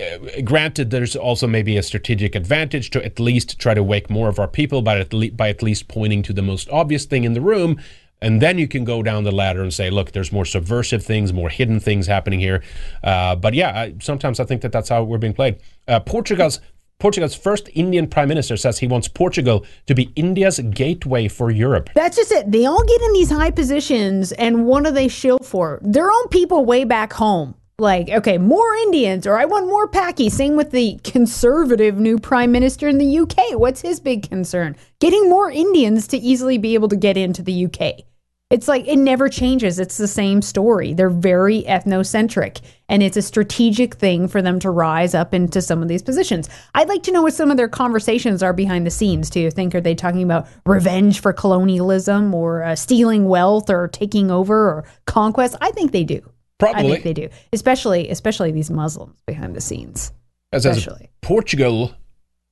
Speaker 3: uh, granted, there's also maybe a strategic advantage to at least try to wake more of our people by at, le- by at least pointing to the most obvious thing in the room. And then you can go down the ladder and say, look, there's more subversive things, more hidden things happening here. Uh, but yeah, I, sometimes I think that that's how we're being played. Uh, Portugal's Portugal's first Indian prime minister says he wants Portugal to be India's gateway for Europe.
Speaker 4: That's just it. They all get in these high positions, and what do they shill for? Their own people way back home. Like, okay, more Indians, or I want more Paki. Same with the conservative new prime minister in the UK. What's his big concern? Getting more Indians to easily be able to get into the UK. It's like it never changes. It's the same story. They're very ethnocentric, and it's a strategic thing for them to rise up into some of these positions. I'd like to know what some of their conversations are behind the scenes. Do you think are they talking about revenge for colonialism, or uh, stealing wealth, or taking over, or conquest? I think they do. I
Speaker 3: Probably.
Speaker 4: think they do, especially especially these Muslims behind the scenes.
Speaker 3: As, as
Speaker 4: Especially.
Speaker 3: Portugal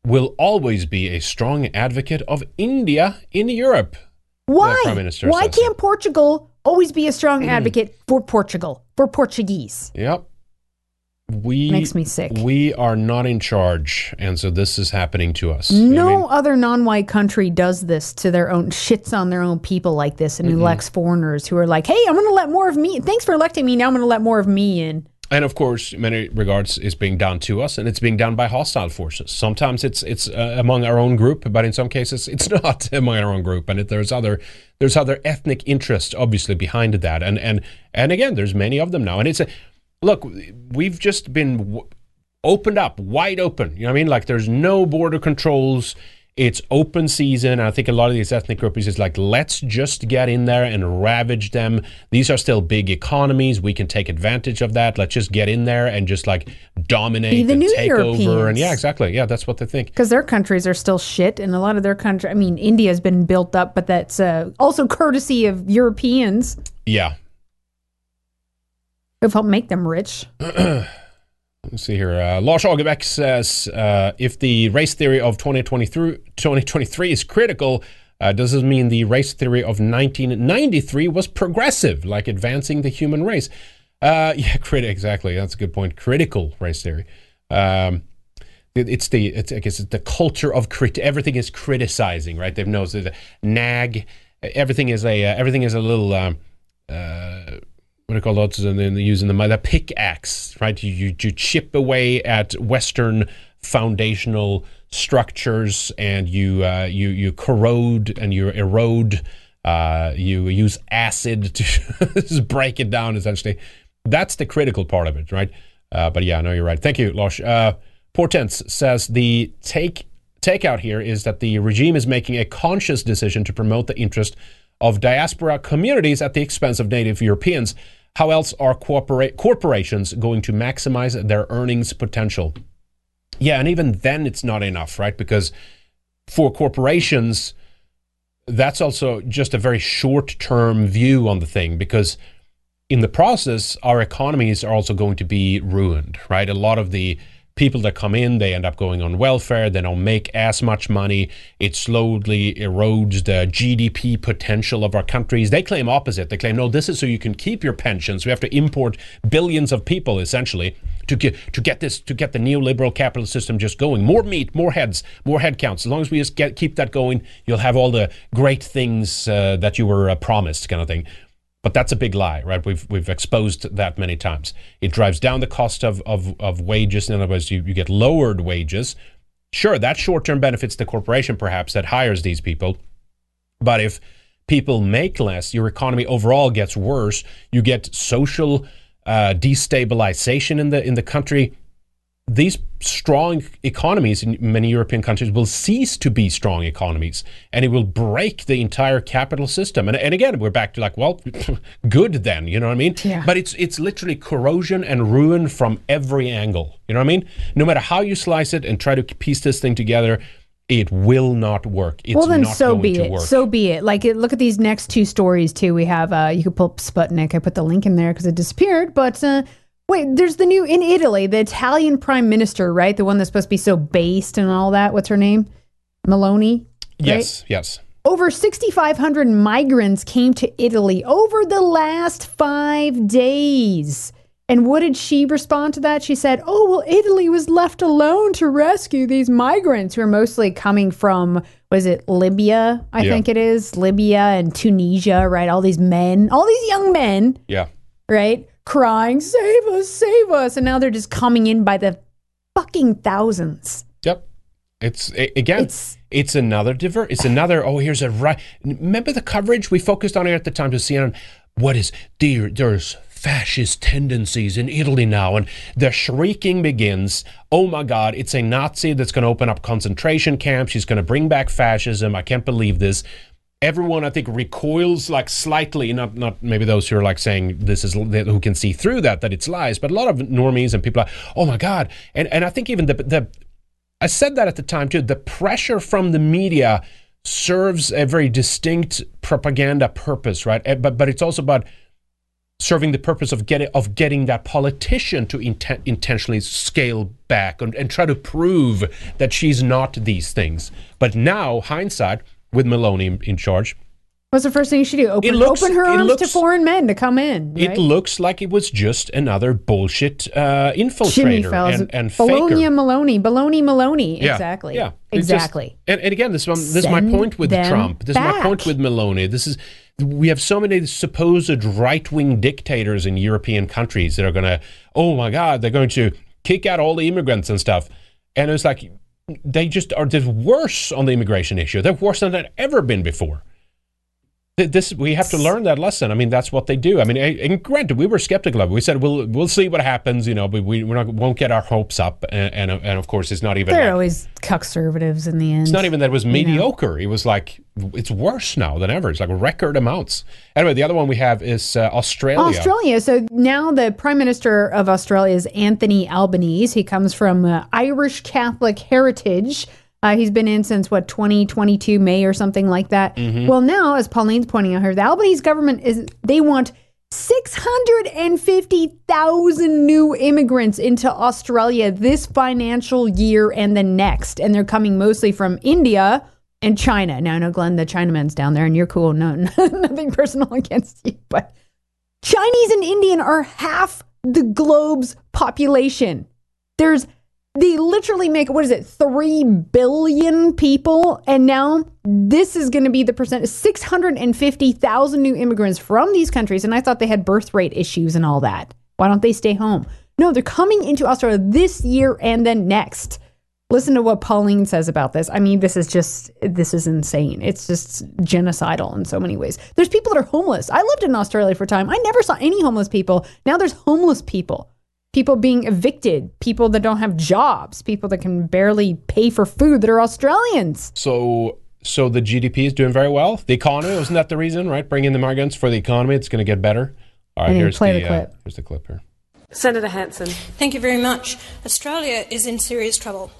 Speaker 3: will always be a strong advocate of India in Europe.
Speaker 4: Why?
Speaker 3: Prime minister
Speaker 4: Why
Speaker 3: says.
Speaker 4: can't Portugal always be a strong advocate for Portugal, for Portuguese?
Speaker 3: Yep. We
Speaker 4: Makes me sick.
Speaker 3: We are not in charge, and so this is happening to us. You know what I
Speaker 4: No
Speaker 3: mean?
Speaker 4: other non-white country does this to their own shits on their own people like this and
Speaker 3: Mm-hmm.
Speaker 4: elects foreigners who are like, "Hey, I'm going to let more of me. Thanks for electing me. Now I'm going to let more of me in."
Speaker 3: And of course, in many regards, it's being done to us, and it's being done by hostile forces. Sometimes it's it's uh, among our own group, but in some cases, it's not among our own group, and there's other there's other ethnic interests obviously behind that, and and and again, there's many of them now, and it's a look. We've just been w- opened up, wide open. You know what I mean? Like there's no border controls. It's open season. I think a lot of these ethnic groups is like, let's just get in there and ravage them. These are still big economies. We can take advantage of that. Let's just get in there and just like dominate
Speaker 4: the
Speaker 3: and
Speaker 4: new
Speaker 3: take over. And yeah, exactly. Yeah, that's what they think.
Speaker 4: Because their countries are still shit, and a lot of their country. I mean, India's been built up, but that's uh, also courtesy of Europeans
Speaker 3: Yeah.
Speaker 4: who've helped make them rich.
Speaker 3: Let's see here. Uh, Lars Augebeck says uh, if the race theory of 2023, 2023 is critical, uh, does this mean the race theory of 1993 was progressive, like advancing the human race? Uh, yeah, crit- exactly. That's a good point. Critical race theory. Um, it- it's the it's, I guess it's the culture of crit. Everything is criticizing, right? They've noticed that nag. Everything is a uh, everything is a little. Um, uh, what do you call those? And then using the the pickaxe, right? You, you you chip away at Western foundational structures, and you uh, you you corrode and you erode. Uh, you use acid to break it down. Essentially, that's the critical part of it, right? Uh, but yeah, I know you're right. Thank you, Losh. Uh, Portents says the take takeout here is that the regime is making a conscious decision to promote the interest of diaspora communities at the expense of native Europeans. How else are corpora- corporations going to maximize their earnings potential? Yeah, and even then it's not enough, right? Because for corporations, that's also just a very short term view on the thing because in the process, our economies are also going to be ruined, right? A lot of the people that come in, they end up going on welfare. They don't make as much money. It slowly erodes the GDP potential of our countries. They claim opposite. They claim, no, this is so you can keep your pensions. We have to import billions of people essentially to get to get this to get the neoliberal capitalist system just going. More meat, more heads, more head counts. As long as we just get keep that going, you'll have all the great things uh, that you were uh, promised, kind of thing. But that's a big lie, right? We've we've exposed that many times. It drives down the cost of of, of wages. In other words, you, you get lowered wages. Sure, that short term benefits the corporation perhaps that hires these people. But if people make less, your economy overall gets worse. You get social uh, destabilization in the in the country. These strong economies in many European countries will cease to be strong economies, and it will break the entire capital system. And, and again, we're back to like, well, good then, you know what I mean?
Speaker 4: Yeah.
Speaker 3: But it's it's literally corrosion and ruin from every angle. You know what I mean? No matter how you slice it and try to piece this thing together, it will not work. It's
Speaker 4: well, then so be it.
Speaker 3: work.
Speaker 4: So be it. Like, it, look at these next two stories too. We have uh, you could pull up Sputnik. I put the link in there because it disappeared. But uh, wait, there's the new in Italy, the Italian Prime Minister, right? The one that's supposed to be so based and all that. What's her name? Meloni. right?
Speaker 3: yes, yes.
Speaker 4: Over 6,500 migrants came to Italy over the last five days. And what did she respond to that? She said, "Oh, well, Italy was left alone to rescue these migrants who are mostly coming from was it Libya? I
Speaker 3: Yeah.
Speaker 4: think it is Libya and Tunisia, right? All these men, all these young men,
Speaker 3: Yeah.
Speaker 4: right, crying, "Save us, save us!" And now they're just coming in by the fucking thousands.
Speaker 3: Yep. It's a- again. It's, another diver. It's another. Oh, here's a right. Remember the coverage we focused on it at the time to see on what is there. There's fascist tendencies in Italy now, and the shrieking begins. Oh my God! It's a Nazi that's going to open up concentration camps. She's going to bring back fascism. I can't believe this. Everyone, I think, recoils like slightly. Not, not maybe those who are like saying this is who can see through that that it's lies, but a lot of normies and people are, oh my god, and and I think even the the I said that at the time too. The pressure from the media serves a very distinct propaganda purpose, right? Eh, But but it's also about serving the purpose of getting of getting that politician to inten- intentionally scale back and, and try to prove that she's not these things. But now, hindsight, with Meloni in, in charge,
Speaker 4: What's the first thing you should do? Open,
Speaker 3: looks-
Speaker 4: open her arms to foreign men to come in.
Speaker 3: it looks like it was just another bullshit uh, infiltrator and, and
Speaker 4: Bologna
Speaker 3: faker.
Speaker 4: Meloni, Bologna Meloni.
Speaker 3: Yeah,
Speaker 4: exactly.
Speaker 3: Yeah, It's just-
Speaker 4: exactly.
Speaker 3: and, and again, this, one, this is my point with Trump. This is my point with Meloni. This is we have so many supposed right wing dictators in European countries that are going to, oh my God, they're going to kick out all the immigrants and stuff. And it's like they just are just worse on the immigration issue. They're worse than they've ever been before. This we have to learn that lesson. I mean, that's what they do. I mean, and granted, we were skeptical of it. We said we'll we'll see what happens, you know, but we we're not, won't get our hopes up. And and, and of course, it's not even
Speaker 4: They're
Speaker 3: like,
Speaker 4: always conservatives in the end.
Speaker 3: it's not even that it was
Speaker 4: you know.
Speaker 3: mediocre. It was like it's worse now than ever. It's like record amounts. Anyway, the other one we have is uh, Australia.
Speaker 4: Australia. So now the Prime Minister of Australia is Anthony Albanese. He comes from uh, Irish Catholic heritage. Uh, he's been in since what 2022 May or something like that.
Speaker 16: Mhm.
Speaker 4: Well, now as Pauline's pointing out here, the Albanese government is they want 650,000 new immigrants into Australia this financial year and the next, and they're coming mostly from India and China. Now I know Glenn, the Chinaman's down there, and you're cool. No, nothing personal against you, but Chinese and Indian are half the globe's population. There's they literally make what is it, three billion people, and now this is going to be the percent six hundred and fifty thousand new immigrants from these countries. And I thought they had birth rate issues and all that. Why don't they stay home? No, they're coming into Australia this year and then next. Listen to what Pauline says about this. I mean, this is just this is insane. It's just genocidal in so many ways. There's people that are homeless. I lived in Australia for a time. I never saw any homeless people. Now there's homeless people. People being evicted, people that don't have jobs, people that can barely pay for food that are Australians.
Speaker 3: So so the GDP is doing very well. The economy wasn't that the reason, right? Bring in the migrants for the economy. It's going to get better. All right, here's
Speaker 4: play
Speaker 3: the,
Speaker 4: the
Speaker 3: uh, here's the clip here.
Speaker 16: Senator Hanson. Thank you very much. Australia is in serious trouble.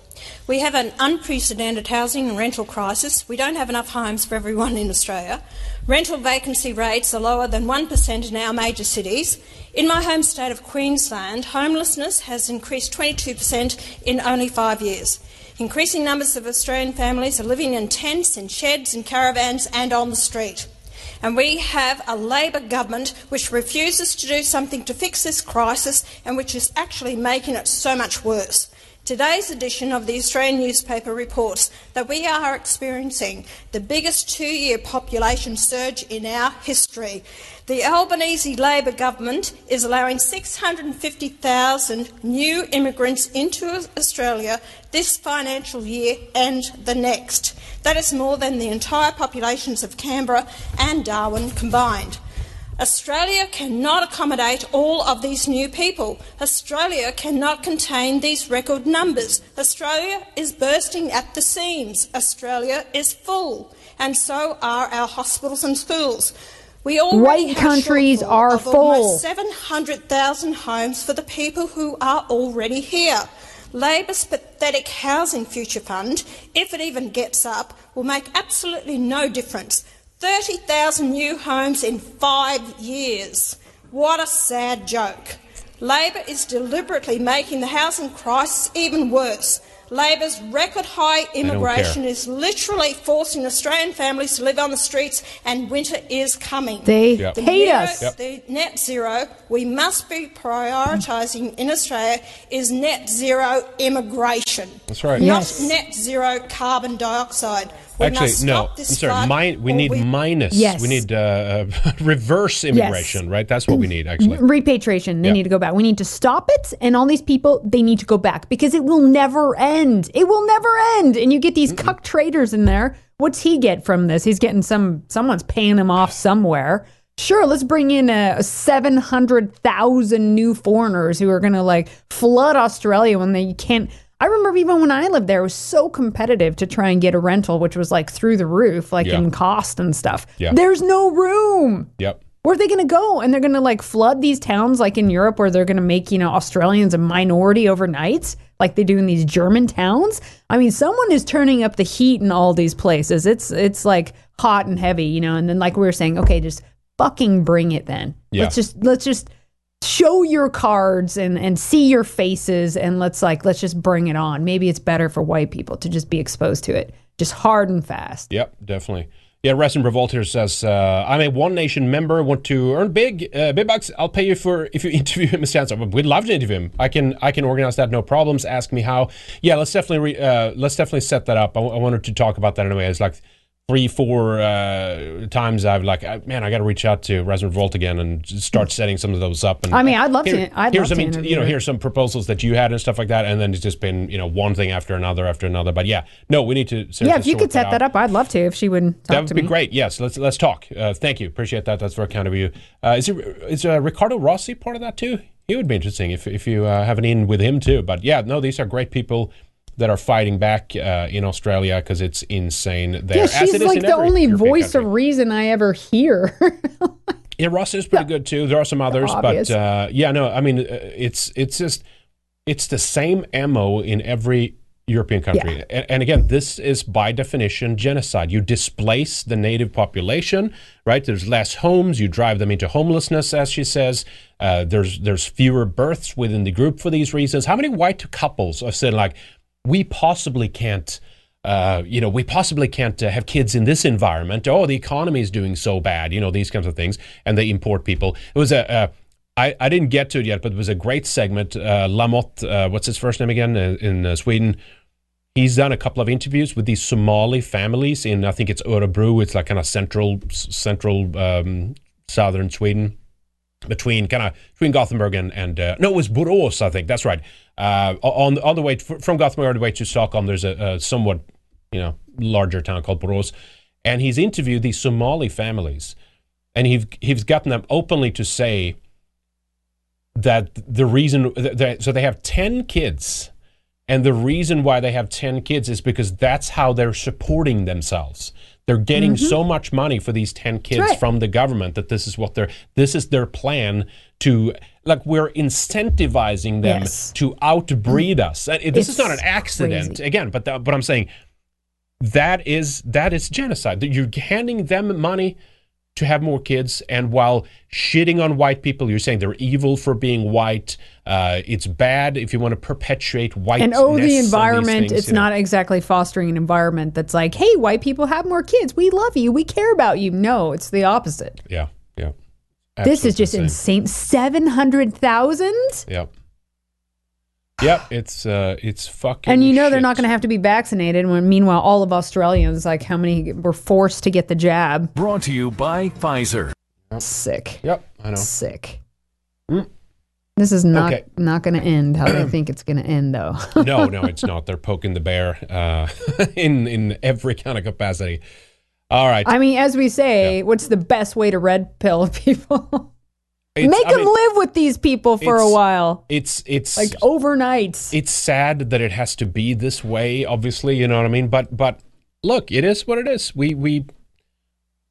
Speaker 16: We have an unprecedented housing and rental crisis. We don't have enough homes for everyone in Australia. Rental vacancy rates are lower than 1% in our major cities. In my home state of Queensland, homelessness has increased 22% in only five years. Increasing numbers of Australian families are living in tents, in sheds, in caravans, and on the street. And we have a Labor government which refuses to do something to fix this crisis and which is actually making it so much worse. Today's edition of the Australian newspaper reports that we are experiencing the biggest two year population surge in our history. The Albanese Labor government is allowing 650,000 new immigrants into Australia this financial year and the next. That is more than the entire populations of Canberra and Darwin combined. Australia cannot accommodate all of these new people. Australia cannot contain these record numbers. Australia is bursting at the seams. Australia is full, and so are our hospitals and schools. We already
Speaker 4: White countries are
Speaker 16: of
Speaker 4: full.
Speaker 16: almost 700,000 homes for the people who are already here. Labor's pathetic housing future fund, if it even gets up, will make absolutely no difference. 30,000 new homes in five years. What a sad joke. Labor is deliberately making the housing crisis even worse. Labor's record high immigration is literally forcing Australian families to live on the streets, and winter is coming.
Speaker 4: They
Speaker 3: Yep.
Speaker 16: The
Speaker 4: hate
Speaker 16: net-
Speaker 4: us.
Speaker 3: Yep.
Speaker 16: The net zero we must be prioritising in Australia is net zero immigration.
Speaker 3: That's right.
Speaker 16: Not
Speaker 4: Yes.
Speaker 16: net zero carbon dioxide. We
Speaker 3: Actually, no. I'm sorry.
Speaker 16: flood,
Speaker 3: Mi- we need
Speaker 16: we-
Speaker 3: minus.
Speaker 4: Yes.
Speaker 3: We need uh, uh, reverse immigration, right? That's what we need, actually.
Speaker 4: Repatriation. They
Speaker 3: Yeah.
Speaker 4: need to go back. We need to stop it. And all these people, they need to go back because it will never end. It will never end. And you get these cuck traders in there. What's he get from this? He's getting some, someone's paying him off somewhere. Sure, let's bring in a 700,000 new foreigners who are going to like flood Australia when they can't. I remember even when I lived there, it was so competitive to try and get a rental, which was like through the roof, like
Speaker 3: Yeah.
Speaker 4: in cost and stuff.
Speaker 3: Yeah.
Speaker 4: There's no room.
Speaker 3: Yep.
Speaker 4: Where are they going to go? And they're going to like flood these towns like in Europe where they're going to make, you know, Australians a minority overnight like they do in these German towns. I mean, someone is turning up the heat in all these places. It's it's like hot and heavy, you know, and then like we were saying, okay, just fucking bring it then.
Speaker 3: Yeah.
Speaker 4: Let's just let's just show your cards and and see your faces and let's like let's just bring it on. Maybe it's better for white people to just be exposed to it. Just hard and fast.
Speaker 3: Yep, definitely. Yeah, Resident Revolter says, uh, I'm a One Nation member, want to earn big, uh, big bucks. I'll pay you for if you interview him. Hanson. We'd love to interview him. I can, I can organize that, no problems. Ask me how. Yeah, let's definitely, re, uh, let's definitely set that up. I, I wanted to talk about that anyway. It's like three, four uh, times I've like, man, I got to reach out to Resident Revolt again and start setting some of those up. And
Speaker 4: I mean, I'd love to- I'd
Speaker 3: here's,
Speaker 4: love
Speaker 3: I
Speaker 4: to
Speaker 3: mean,
Speaker 4: interview
Speaker 3: you know, here's some proposals that you had and stuff like that, and then it's just been, you know, one thing after another after another. But yeah, no, we need to.
Speaker 4: yeah, if you could set that up, I'd love to if she would talk
Speaker 3: That would be
Speaker 4: me.
Speaker 3: great. Yes, let's let's talk. Uh, thank you, appreciate that. That's very kind of you. Uh, is it, is uh, Ricardo Rossi part of that too? It would be interesting if if you uh, have an in with him too. But yeah, no, these are great people that are fighting back uh, in Australia because it's insane there.
Speaker 4: Yeah, she's like the only
Speaker 3: European
Speaker 4: voice
Speaker 3: country.
Speaker 4: of reason I ever hear.
Speaker 3: Yeah, Ross is pretty good too. There are some others, but uh, yeah, no, I mean, uh, it's it's just it's the same mo in every European country.
Speaker 4: Yeah.
Speaker 3: And, and again, this is by definition genocide. You displace the native population, right? There's less homes. You drive them into homelessness, as she says. Uh, there's there's fewer births within the group for these reasons. How many white couples have said like, we possibly can't uh, you know, we possibly can't uh, have kids in this environment. Oh, the economy is doing so bad. You know, these kinds of things, and they import people. It was a. Uh, I, I didn't get to it yet, but it was a great segment. Uh, Lamotte, uh, what's his first name again? Uh, in Sweden, he's done a couple of interviews with these Somali families in I think it's Örebro. It's like kind of central central um, southern Sweden between kind of between Gothenburg and, and uh, no, it was Borås, I think. That's right. Uh, on on the way to, from Gothenburg the way to Stockholm, there's a, a somewhat you know larger town called Borås, and he's interviewed these Somali families, and he he's gotten them openly to say that the reason that, so they have ten kids. And the reason why they have 10 kids is because that's how they're supporting themselves. They're getting
Speaker 4: Mhm.
Speaker 3: so much money for these 10 kids
Speaker 4: right.
Speaker 3: from the government that this is what they're this is their plan to like we're incentivizing them
Speaker 4: Yes.
Speaker 3: to outbreed us. And it- this is not an accident
Speaker 4: crazy.
Speaker 3: again, but the, but I'm saying that is that is genocide. That You're handing them money to have more kids, and while shitting on white people, you're saying they're evil for being white. Uh, it's bad if you want to perpetuate white.
Speaker 4: and oh, the environment, it's not exactly fostering an environment that's like, hey, white people have more kids. We love you. We care about you. No, it's the opposite.
Speaker 3: Yeah, yeah.
Speaker 4: this is just insane. 700,000?
Speaker 3: Yep. Yep. It's uh, it's fucking.
Speaker 4: And you know they're not going to have to be vaccinated when meanwhile all of Australians like how many were forced to get the jab.
Speaker 15: Brought to you by Pfizer.
Speaker 4: Sick.
Speaker 3: Yep, I know.
Speaker 4: Sick.
Speaker 3: Mm.
Speaker 4: This is not
Speaker 3: Okay.
Speaker 4: not going to end how they think it's going to end though.
Speaker 3: no, no, it's not. They're poking the bear uh, in in every kind of capacity. All right.
Speaker 4: I mean, as we say, what's the best way to red pill people?
Speaker 3: It's-
Speaker 4: Make
Speaker 3: I
Speaker 4: them
Speaker 3: mean,
Speaker 4: live with these people for a while,
Speaker 3: It's it's
Speaker 4: like overnight.
Speaker 3: it's sad that it has to be this way. Obviously, you know what I mean. But but look, it is what it is. We we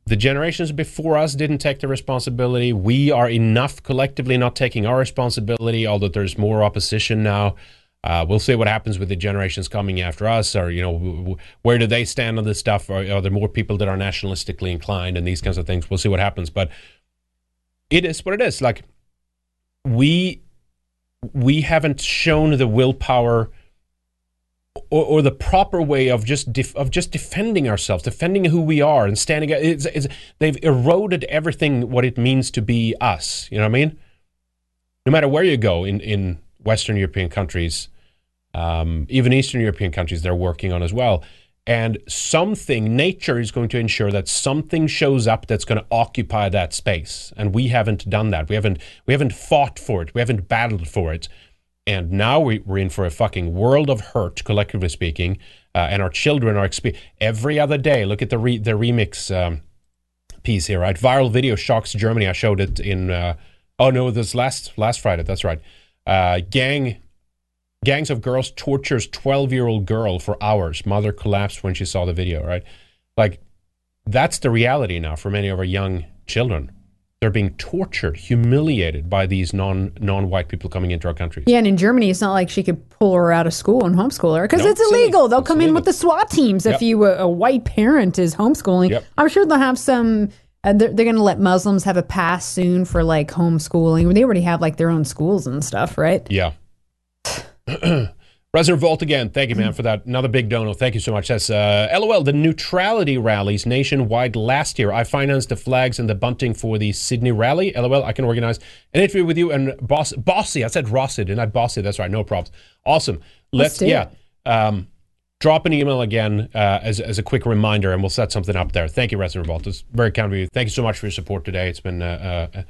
Speaker 3: the generations before us didn't take the responsibility. We are enough collectively not taking our responsibility. Although there's more opposition now. Uh, we'll see what happens with the generations coming after us, or you know, w- w- where do they stand on this stuff? Or are there more people that are nationalistically inclined and these kinds of things? We'll see what happens. But it is what it is. Like we we haven't shown the willpower or, or the proper way of just def- of just defending ourselves, defending who we are, and standing. It's, it's, they've eroded everything what it means to be us. You know what I mean? No matter where you go in in Western European countries, um, even Eastern European countries, they're working on as well. And something, nature is going to ensure that something shows up that's going to occupy that space. And we haven't done that. We haven't we haven't fought for it. We haven't battled for it. And now we, we're in for a fucking world of hurt, collectively speaking. Uh, and our children are every other day. Look at the re- the remix um, piece here, right? Viral video shocks Germany. I showed it in. Uh, oh no, this last last Friday. That's right. Uh, gang gangs of girls tortures 12 year old girl for hours. Mother collapsed when she saw the video. Right, like that's the reality now for many of our young children. They're being tortured, humiliated by these non non white people coming into our country.
Speaker 4: Yeah, and in Germany, it's not like she could pull her out of school and homeschool her because
Speaker 3: No,
Speaker 4: it's
Speaker 3: it's
Speaker 4: illegal. They'll
Speaker 3: It's
Speaker 4: come in with the SWAT teams if you a, a white parent is homeschooling.
Speaker 3: Yep.
Speaker 4: I'm sure they'll have some. Uh, they're they're going to let Muslims have a pass soon for like homeschooling. They already have like their own schools and stuff, right?
Speaker 3: Yeah. Resident Vault again. Thank you, man, for that. Another big dono. Thank you so much. That's uh, LOL. The neutrality rallies nationwide last year. I financed the flags and the bunting for the Sydney rally. LOL. I can organize an interview with you and boss Bosi. I said Rossi, didn't I? Bosi. That's right. No problems. Awesome. Let's,
Speaker 4: Let's
Speaker 3: yeah. Um, drop an email again uh, as, as a quick reminder, and we'll set something up there. Thank you, Resident Vault. It's very kind of you. Thank you so much for your support today. It's been uh, uh,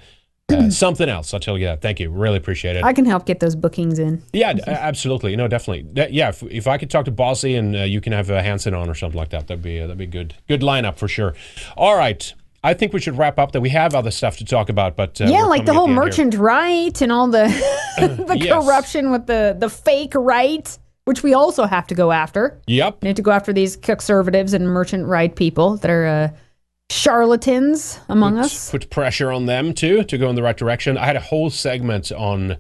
Speaker 3: uh, something else. I'll tell you that. Thank you. Really appreciate it.
Speaker 4: I can help get those bookings in.
Speaker 3: Yeah, absolutely. No, definitely. That- yeah, if, if I could talk to Bosi and uh, you can have uh, Hanson on or something like that, that'd be uh, that'd be good. Good lineup for sure. All right, I think we should wrap up. That we have other stuff to talk about, but uh,
Speaker 4: yeah, like the whole
Speaker 3: here.
Speaker 4: merchant right and all the the
Speaker 3: Yes.
Speaker 4: corruption with the the fake right, which we also have to go after.
Speaker 3: Yep.
Speaker 4: We need to go after these conservatives and merchant right people that are uh, charlatans among us.
Speaker 3: Put pressure on them too to go in the right direction. I had a whole segment on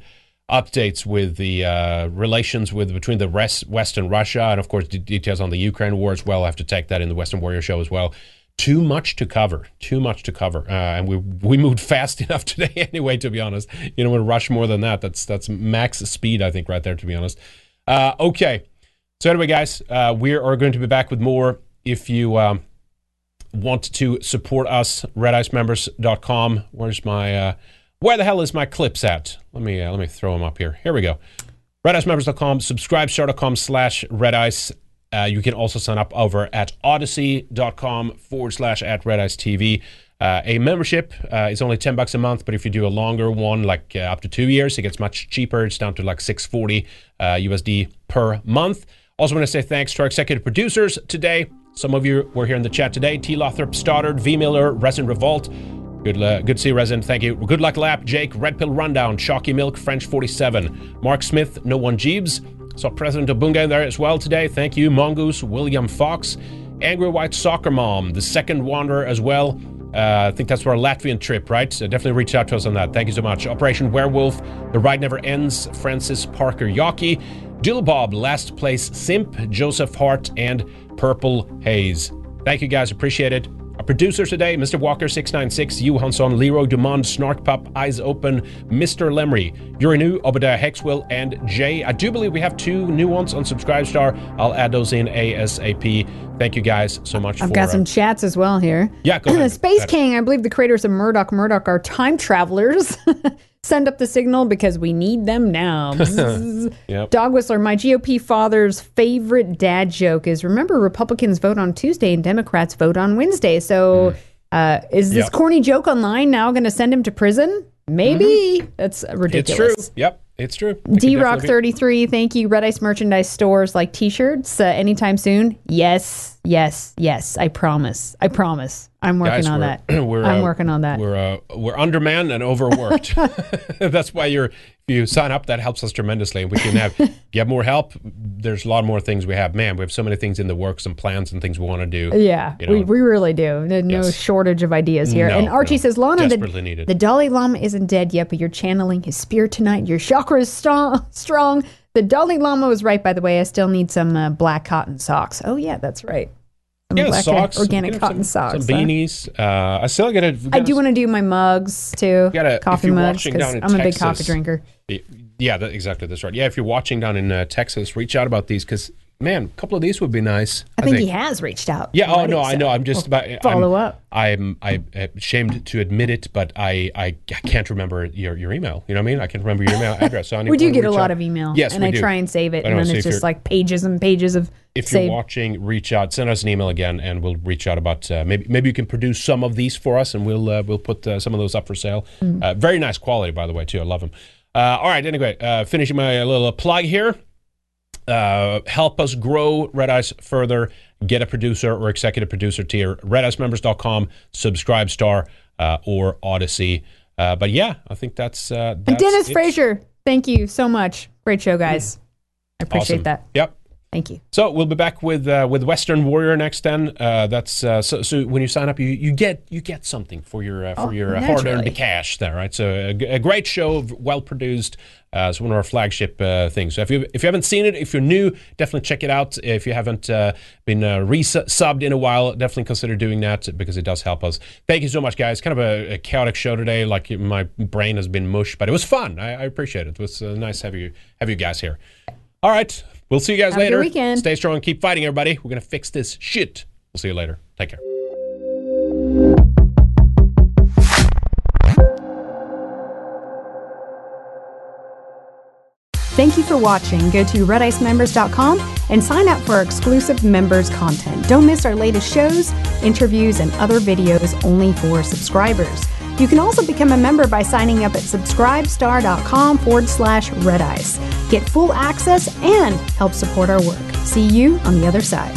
Speaker 3: updates with the uh, relations with between the rest, West and Russia, and of course d- details on the Ukraine war as well. I have to take that in the Weekend Warrior show as well. Too much to cover. Too much to cover, uh, and we we moved fast enough today anyway. To be honest, you know, when rush more than that, that's that's max speed. I think right there. To be honest. Uh, okay. So anyway, guys, uh, we are going to be back with more. If you um, want to support us, redicemembers.com. Where's my uh, where the hell is my clips at? Let me uh, let me throw them up here. Here we go. redicemembers.com, subscribestar.com slash redice. Uh, you can also sign up over at odysee.com forward slash at redice TV. Uh, a membership uh, is only 10 bucks a month, but if you do a longer one, like uh, up to two years, it gets much cheaper. It's down to like 640 uh, USD per month. Also, want to say thanks to our executive producers today. Some of you were here in the chat today. T. Lothrop Stoddard, V. Miller, Resin Revolt. Good, uh, good to see you, Resin. Thank you. Good luck, Lap, Jake, Red Pill Rundown, Chalky Milk, French 47, Mark Smith, No One Jeebs. Saw President Obunga there as well today. Thank you. Mongoose, William Fox, Angry White Soccer Mom, the second Wanderer as well. Uh, I think that's for our Latvian trip, right? So definitely reach out to us on that. Thank you so much. Operation Werewolf, The Ride Never Ends, Francis Parker Yockey, Dill Bob, Last Place Simp, Joseph Hart, and Purple Haze. Thank you guys, appreciate it. Our producers today, Mr. Walker696, Yu Hanson, Leroy Dumond, Snark Pup, Eyes Open, Mr. Lemry, Urinu, Obadiah Hexwell, and Jay. I do believe we have two new ones on Subscribestar. I'll add those in ASAP. Thank you guys so much
Speaker 4: I've
Speaker 3: for
Speaker 4: got some
Speaker 3: uh,
Speaker 4: chats as well here.
Speaker 3: Yeah, go ahead.
Speaker 4: Space King, I believe the creators of Murdoch Murdoch are time travelers. Send up the signal because we need them now.
Speaker 3: Yep.
Speaker 4: Dog Whistler, my GOP father's favorite dad joke is remember Republicans vote on Tuesday and Democrats vote on Wednesday. So uh, is this
Speaker 3: Yep.
Speaker 4: corny joke online now going to send him to prison? Maybe. That's
Speaker 3: It's
Speaker 4: ridiculous.
Speaker 3: true. Yep, it's true.
Speaker 4: D Rock 33, thank you. Red Ice merchandise stores like t shirts uh, anytime soon? Yes, yes, yes. I promise. I promise. I'm working
Speaker 3: Guys,
Speaker 4: on that.
Speaker 3: we're,
Speaker 4: I'm
Speaker 3: uh,
Speaker 4: working on that.
Speaker 3: We're uh, we're undermanned and overworked. That's why you're if you sign up, that helps us tremendously. We can have get more help. There's a lot more things we have. Man, we have so many things in the works and plans and things we want to do.
Speaker 4: Yeah,
Speaker 3: you know.
Speaker 4: we, we really do. No no shortage of ideas here.
Speaker 3: No,
Speaker 4: and Archie
Speaker 3: no.
Speaker 4: says, Lana, the,
Speaker 3: needed.
Speaker 4: the Dalai Lama isn't dead yet, but you're channeling his spirit tonight. Your chakra is strong. strong. The Dalai Lama was right, by the way. I still need some uh, black cotton socks. Oh, yeah, that's right. Some
Speaker 3: yeah,
Speaker 4: black, uh,
Speaker 3: socks,
Speaker 4: organic
Speaker 3: we can have
Speaker 4: cotton
Speaker 3: some,
Speaker 4: socks.
Speaker 3: some
Speaker 4: huh?
Speaker 3: beanies. Uh, I still got to.
Speaker 4: I do want to do my mugs too.
Speaker 3: gotta-
Speaker 4: coffee mugs because
Speaker 3: down in
Speaker 4: I'm a big coffee drinker.
Speaker 3: Yeah, that, exactly. That's right. Yeah, if you're watching down in uh, Texas, reach out about these because man, a couple of these would be nice.
Speaker 4: I, think, he has reached out.
Speaker 3: Yeah. Oh no, I
Speaker 4: so
Speaker 3: know. I'm just
Speaker 4: we'll
Speaker 3: about
Speaker 4: follow
Speaker 3: I'm,
Speaker 4: up.
Speaker 3: I'm I'm ashamed to admit it, but I, I I can't remember your your email. You know what I mean? I can't remember your email address. So I
Speaker 4: We do get a lot
Speaker 3: out.
Speaker 4: of email.
Speaker 3: Yes,
Speaker 4: and I
Speaker 3: do.
Speaker 4: try and save it, and
Speaker 3: know,
Speaker 4: then
Speaker 3: so
Speaker 4: it's just like pages and pages of
Speaker 3: if
Speaker 4: saved.
Speaker 3: you're watching, reach out, send us an email again, and we'll reach out about uh, maybe maybe you can produce some of these for us, and we'll uh, we'll put uh, some of those up for sale.
Speaker 4: Mm.
Speaker 3: Uh, very nice quality, by the way, too. I love them. Uh, all right, anyway, uh, finishing my little plug here. Uh, help us grow Red Ice further. Get a producer or executive producer tier. RedIceMembers.com, subscribe star, uh, or Odysee. Uh, but yeah, I think that's uh,
Speaker 4: And Dennis
Speaker 3: it.
Speaker 4: Frazier, thank you so much. Great show, guys. I appreciate
Speaker 3: Awesome.
Speaker 4: that.
Speaker 3: Yep.
Speaker 4: Thank you.
Speaker 3: So we'll be back with uh, with Weekend Warrior next. Then uh, that's uh, so, so. When you sign up, you, you get you get something for your uh, for
Speaker 4: Oh,
Speaker 3: your uh, hard earned cash there, right? So a great show, well produced. Uh, it's one of our flagship uh, things. So if you if you haven't seen it, if you're new, definitely check it out. If you haven't uh, been uh, resubbed in a while, definitely consider doing that because it does help us. Thank you so much, guys. Kind of a, a chaotic show today. Like my brain has been mush, but it was fun. I, I appreciate it. It was uh, nice to have you have you guys here. All right. We'll see you guys
Speaker 4: Have a good
Speaker 3: later.
Speaker 4: weekend.
Speaker 3: Stay strong. And keep fighting, everybody. We're going to fix this shit. We'll see you later. Take care.
Speaker 4: Thank you for watching. Go to redicemembers.com and sign up for our exclusive members content. Don't miss our latest shows, interviews, and other videos only for subscribers. You can also become a member by signing up at subscribestar.com forward slash red redice. Get full access and help support our work. See you on the other side.